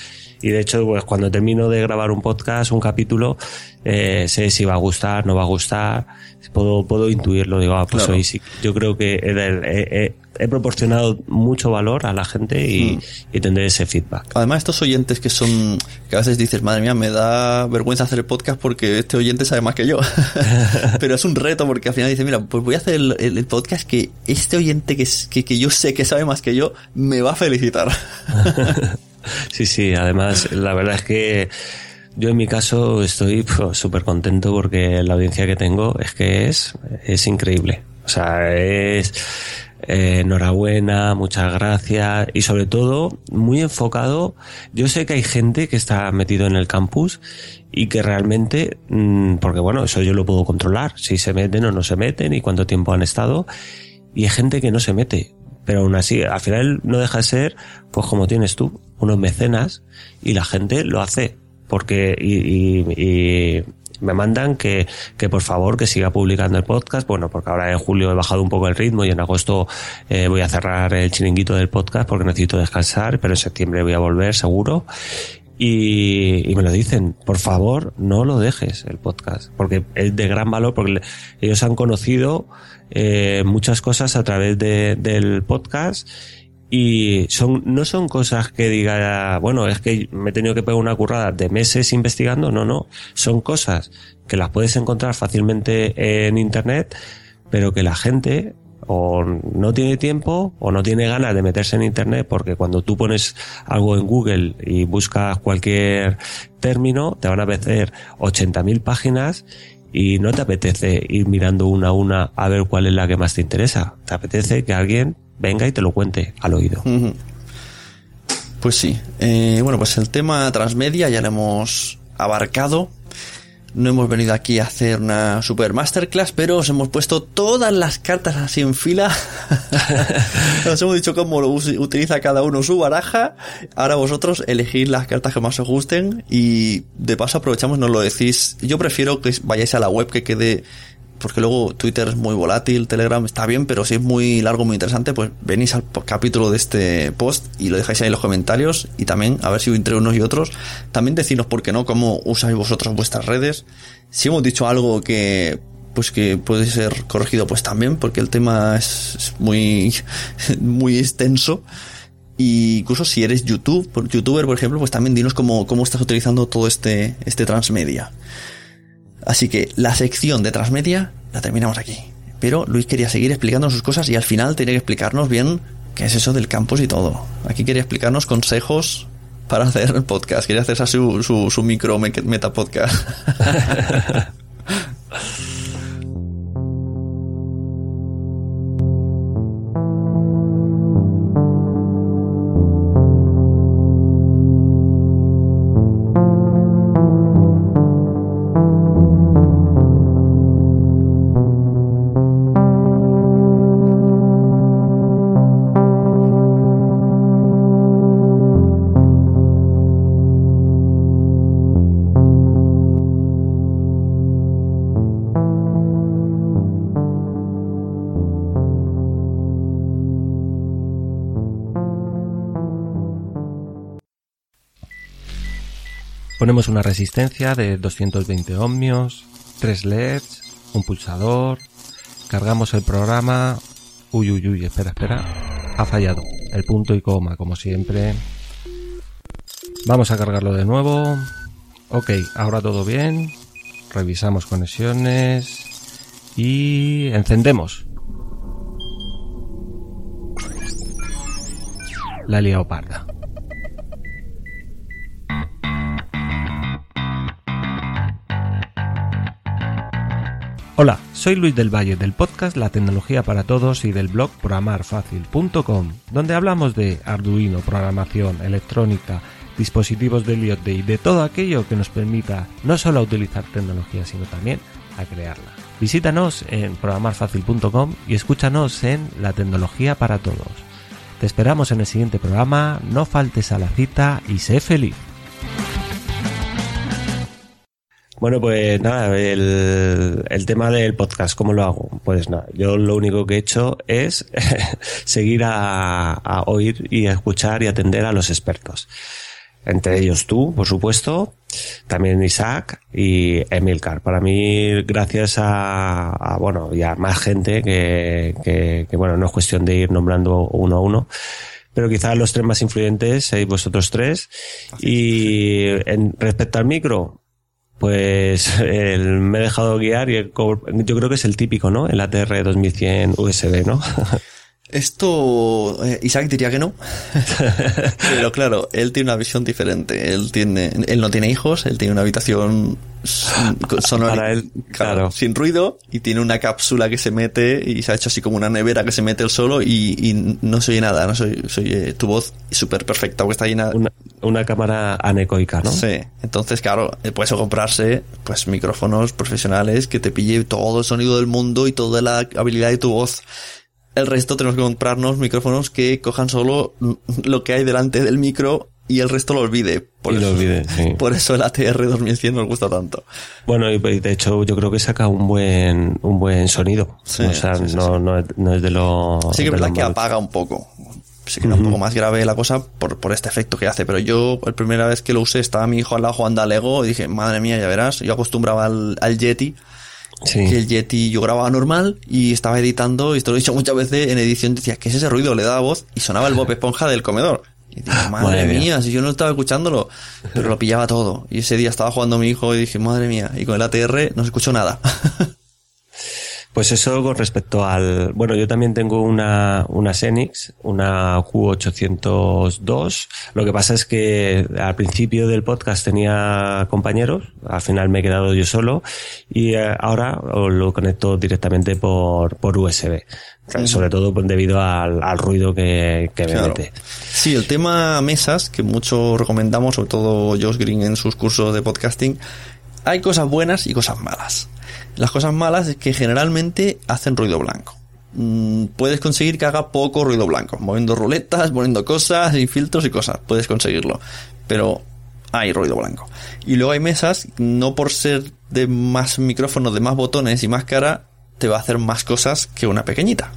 Y de hecho, pues cuando termino de grabar un podcast, un capítulo, eh, sé si va a gustar, no va a gustar, puedo, puedo intuirlo, digo, ah, pues hoy sí. Yo creo que he, he, proporcionado mucho valor a la gente y, mm. y, tendré ese feedback. Además, estos oyentes que son, que a veces dices, madre mía, me da vergüenza hacer el podcast porque este oyente sabe más que yo. Pero es un reto porque al final dice, mira, pues voy a hacer el, podcast que este oyente que, que, que yo sé que sabe más que yo me va a felicitar. Sí, sí, además la verdad es que yo en mi caso estoy súper contento porque la audiencia que tengo es que es, es increíble. O sea, es eh, enhorabuena, muchas gracias y sobre todo muy enfocado. Yo sé que hay gente que está metido en el campus y que realmente, mm, porque bueno, eso yo lo puedo controlar, si se meten o no se meten y cuánto tiempo han estado. Y hay gente que no se mete, pero aún así, al final no deja de ser, pues como tienes tú, unos mecenas y la gente lo hace porque y, y, me mandan que, que por favor que siga publicando el podcast, bueno, porque ahora en julio he bajado un poco el ritmo y en agosto eh, voy a cerrar el chiringuito del podcast porque necesito descansar, pero en septiembre voy a volver seguro. Y, y, me lo dicen, por favor, no lo dejes el podcast, porque es de gran valor, porque ellos han conocido eh, muchas cosas a través de, del podcast y son, no son cosas que diga, bueno, es que me he tenido que pegar una currada de meses investigando, no, no, son cosas que las puedes encontrar fácilmente en internet, pero que la gente o no tiene tiempo o no tiene ganas de meterse en internet porque cuando tú pones algo en Google y buscas cualquier término te van a aparecer 80.000 páginas y no te apetece ir mirando una a una a ver cuál es la que más te interesa. Te apetece que alguien venga y te lo cuente al oído. Pues sí. Eh, bueno, pues el tema transmedia ya lo hemos abarcado. No hemos venido aquí a hacer una super masterclass, pero os hemos puesto todas las cartas así en fila. Os hemos dicho cómo lo utiliza cada uno su baraja. Ahora vosotros elegís las cartas que más os gusten y de paso aprovechamos, nos lo decís. Yo prefiero que vayáis a la web que quede porque luego Twitter es muy volátil, Telegram está bien, pero si es muy largo, muy interesante, pues venís al capítulo de este post y lo dejáis ahí en los comentarios y también, a ver si entre unos y otros, también deciros por qué no, cómo usáis vosotros vuestras redes. Si hemos dicho algo que pues que puede ser corregido pues también porque el tema es, muy muy extenso. Y incluso si eres YouTube, youtuber por ejemplo pues también dinos cómo, cómo estás utilizando todo este este transmedia Así que la sección de transmedia la terminamos aquí. Pero Luis quería seguir explicando sus cosas y al final tenía que explicarnos bien qué es eso del campus y todo. Aquí quería explicarnos consejos para hacer el podcast. Quería hacer su, su, su micro meta Ponemos una resistencia de 220 ohmios, tres LEDs, un pulsador, cargamos el programa. Uy, uy, uy, espera, espera. Ha fallado. El punto y coma, como siempre. Vamos a cargarlo de nuevo. Ok, ahora todo bien. Revisamos conexiones. Y encendemos. La leoparda. Hola, soy Luis del Valle del podcast La Tecnología para Todos y del blog programarfacil.com, donde hablamos de Arduino, programación, electrónica, dispositivos de IoT y de todo aquello que nos permita no solo utilizar tecnología, sino también a crearla. Visítanos en programarfacil.com y escúchanos en La Tecnología para Todos. Te esperamos en el siguiente programa, no faltes a la cita y sé feliz. Bueno, pues nada, el, el, tema del podcast, ¿cómo lo hago? Pues nada, yo lo único que he hecho es seguir a, a, oír y a escuchar y atender a los expertos. Entre ellos tú, por supuesto, también Isaac y Emilcar. Para mí, gracias a, a bueno, y a más gente que, que, que, bueno, no es cuestión de ir nombrando uno a uno, pero quizás los tres más influyentes seis vosotros tres. Y en, respecto al micro, pues el, me he dejado guiar y el, yo creo que es el típico, ¿no? El ATR 2100 USB, ¿no? Esto, eh, Isaac diría que no. Pero claro, él tiene una visión diferente. Él tiene, él no tiene hijos, él tiene una habitación sonora, Para él, claro. sin ruido y tiene una cápsula que se mete y se ha hecho así como una nevera que se mete el solo y, y no se oye nada, no se, se oye tu voz súper perfecta porque está llena una, una cámara anecoica, ¿no? Sí, entonces claro, puedes comprarse pues micrófonos profesionales que te pille todo el sonido del mundo y toda la habilidad de tu voz el resto tenemos que comprarnos micrófonos que cojan solo lo que hay delante del micro y el resto lo olvide. Por, y eso, lo olvide, sí. por eso el ATR 2100 nos gusta tanto. Bueno, y de hecho yo creo que saca un buen un buen sonido. Sí, o sea, sí, no, no, no, es de lo... Sí que es verdad que apaga un poco. Sí que era un poco más grave la cosa por, por este efecto que hace. Pero yo, la primera vez que lo usé, estaba mi hijo al lado jugando a Lego y dije, madre mía, ya verás. Yo acostumbraba al, al Yeti. Sí. Que el Yeti yo grababa normal y estaba editando, y esto lo he dicho muchas veces en edición, decía, ¿qué es ese ruido? Le daba voz y sonaba el Bob Esponja del comedor. Y digo, madre, Madre mía. mía, si yo no estaba escuchándolo, pero lo pillaba todo. Y ese día estaba jugando mi hijo y dije, madre mía, y con el ATR no se escuchó nada. Pues eso con respecto al... Bueno, yo también tengo una, una Xenix, una Q802. Lo que pasa es que al principio del podcast tenía compañeros, al final me he quedado yo solo y eh, ahora lo conecto directamente por, por USB. Sobre todo pues, debido al, al ruido que, que me Claro. mete. Sí, el tema mesas, que mucho recomendamos, sobre todo Josh Green en sus cursos de podcasting, hay cosas buenas y cosas malas. Las cosas malas es que generalmente hacen ruido blanco. Mm, puedes conseguir que haga poco ruido blanco, moviendo ruletas, poniendo cosas y filtros y cosas, puedes conseguirlo. Pero hay ruido blanco. Y luego hay mesas, no por ser de más micrófonos, de más botones y más cara, te va a hacer más cosas que una pequeñita.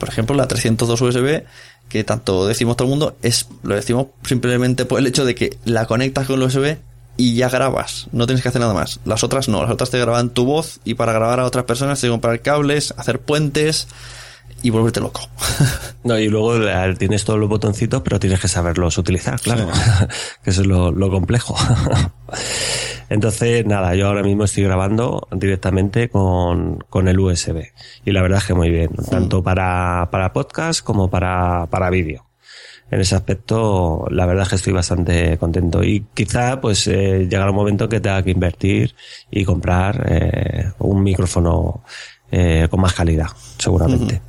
Por ejemplo, la 302 USB, que tanto decimos todo el mundo, es, lo decimos simplemente por el hecho de que la conectas con el USB y ya grabas. No tienes que hacer nada más. Las otras no, las otras te graban tu voz y para grabar a otras personas tienes que comprar cables, hacer puentes y volverte loco. No, y luego tienes todos los botoncitos, pero tienes que saberlos utilizar, claro. que eso es lo, lo complejo. Entonces, nada, yo ahora mismo estoy grabando directamente con, con el USB. Y la verdad es que muy bien, tanto para, para podcast como para, para vídeo. En ese aspecto, la verdad es que estoy bastante contento. Y quizá, pues, eh, llegará un momento que tenga que invertir y comprar eh, un micrófono eh, con más calidad, seguramente.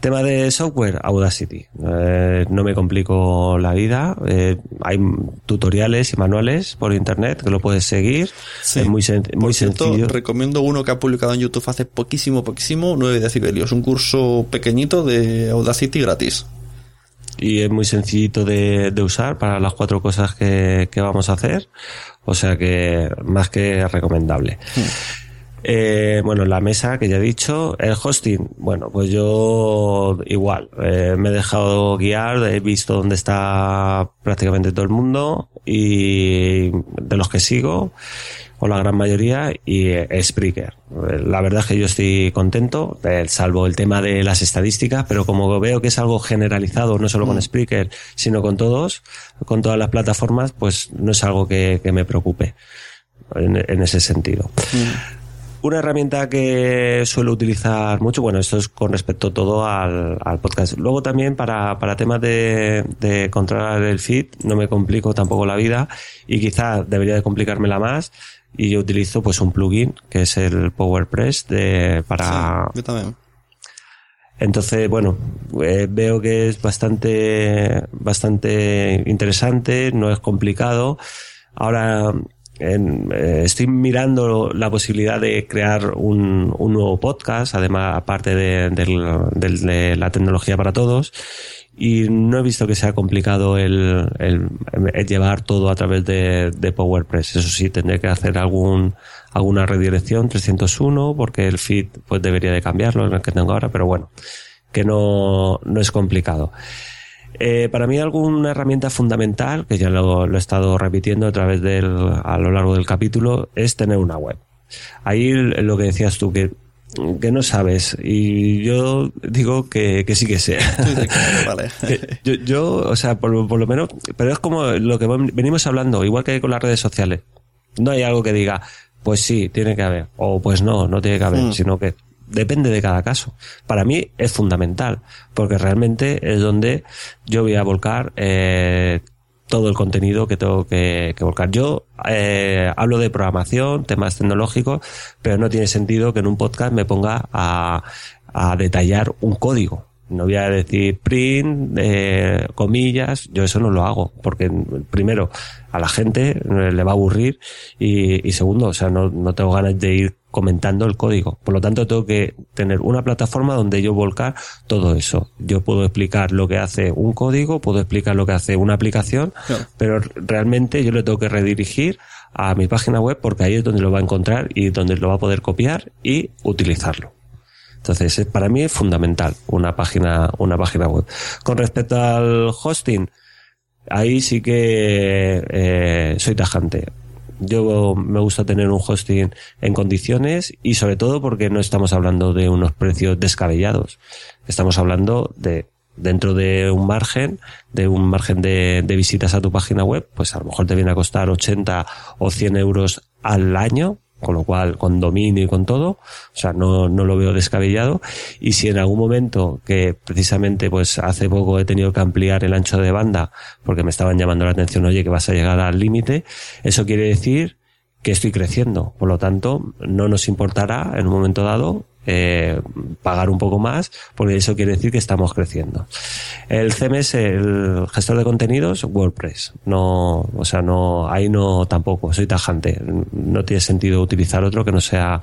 Tema de software, Audacity. Eh, no me complico la vida. Eh, hay tutoriales y manuales por internet que lo puedes seguir. Es muy, sen- muy Por cierto, sencillo. recomiendo uno que ha publicado en YouTube hace poquísimo, poquísimo, 9 decibelios. Un curso pequeñito de Audacity gratis. Y es muy sencillito de, de usar para las cuatro cosas que, que vamos a hacer. O sea que más que recomendable. Eh, bueno, la mesa que ya he dicho, el hosting, bueno, pues yo igual, eh, me he dejado guiar, he visto dónde está prácticamente todo el mundo y de los que sigo, o la gran mayoría, y eh, Spreaker. La verdad es que yo estoy contento, eh, salvo el tema de las estadísticas, pero como veo que es algo generalizado, no solo con Mm. Spreaker, sino con todos, con todas las plataformas, pues no es algo que, que me preocupe en, en ese sentido. Una herramienta que suelo utilizar mucho, bueno, esto es con respecto todo al, al podcast. Luego también para, para temas de, de controlar el feed, no me complico tampoco la vida y quizá debería de complicármela más. Y yo utilizo pues un plugin que es el PowerPress de, para, Sí, yo también. entonces, bueno, eh, veo que es bastante, bastante interesante, no es complicado. Ahora eh, estoy mirando la posibilidad de crear un, un nuevo podcast, además, aparte de, la tecnología para todos. Y no he visto que sea complicado el, llevar todo a través de, de PowerPress. Eso sí, tendré que hacer algún, alguna redirección 301 porque el feed pues debería de cambiarlo en el que tengo ahora, pero bueno, que no, no es complicado. Eh, para mí alguna herramienta fundamental, que ya lo, lo he estado repitiendo a través del, a lo largo del capítulo, es tener una web. Ahí lo que decías tú, que, que no sabes, y yo digo que, que sí que sé. Vale. Yo, yo, o sea, por, por lo menos, pero es como lo que venimos hablando, igual que con las redes sociales. No hay algo que diga, pues sí, tiene que haber, o pues no, no tiene que haber, Mm. sino que depende de cada caso. Para mí es fundamental, porque realmente es donde yo voy a volcar eh, todo el contenido que tengo que, que volcar. Yo eh, hablo de programación, temas tecnológicos, pero no tiene sentido que en un podcast me ponga a, a detallar un código. No voy a decir print, eh, comillas, yo eso no lo hago, porque primero a la gente eh, le va a aburrir y, y segundo, o sea, no, no tengo ganas de ir comentando el código. Por lo tanto, tengo que tener una plataforma donde yo volcar todo eso. Yo puedo explicar lo que hace un código, puedo explicar lo que hace una aplicación, pero realmente yo le tengo que redirigir a mi página web porque ahí es donde lo va a encontrar y donde lo va a poder copiar y utilizarlo. Entonces, eh, para mí es fundamental una página, una página web. Con respecto al hosting, ahí sí que eh, soy tajante. Yo me gusta tener un hosting en condiciones y sobre todo porque no estamos hablando de unos precios descabellados. Estamos hablando de dentro de un margen, de un margen de, de visitas a tu página web, pues a lo mejor te viene a costar 80 o 100 euros al año, con lo cual con dominio y con todo, o sea, no, no lo veo descabellado. Y si en algún momento, que precisamente pues hace poco he tenido que ampliar el ancho de banda porque me estaban llamando la atención, oye, que vas a llegar al límite, eso quiere decir que estoy creciendo. Por lo tanto, no nos importará en un momento dado eh, pagar un poco más, porque eso quiere decir que estamos creciendo. El CMS, el gestor de contenidos, WordPress. No, o sea, no, ahí no tampoco, soy tajante. No tiene sentido utilizar otro que no sea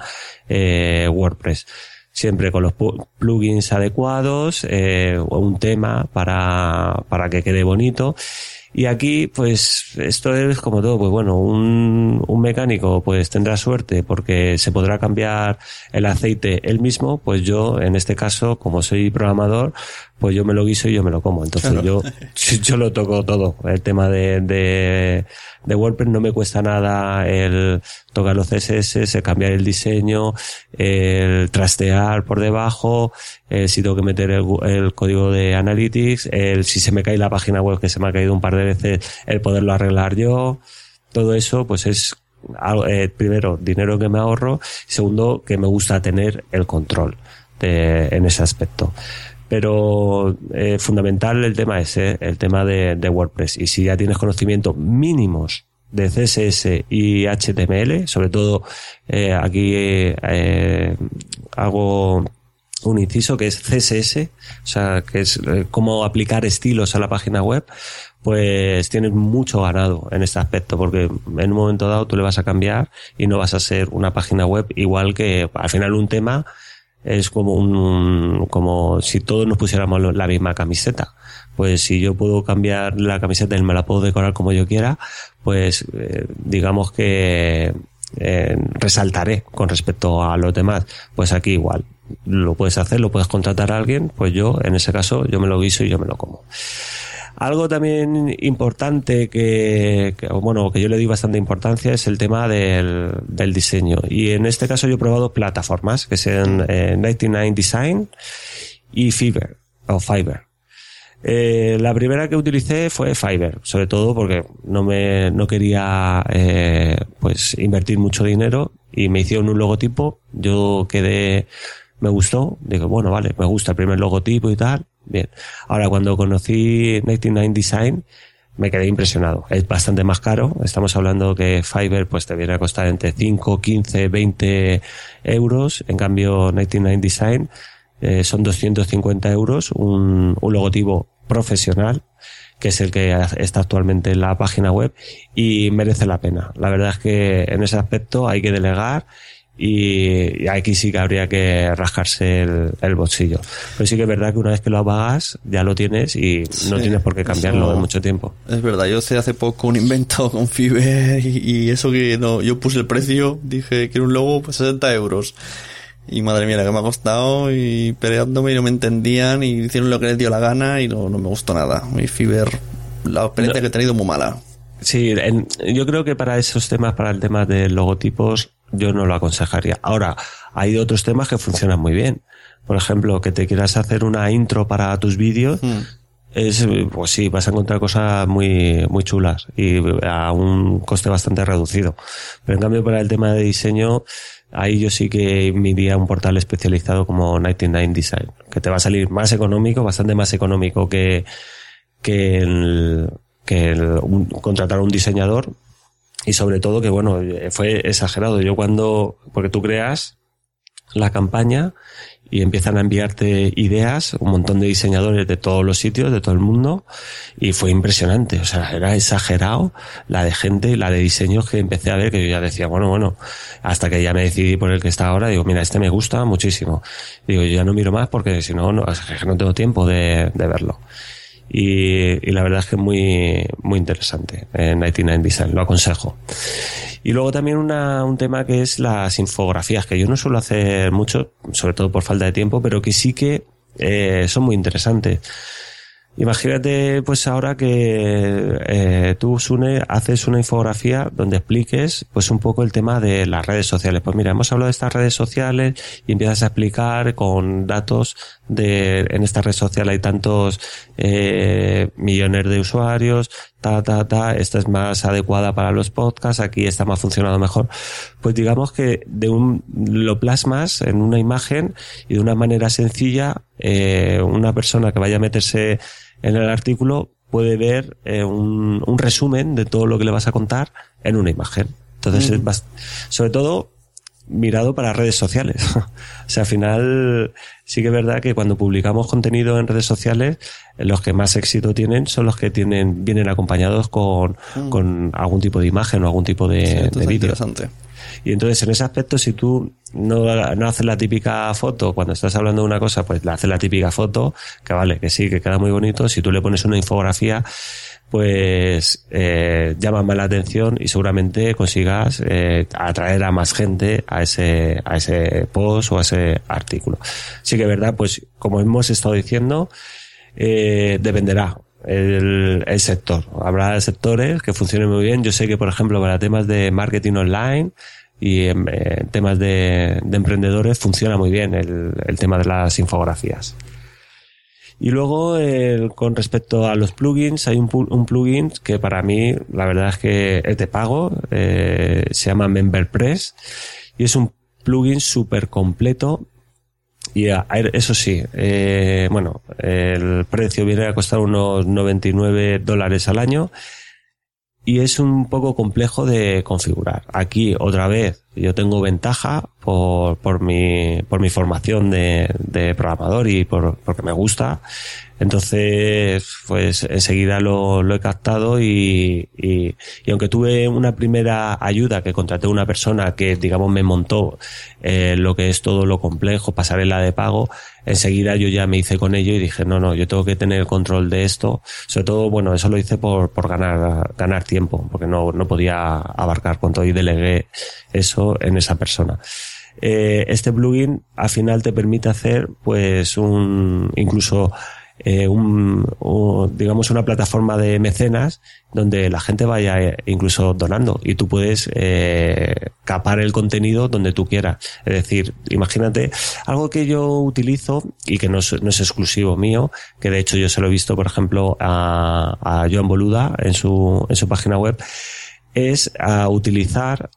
eh, WordPress. Siempre con los plugins adecuados, eh, un tema para, para que quede bonito. Y aquí, pues, esto es como todo, pues bueno, un, un mecánico pues tendrá suerte porque se podrá cambiar el aceite él mismo, pues yo, en este caso, como soy programador, pues yo me lo guiso y yo me lo como. Entonces Claro. yo, yo lo toco todo. El tema de, de, de WordPress no me cuesta nada el tocar los CSS, el cambiar el diseño, el trastear por debajo, eh, si tengo que meter el, el código de Analytics, el si se me cae la página web que se me ha caído un par de veces, el poderlo arreglar yo. Todo eso, pues es algo- eh, primero dinero que me ahorro y segundo que me gusta tener el control de- en ese aspecto pero eh, fundamental el tema ese, el tema de, WordPress. Y si ya tienes conocimientos mínimos de CSS y HTML, sobre todo eh, aquí eh, hago un inciso que es CSS, o sea, que es eh, cómo aplicar estilos a la página web, pues tienes mucho ganado en este aspecto, porque en un momento dado tú le vas a cambiar y no vas a ser una página web igual que al final un tema es como un, como si todos nos pusiéramos la misma camiseta. Pues si yo puedo cambiar la camiseta y me la puedo decorar como yo quiera, pues eh, digamos que eh, resaltaré con respecto a los demás. Pues aquí igual, lo puedes hacer, lo puedes contratar a alguien, pues yo, en ese caso, yo me lo guiso y yo me lo como. Algo también importante que, bueno, que yo le di bastante importancia es el tema del, del diseño. Y en este caso yo he probado plataformas que sean eh, 99 Design y Fiverr o Fiverr. Eh, la primera que utilicé fue Fiverr, sobre todo porque no me no quería eh, pues invertir mucho dinero y me hicieron un logotipo. Yo quedé, me gustó, digo bueno vale, me gusta el primer logotipo y tal, Bien. Ahora, cuando conocí 99 Design, me quedé impresionado. Es bastante más caro. Estamos hablando que Fiverr pues te viene a costar entre 5, 15, 20 euros. En cambio, 99 Design eh, son 250 euros. Un, un logotipo profesional que es el que está actualmente en la página web y merece la pena. La verdad es que en ese aspecto hay que delegar y, aquí sí que habría que rascarse el, bolsillo. Pero sí que es verdad que una vez que lo pagas, ya lo tienes y no tienes por qué cambiarlo en mucho tiempo. Es verdad, yo hice hace poco un invento con Fiverr y, eso que no, yo puse el precio, dije que era un logo, pues 60 euros. Y madre mía, que me ha costado y peleándome y no me entendían y hicieron lo que les dio la gana y no, no me gustó nada. Mi Fiverr, la experiencia que he tenido muy mala. Sí, yo creo que para esos temas, para el tema de logotipos, yo no lo aconsejaría. Ahora, hay otros temas que funcionan muy bien. Por ejemplo, que te quieras hacer una intro para tus vídeos, hmm. es, pues sí, vas a encontrar cosas muy, muy chulas y a un coste bastante reducido. Pero en cambio, para el tema de diseño, ahí yo sí que me iría a un portal especializado como 99 Design, que te va a salir más económico, bastante más económico que, que el, que el, contratar a un diseñador y sobre todo que bueno, fue exagerado. Yo cuando, porque tú creas la campaña y empiezan a enviarte ideas, un montón de diseñadores de todos los sitios, de todo el mundo, y fue impresionante. O sea, era exagerado la de gente, la de diseños que empecé a ver, que yo ya decía, bueno, bueno, hasta que ya me decidí por el que está ahora, digo, mira, este me gusta muchísimo. Digo, yo ya no miro más porque si no, no, no tengo tiempo de, de verlo y, la verdad es que es muy, muy interesante en 99 Design, lo aconsejo. Y luego también una, un tema que es las infografías, que yo no suelo hacer mucho, sobre todo por falta de tiempo, pero que sí que eh, son muy interesantes. Imagínate pues ahora que eh, tú, Sune, haces una infografía donde expliques pues un poco el tema de las redes sociales. Pues mira, hemos hablado de estas redes sociales y empiezas a explicar con datos de en esta red social hay tantos eh, millones de usuarios, ta, ta, ta, esta es más adecuada para los podcasts, aquí está más funcionando mejor. Pues digamos que de un, lo plasmas en una imagen y de una manera sencilla, eh, una persona que vaya a meterse en el artículo puede ver eh, un, un, resumen de todo lo que le vas a contar en una imagen. Entonces, es sobre todo mirado para redes sociales. o sea, al final sí que es verdad que cuando publicamos contenido en redes sociales, los que más éxito tienen son los que tienen vienen acompañados con, mm. con algún tipo de imagen o algún tipo de, de vídeo. Y entonces, en ese aspecto, si tú no, no haces la típica foto, cuando estás hablando de una cosa, pues le haces la típica foto, que vale, que sí, que queda muy bonito. Si tú le pones una infografía, pues eh, llama más la atención y seguramente consigas eh, atraer a más gente a ese, a ese post o a ese artículo. Sí que verdad, pues como hemos estado diciendo, eh, dependerá el, el, sector. Habrá sectores que funcionen muy bien. Yo sé que, por ejemplo, para temas de marketing online y en, temas de, de, emprendedores funciona muy bien el, tema de las infografías. Y luego, con respecto a los plugins, hay un, un, plugin que para mí, la verdad es que es de pago, eh, se llama MemberPress y es un plugin súper completo. Y eso sí, eh, bueno, el precio viene a costar unos 99 dólares al año y es un poco complejo de configurar. Aquí, otra vez, yo tengo ventaja por, por, mi, por mi formación de, programador y por, porque me gusta. Entonces, pues enseguida lo, lo he captado y, y, aunque tuve una primera ayuda que contraté una persona que, digamos, me montó eh, lo que es todo lo complejo, pasarela de pago, enseguida yo ya me hice con ello y dije, no, no, yo tengo que tener control de esto. Sobre todo, bueno, eso lo hice por, por ganar, ganar tiempo, porque no, no podía abarcar con todo y delegué eso en esa persona. Eh, este plugin al final te permite hacer pues un incluso eh, un, digamos una plataforma de mecenas donde la gente vaya eh, incluso donando y tú puedes capar el contenido donde tú quieras. Es decir, imagínate algo que yo utilizo y que no es, no es exclusivo mío, que de hecho yo se lo he visto, por ejemplo, a, a Joan Boluda en su, en su página web, es a utilizar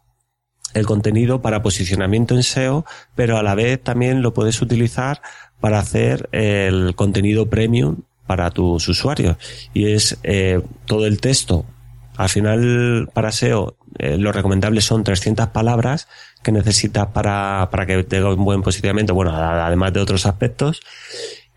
el contenido para posicionamiento en SEO, pero a la vez también lo puedes utilizar para hacer el contenido premium para tus usuarios. Y es eh, todo el texto. Al final, para SEO, eh, lo recomendable son 300 palabras que necesitas para, para que tenga un buen posicionamiento, bueno, además de otros aspectos.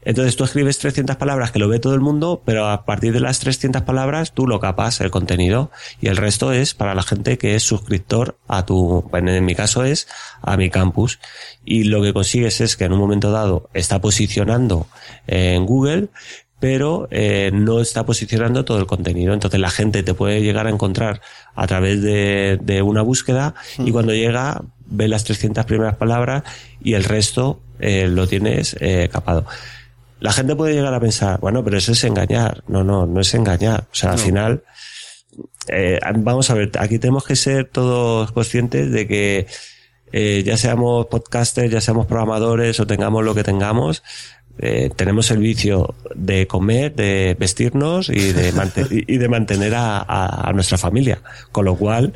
Entonces tú escribes 300 palabras que lo ve todo el mundo, pero a partir de las 300 palabras tú lo capas el contenido y el resto es para la gente que es suscriptor a tu, en mi caso es a mi campus. Y lo que consigues es que en un momento dado está posicionando en Google, pero eh, no está posicionando todo el contenido. Entonces la gente te puede llegar a encontrar a través de, de una búsqueda y cuando llega ve las 300 primeras palabras y el resto eh, lo tienes eh, capado la gente puede llegar a pensar, bueno, pero eso es engañar. No, no, no es engañar. O sea, al final, eh, vamos a ver, aquí tenemos que ser todos conscientes de que eh, ya seamos podcasters, ya seamos programadores o tengamos lo que tengamos, eh, tenemos el vicio de comer, de vestirnos y de, y de mantener a, a, nuestra familia. Con lo cual,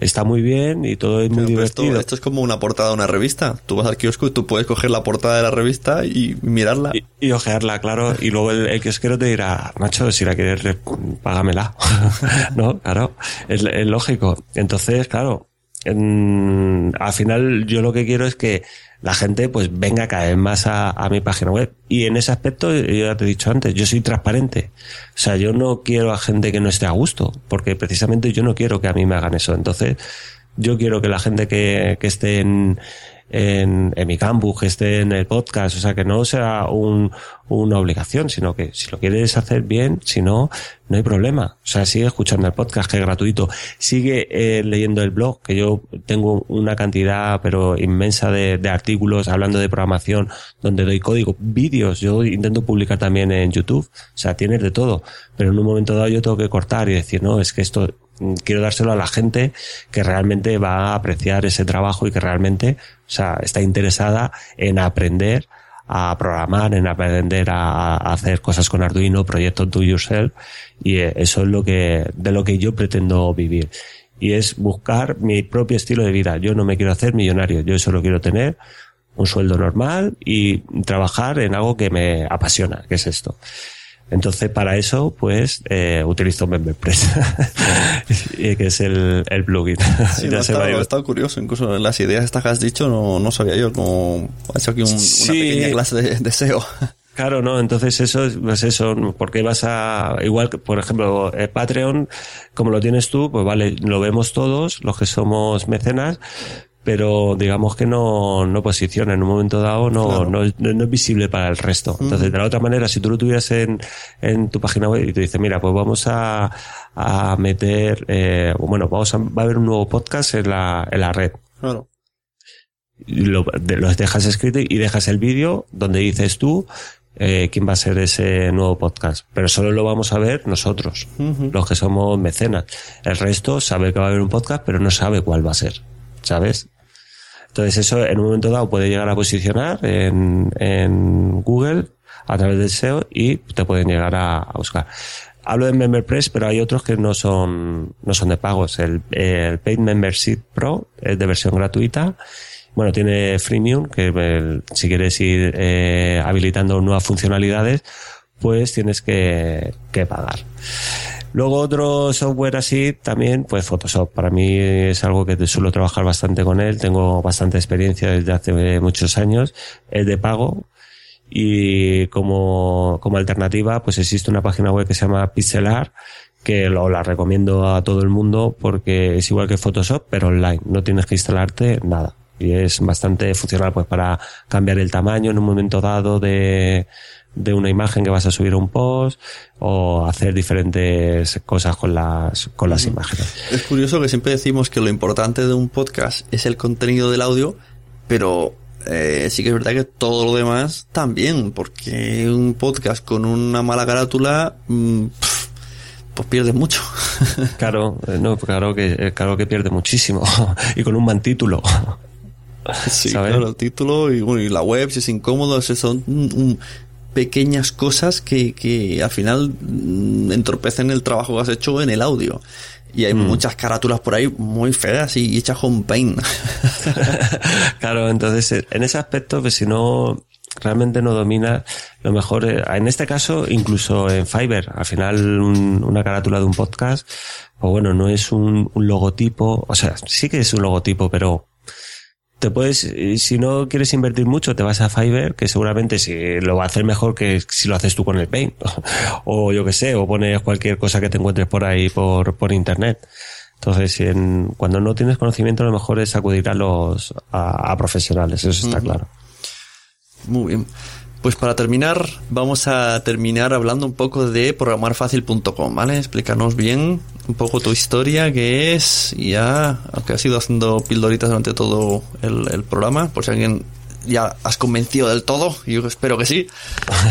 está muy bien y todo es muy divertido. Esto, esto, es como una portada de una revista. Tú vas al kiosco y tú puedes coger la portada de la revista y mirarla. Y, y ojearla, claro. Y luego el, el, kiosquero te dirá, macho, si la quieres, págamela. no, claro, es, es, lógico. Entonces, claro, en, al final yo lo que quiero es que la gente pues venga cada vez más a, a, mi página web. Y en ese aspecto, yo ya te he dicho antes, yo soy transparente. O sea, yo no quiero a gente que no esté a gusto, porque precisamente yo no quiero que a mí me hagan eso. Entonces, yo quiero que la gente que, que esté en, en, en, mi campus, que esté en el podcast, o sea, que no sea un, una obligación, sino que si lo quieres hacer bien, si no, no hay problema. O sea, sigue escuchando el podcast, que es gratuito. Sigue eh, leyendo el blog, que yo tengo una cantidad, pero inmensa de, de, artículos hablando de programación, donde doy código, vídeos, yo intento publicar también en YouTube. O sea, tienes de todo. Pero en un momento dado yo tengo que cortar y decir, no, es que esto quiero dárselo a la gente que realmente va a apreciar ese trabajo y que realmente, o sea, está interesada en aprender a programar, en aprender a, hacer cosas con Arduino, proyectos do yourself, y eso es lo que, de lo que yo pretendo vivir. Y es buscar mi propio estilo de vida. Yo no me quiero hacer millonario, yo solo quiero tener un sueldo normal y trabajar en algo que me apasiona, que es esto. Entonces, para eso, pues, eh, utilizo MemberPress, que es el, el plugin. Sí, no, estaba, estado curioso, incluso las ideas estas que has dicho no, no sabía yo, como he hecho aquí un, sí. una pequeña clase de, de SEO. Claro, no, entonces eso es pues eso, porque vas a, igual que, por ejemplo, eh, Patreon, como lo tienes tú, pues vale, lo vemos todos, los que somos mecenas, pero digamos que no, no posiciona en un momento dado, no, claro. no, no, no, es visible para el resto. Entonces, de la otra manera, si tú lo tuvieras en, en tu página web y te dice, mira, pues vamos a, a meter, eh, bueno, vamos a, va a haber un nuevo podcast en la, en la red. Claro. Lo, lo dejas escrito y dejas el vídeo donde dices tú eh, quién va a ser ese nuevo podcast. Pero solo lo vamos a ver nosotros, uh -huh. los que somos mecenas. El resto sabe que va a haber un podcast, pero no sabe cuál va a ser. ¿Sabes? Entonces eso en un momento dado puede llegar a posicionar en, en Google a través del SEO y te pueden llegar a, a, buscar. Hablo de MemberPress, pero hay otros que no son, no son de pagos. El, el Paid Membership Pro es de versión gratuita. Bueno, tiene freemium, que si quieres ir eh, habilitando nuevas funcionalidades, pues tienes que, que pagar. Luego otro software así también, pues Photoshop. Para mí es algo que suelo trabajar bastante con él. Tengo bastante experiencia desde hace muchos años. Es de pago. Y como, como alternativa, pues existe una página web que se llama Pixelar, que lo, la recomiendo a todo el mundo porque es igual que Photoshop, pero online. No tienes que instalarte nada. Y es bastante funcional pues para cambiar el tamaño en un momento dado de, de una imagen que vas a subir a un post o hacer diferentes cosas con las, con las imágenes. Es curioso que siempre decimos que lo importante de un podcast es el contenido del audio, pero eh, sí que es verdad que todo lo demás también, porque un podcast con una mala carátula, mm, pues pierde mucho. claro, eh, no, claro que, eh, claro que pierde muchísimo. y con un mal título. Sí, claro, el título y, bueno, y la web, si es incómodo, son un, pequeñas cosas que, que al final mm, entorpecen el trabajo que has hecho en el audio. Y hay mm. muchas carátulas por ahí muy feas y hechas con paint. claro, entonces eh, en ese aspecto, pues si no realmente no domina, lo mejor, eh, en este caso, incluso en Fiverr, al final una carátula de un podcast, pues bueno, no es un, un logotipo, o sea, sí que es un logotipo, pero te puedes, si no quieres invertir mucho, te vas a Fiverr, que seguramente si lo va a hacer mejor que si lo haces tú con el Paint. o yo que sé, o pones cualquier cosa que te encuentres por ahí por, por internet. Entonces, en, cuando no tienes conocimiento, lo mejor es acudir a los, a, profesionales, eso está claro. Muy bien. Pues para terminar, vamos a terminar hablando un poco de programarfacil.com, ¿vale? Explícanos bien un poco tu historia, qué es, y ya, aunque has ido haciendo pildoritas durante todo el, programa, por si alguien ya has convencido del todo, yo espero que sí,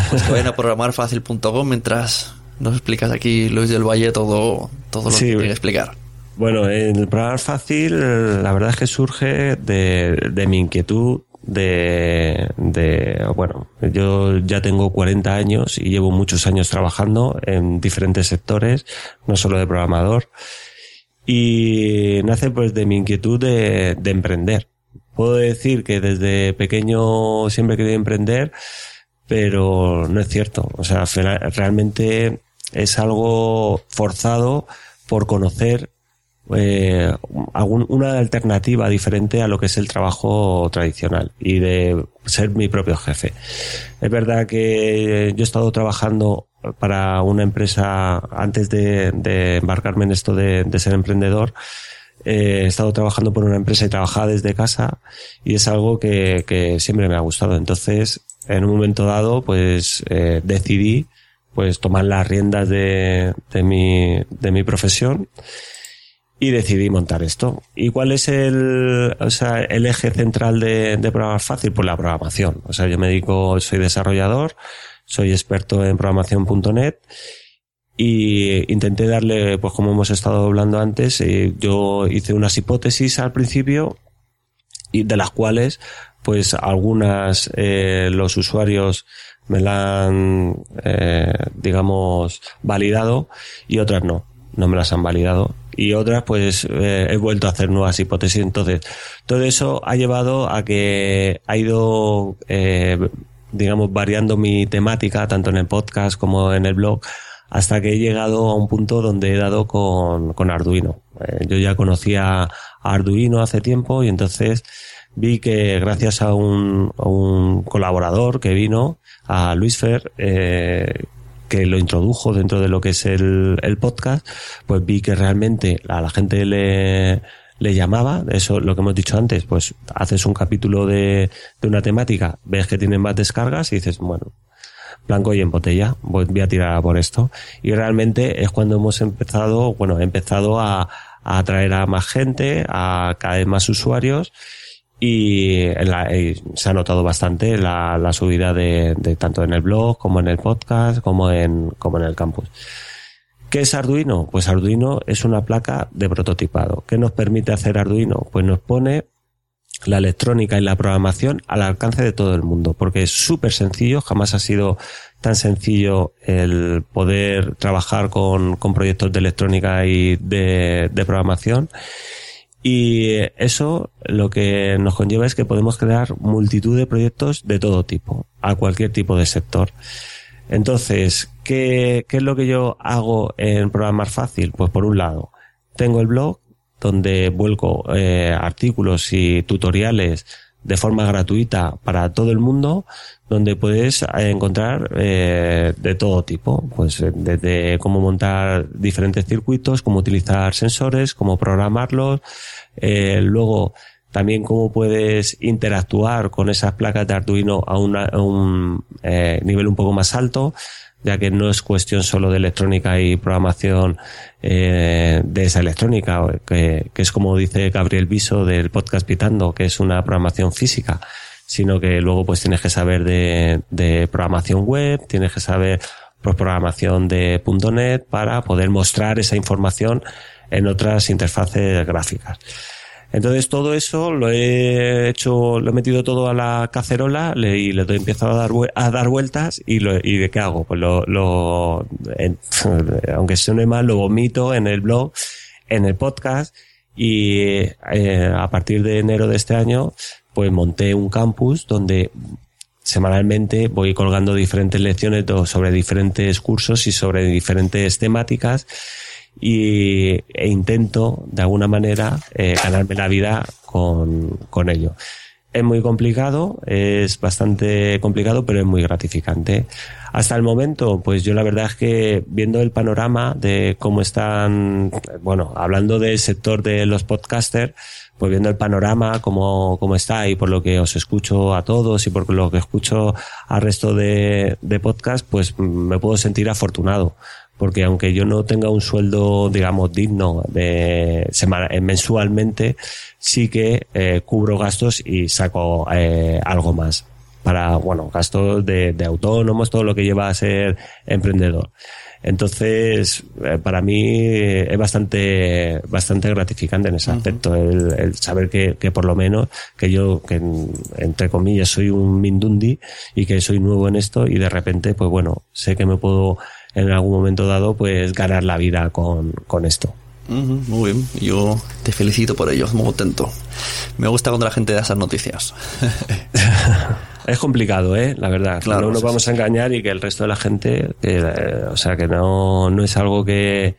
pues que vayan a programarfacil.com mientras nos explicas aquí, Luis del Valle, todo, todo lo que tiene que explicar. Bueno, el programar fácil, la verdad es que surge de, de mi inquietud de, de, bueno, yo ya tengo 40 años y llevo muchos años trabajando en diferentes sectores, no solo de programador, y nace pues de mi inquietud de, de emprender. Puedo decir que desde pequeño siempre quería emprender, pero no es cierto. O sea, realmente es algo forzado por conocer eh, una alternativa diferente a lo que es el trabajo tradicional y de ser mi propio jefe. Es verdad que yo he estado trabajando para una empresa antes de, embarcarme en esto de, ser emprendedor. Eh, he estado trabajando por una empresa y trabajaba desde casa y es algo que, siempre me ha gustado. Entonces, en un momento dado, pues eh, decidí pues tomar las riendas de, de, mi, de mi profesión y decidí montar esto. ¿Y cuál es el, o sea, el eje central de, de programar fácil? Pues la programación. O sea, yo me dedico, soy desarrollador, soy experto en programación.net y intenté darle, pues como hemos estado hablando antes, eh, yo hice unas hipótesis al principio y de las cuales, pues algunas eh, los usuarios me la han, eh, digamos, validado y otras no, no me las han validado y otras pues eh, he vuelto a hacer nuevas hipótesis. Entonces, todo eso ha llevado a que ha ido, eh, digamos, variando mi temática, tanto en el podcast como en el blog, hasta que he llegado a un punto donde he dado con, con Arduino. Eh, yo ya conocía Arduino hace tiempo y entonces vi que gracias a un, a un colaborador que vino, a Luis Fer, eh, que lo introdujo dentro de lo que es el, el podcast, pues vi que realmente a la gente le, le llamaba, eso lo que hemos dicho antes, pues haces un capítulo de, de una temática, ves que tienen más descargas y dices, bueno, blanco y en botella, voy a tirar por esto. Y realmente es cuando hemos empezado, bueno, he empezado a, a atraer a más gente, a cada vez más usuarios y se ha notado bastante la, subida de, de, tanto en el blog como en el podcast como en, como en el campus. ¿Qué es Arduino? Pues Arduino es una placa de prototipado. ¿Qué nos permite hacer Arduino? Pues nos pone la electrónica y la programación al alcance de todo el mundo, porque es súper sencillo, jamás ha sido tan sencillo el poder trabajar con, con proyectos de electrónica y de programación y eso lo que nos conlleva es que podemos crear multitud de proyectos de todo tipo, a cualquier tipo de sector. Entonces, ¿qué, ¿qué es lo que yo hago en Programar Fácil? Pues por un lado, tengo el blog donde vuelco eh, artículos y tutoriales de forma gratuita para todo el mundo, donde puedes eh, encontrar eh, de todo tipo, pues eh, desde cómo montar diferentes circuitos, cómo utilizar sensores, cómo programarlos, eh, luego también cómo puedes interactuar con esas placas de Arduino a, una- un eh, nivel un poco más alto, ya que no es cuestión solo de electrónica y programación eh, de esa electrónica, que, que es como dice Gabriel Viso del podcast Pitando, que es una programación física, sino que luego pues tienes que saber de, de programación web, tienes que saber pues, programación de .NET para poder mostrar esa información en otras interfaces gráficas. Entonces todo eso lo he hecho, lo he metido todo a la cacerola le- y le doy, empiezo a dar, a dar vueltas y, lo, y de qué hago, pues lo, lo en- aunque suene mal, lo vomito en el blog, en el podcast y eh, a partir de enero de este año pues monté un campus donde semanalmente voy colgando diferentes lecciones sobre diferentes cursos y sobre diferentes temáticas y, e intento de alguna manera eh, ganarme la vida con, con ello. Es muy complicado, es bastante complicado, pero es muy gratificante. Hasta el momento, pues yo la verdad es que viendo el panorama de cómo están, bueno, hablando del sector de los podcasters, pues viendo el panorama, cómo, cómo está y por lo que os escucho a todos y por lo que escucho al resto de, de podcast, pues me puedo sentir afortunado. Porque aunque yo no tenga un sueldo, digamos, digno de semana, eh, mensualmente, sí que eh, cubro gastos y saco eh, algo más para, bueno, gastos de, de autónomos, todo lo que lleva a ser emprendedor. Entonces, eh, para mí es bastante, bastante gratificante en ese aspecto, el, el saber que, que por lo menos, que yo, que en- entre comillas soy un mindundi y que soy nuevo en esto y de repente, pues bueno, sé que me puedo en algún momento dado, pues ganar la vida con, con esto. Muy bien, yo te felicito por ello, muy contento. Me gusta cuando la gente da esas noticias. Es complicado, ¿eh? La verdad. Claro, no nos sí, vamos a engañar y que el resto de la gente, eh, o sea, que no, no es algo que,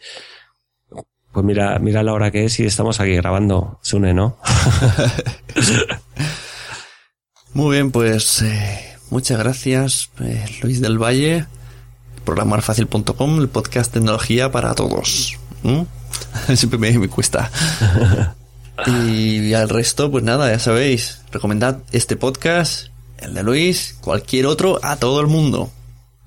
pues mira, mira la hora que es y estamos aquí grabando, Sune, ¿no? Muy bien, pues eh, muchas gracias, eh, Luis del Valle, programarfacil.com, el podcast tecnología para todos. ¿Mm? Siempre me, me cuesta. y al resto, pues nada, ya sabéis, recomendad este podcast, el de Luis, cualquier otro, a todo el mundo.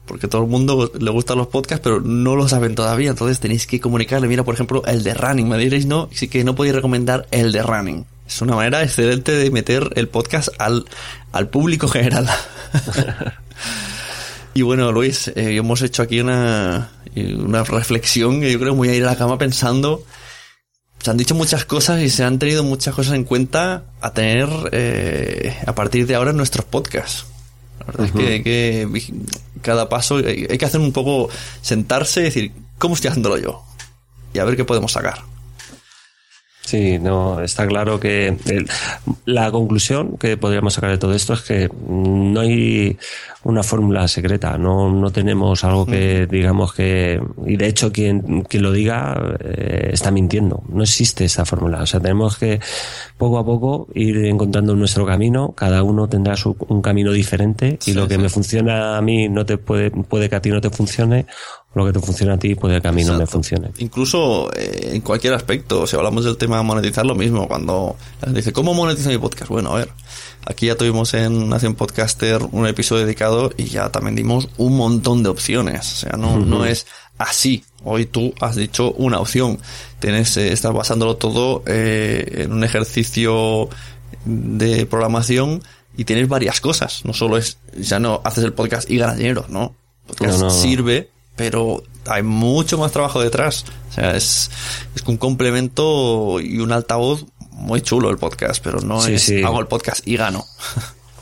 Porque todo el mundo le gustan los podcasts, pero no lo saben todavía. Entonces tenéis que comunicarle. Mira, por ejemplo, el de Running. Me diréis no, sí que no podéis recomendar el de Running. Es una manera excelente de meter el podcast al, al público general. y bueno, Luis, eh, hemos hecho aquí una, una reflexión que yo creo que voy a ir a la cama pensando. Se han dicho muchas cosas y se han tenido muchas cosas en cuenta a tener eh, a partir de ahora en nuestros podcasts. La verdad es que, que cada paso hay, hay que hacer un poco sentarse y decir, ¿cómo estoy haciéndolo yo? Y a ver qué podemos sacar. Sí, no, está claro que el- la conclusión que podríamos sacar de todo esto es que no hay una fórmula secreta, no, no tenemos algo que digamos que, y de hecho quien, quien lo diga eh, está mintiendo, no existe esa fórmula, o sea, tenemos que poco a poco ir encontrando nuestro camino, cada uno tendrá su, un camino diferente y Sí, lo que sí. me funciona a mí no te puede, puede que a ti no te funcione, lo que te funciona a ti puede que a mí no me funcione. Incluso eh, en cualquier aspecto, si hablamos del tema de monetizar, lo mismo. Cuando la gente dice, ¿cómo monetizo mi podcast? Bueno, a ver, aquí ya tuvimos en Nación Podcaster un episodio dedicado y ya también dimos un montón de opciones. O sea, no, no es así. Hoy tú has dicho una opción. Tienes, eh, estás basándolo todo eh, en un ejercicio de programación y tienes varias cosas. No solo es, ya no haces el podcast y ganas dinero, ¿no? Podcast no. sirve, pero hay mucho más trabajo detrás. O sea, es, es un complemento y un altavoz muy chulo el podcast, pero no Sí, es sí. hago el podcast y gano.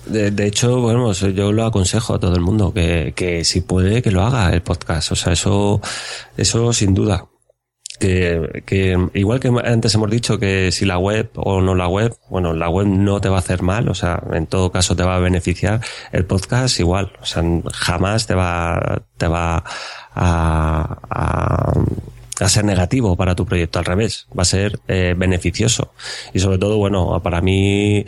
De, de hecho, bueno, yo lo aconsejo a todo el mundo que, que si puede que lo haga el podcast. O sea, eso, eso sin duda. Que, que igual que antes hemos dicho que si la web o no la web, bueno, la web no te va a hacer mal, o sea, en todo caso te va a beneficiar. El podcast igual, o sea, jamás te va, te va a, a a ser negativo para tu proyecto, al revés, va a ser eh, beneficioso. Y sobre todo, bueno, para mí,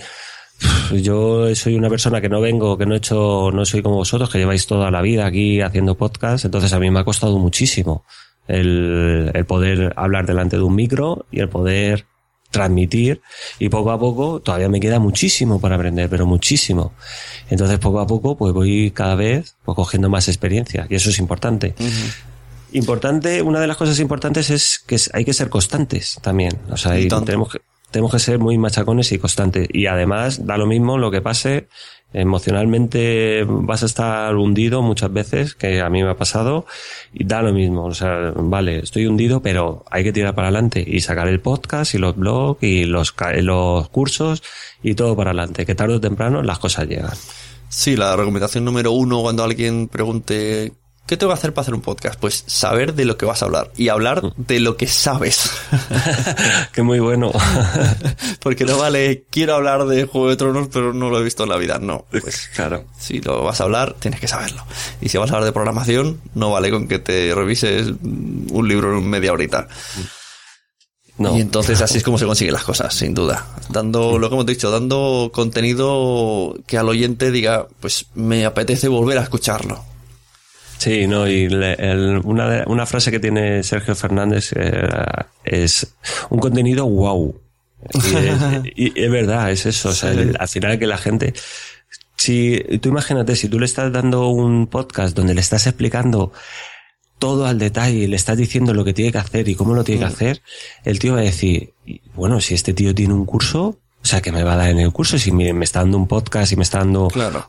yo soy una persona que no vengo, que no he hecho, no soy como vosotros, que lleváis toda la vida aquí haciendo podcast, entonces a mí me ha costado muchísimo el, el poder hablar delante de un micro y el poder transmitir y poco a poco todavía me queda muchísimo para aprender, pero muchísimo. Entonces poco a poco pues voy cada vez pues, cogiendo más experiencia y eso es importante. Importante, una de las cosas importantes es que hay que ser constantes también. O sea, tenemos que, tenemos que ser muy machacones y constantes. Y además, da lo mismo lo que pase, emocionalmente vas a estar hundido muchas veces, que a mí me ha pasado, y da lo mismo. O sea, vale, estoy hundido, pero hay que tirar para adelante y sacar el podcast y los blogs y los, los cursos y todo para adelante, que tarde o temprano las cosas llegan. Sí, la recomendación número uno cuando alguien pregunte ¿Qué tengo que hacer para hacer un podcast? Pues saber de lo que vas a hablar y hablar mm. de lo que sabes. Qué muy bueno. Porque no vale, quiero hablar de Juego de Tronos, pero no lo he visto en la vida. No, pues claro. Si lo vas a hablar, tienes que saberlo. Y si vas a hablar de programación, no vale con que te revises un libro en media horita. No. Y entonces así es como se consiguen las cosas, sin duda. Dando, lo que hemos dicho, dando contenido que al oyente diga, pues me apetece volver a escucharlo Sí, no, y una, una frase que tiene Sergio Fernández eh, es un contenido wow. Y es, verdad, es eso. O sea, al final que la gente. Si tú imagínate, si tú le estás dando un podcast donde le estás explicando todo al detalle, le estás diciendo lo que tiene que hacer y cómo lo tiene que mm. hacer, el tío va a decir, bueno, si este tío tiene un curso, o sea, que me va a dar en el curso si me, está dando un podcast y me está dando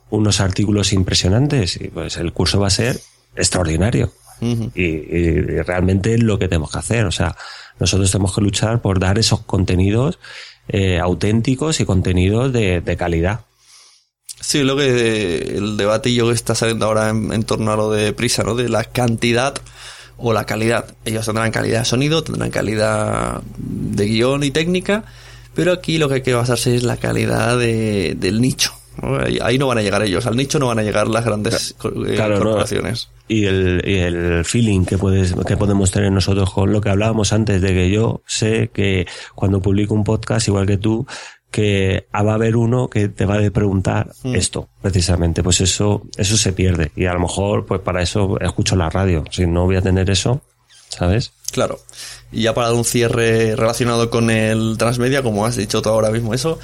unos artículos impresionantes, y pues el curso va a ser extraordinario. y, realmente es lo que tenemos que hacer. O sea, nosotros tenemos que luchar por dar esos contenidos eh, auténticos y contenidos de, calidad. Sí, lo que el debatillo que está saliendo ahora en, torno a lo de prisa, ¿no? De la cantidad o la calidad. Ellos tendrán calidad de sonido, tendrán calidad de guion y técnica, pero aquí lo que hay que basarse es la calidad de, del nicho. Ahí no van a llegar ellos, al nicho no van a llegar las grandes eh, corporaciones. Y, el, y el feeling que, puedes, que podemos tener nosotros con lo que hablábamos antes, de que yo sé que cuando publico un podcast, igual que tú, que va a haber uno que te va a preguntar mm. esto, precisamente. Pues eso, eso se pierde. Y a lo mejor, pues para eso escucho la radio. Si no voy a tener eso, ¿sabes? Claro. Y ya para dar un cierre relacionado con el transmedia, como has dicho tú ahora mismo eso,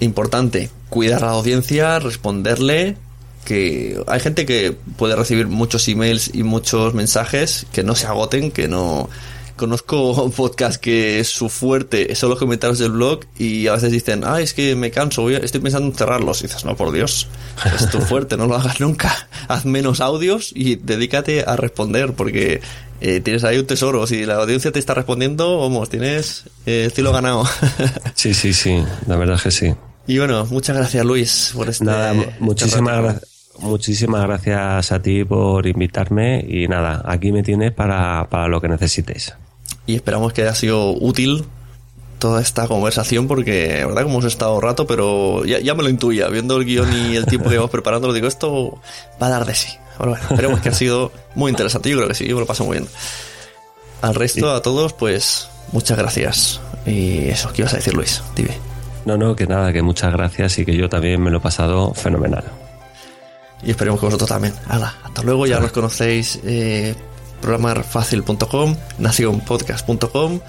importante, cuidar a la audiencia, responderle, que hay gente que puede recibir muchos emails y muchos mensajes que no se agoten, que no... Conozco un podcast que su fuerte son los comentarios del blog y a veces dicen, ah, es que me canso, estoy pensando en cerrarlos. Y dices, no, por Dios, es tu fuerte, no lo hagas nunca. Haz menos audios y dedícate a responder porque eh, tienes ahí un tesoro. Si la audiencia te está respondiendo, vamos, tienes eh, el cielo ganado. sí, sí, sí, la verdad es que sí. Y bueno, muchas gracias Luis por este. Nada, este muchísimas, muchísimas gracias a ti por invitarme y nada, aquí me tienes para, para lo que necesites. Y esperamos que haya sido útil toda esta conversación porque, la verdad, como hemos estado rato, pero ya, ya me lo intuía, viendo el guion y el tiempo que vamos preparando, lo digo, esto va a dar de sí. Bueno, esperemos que ha sido muy interesante, yo creo que sí, yo me lo paso muy bien. Al resto, a todos, pues muchas gracias. Y eso, ¿qué ibas a decir, Luis? Dime. No, no, que nada, que muchas gracias y que yo también me lo he pasado fenomenal. Y esperemos que vosotros también. Hala, hasta luego, ya nos conocéis. Eh, programarfacil.com, nacionpodcast.com.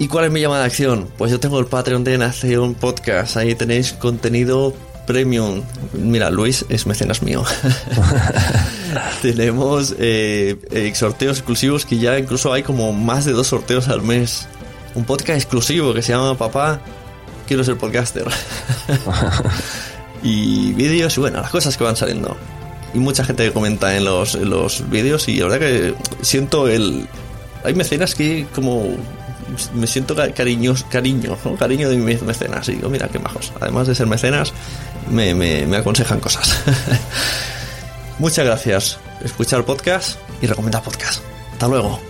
¿Y cuál es mi llamada de acción? Pues yo tengo el Patreon de Nación Podcast. Ahí tenéis contenido premium. Mira, Luis es mecenas mío. Tenemos eh, eh, sorteos exclusivos que ya incluso hay como más de dos sorteos al mes. Un podcast exclusivo que se llama Papá quiero ser podcaster. y vídeos y bueno, las cosas que van saliendo. Y mucha gente que comenta en los, los vídeos y la verdad que siento el... Hay mecenas que como me siento cariños, cariño, cariño de mis mecenas. Y digo, mira qué majos. Además de ser mecenas, me, me, me aconsejan cosas. Muchas gracias. Escuchar podcast y recomendar podcast. Hasta luego.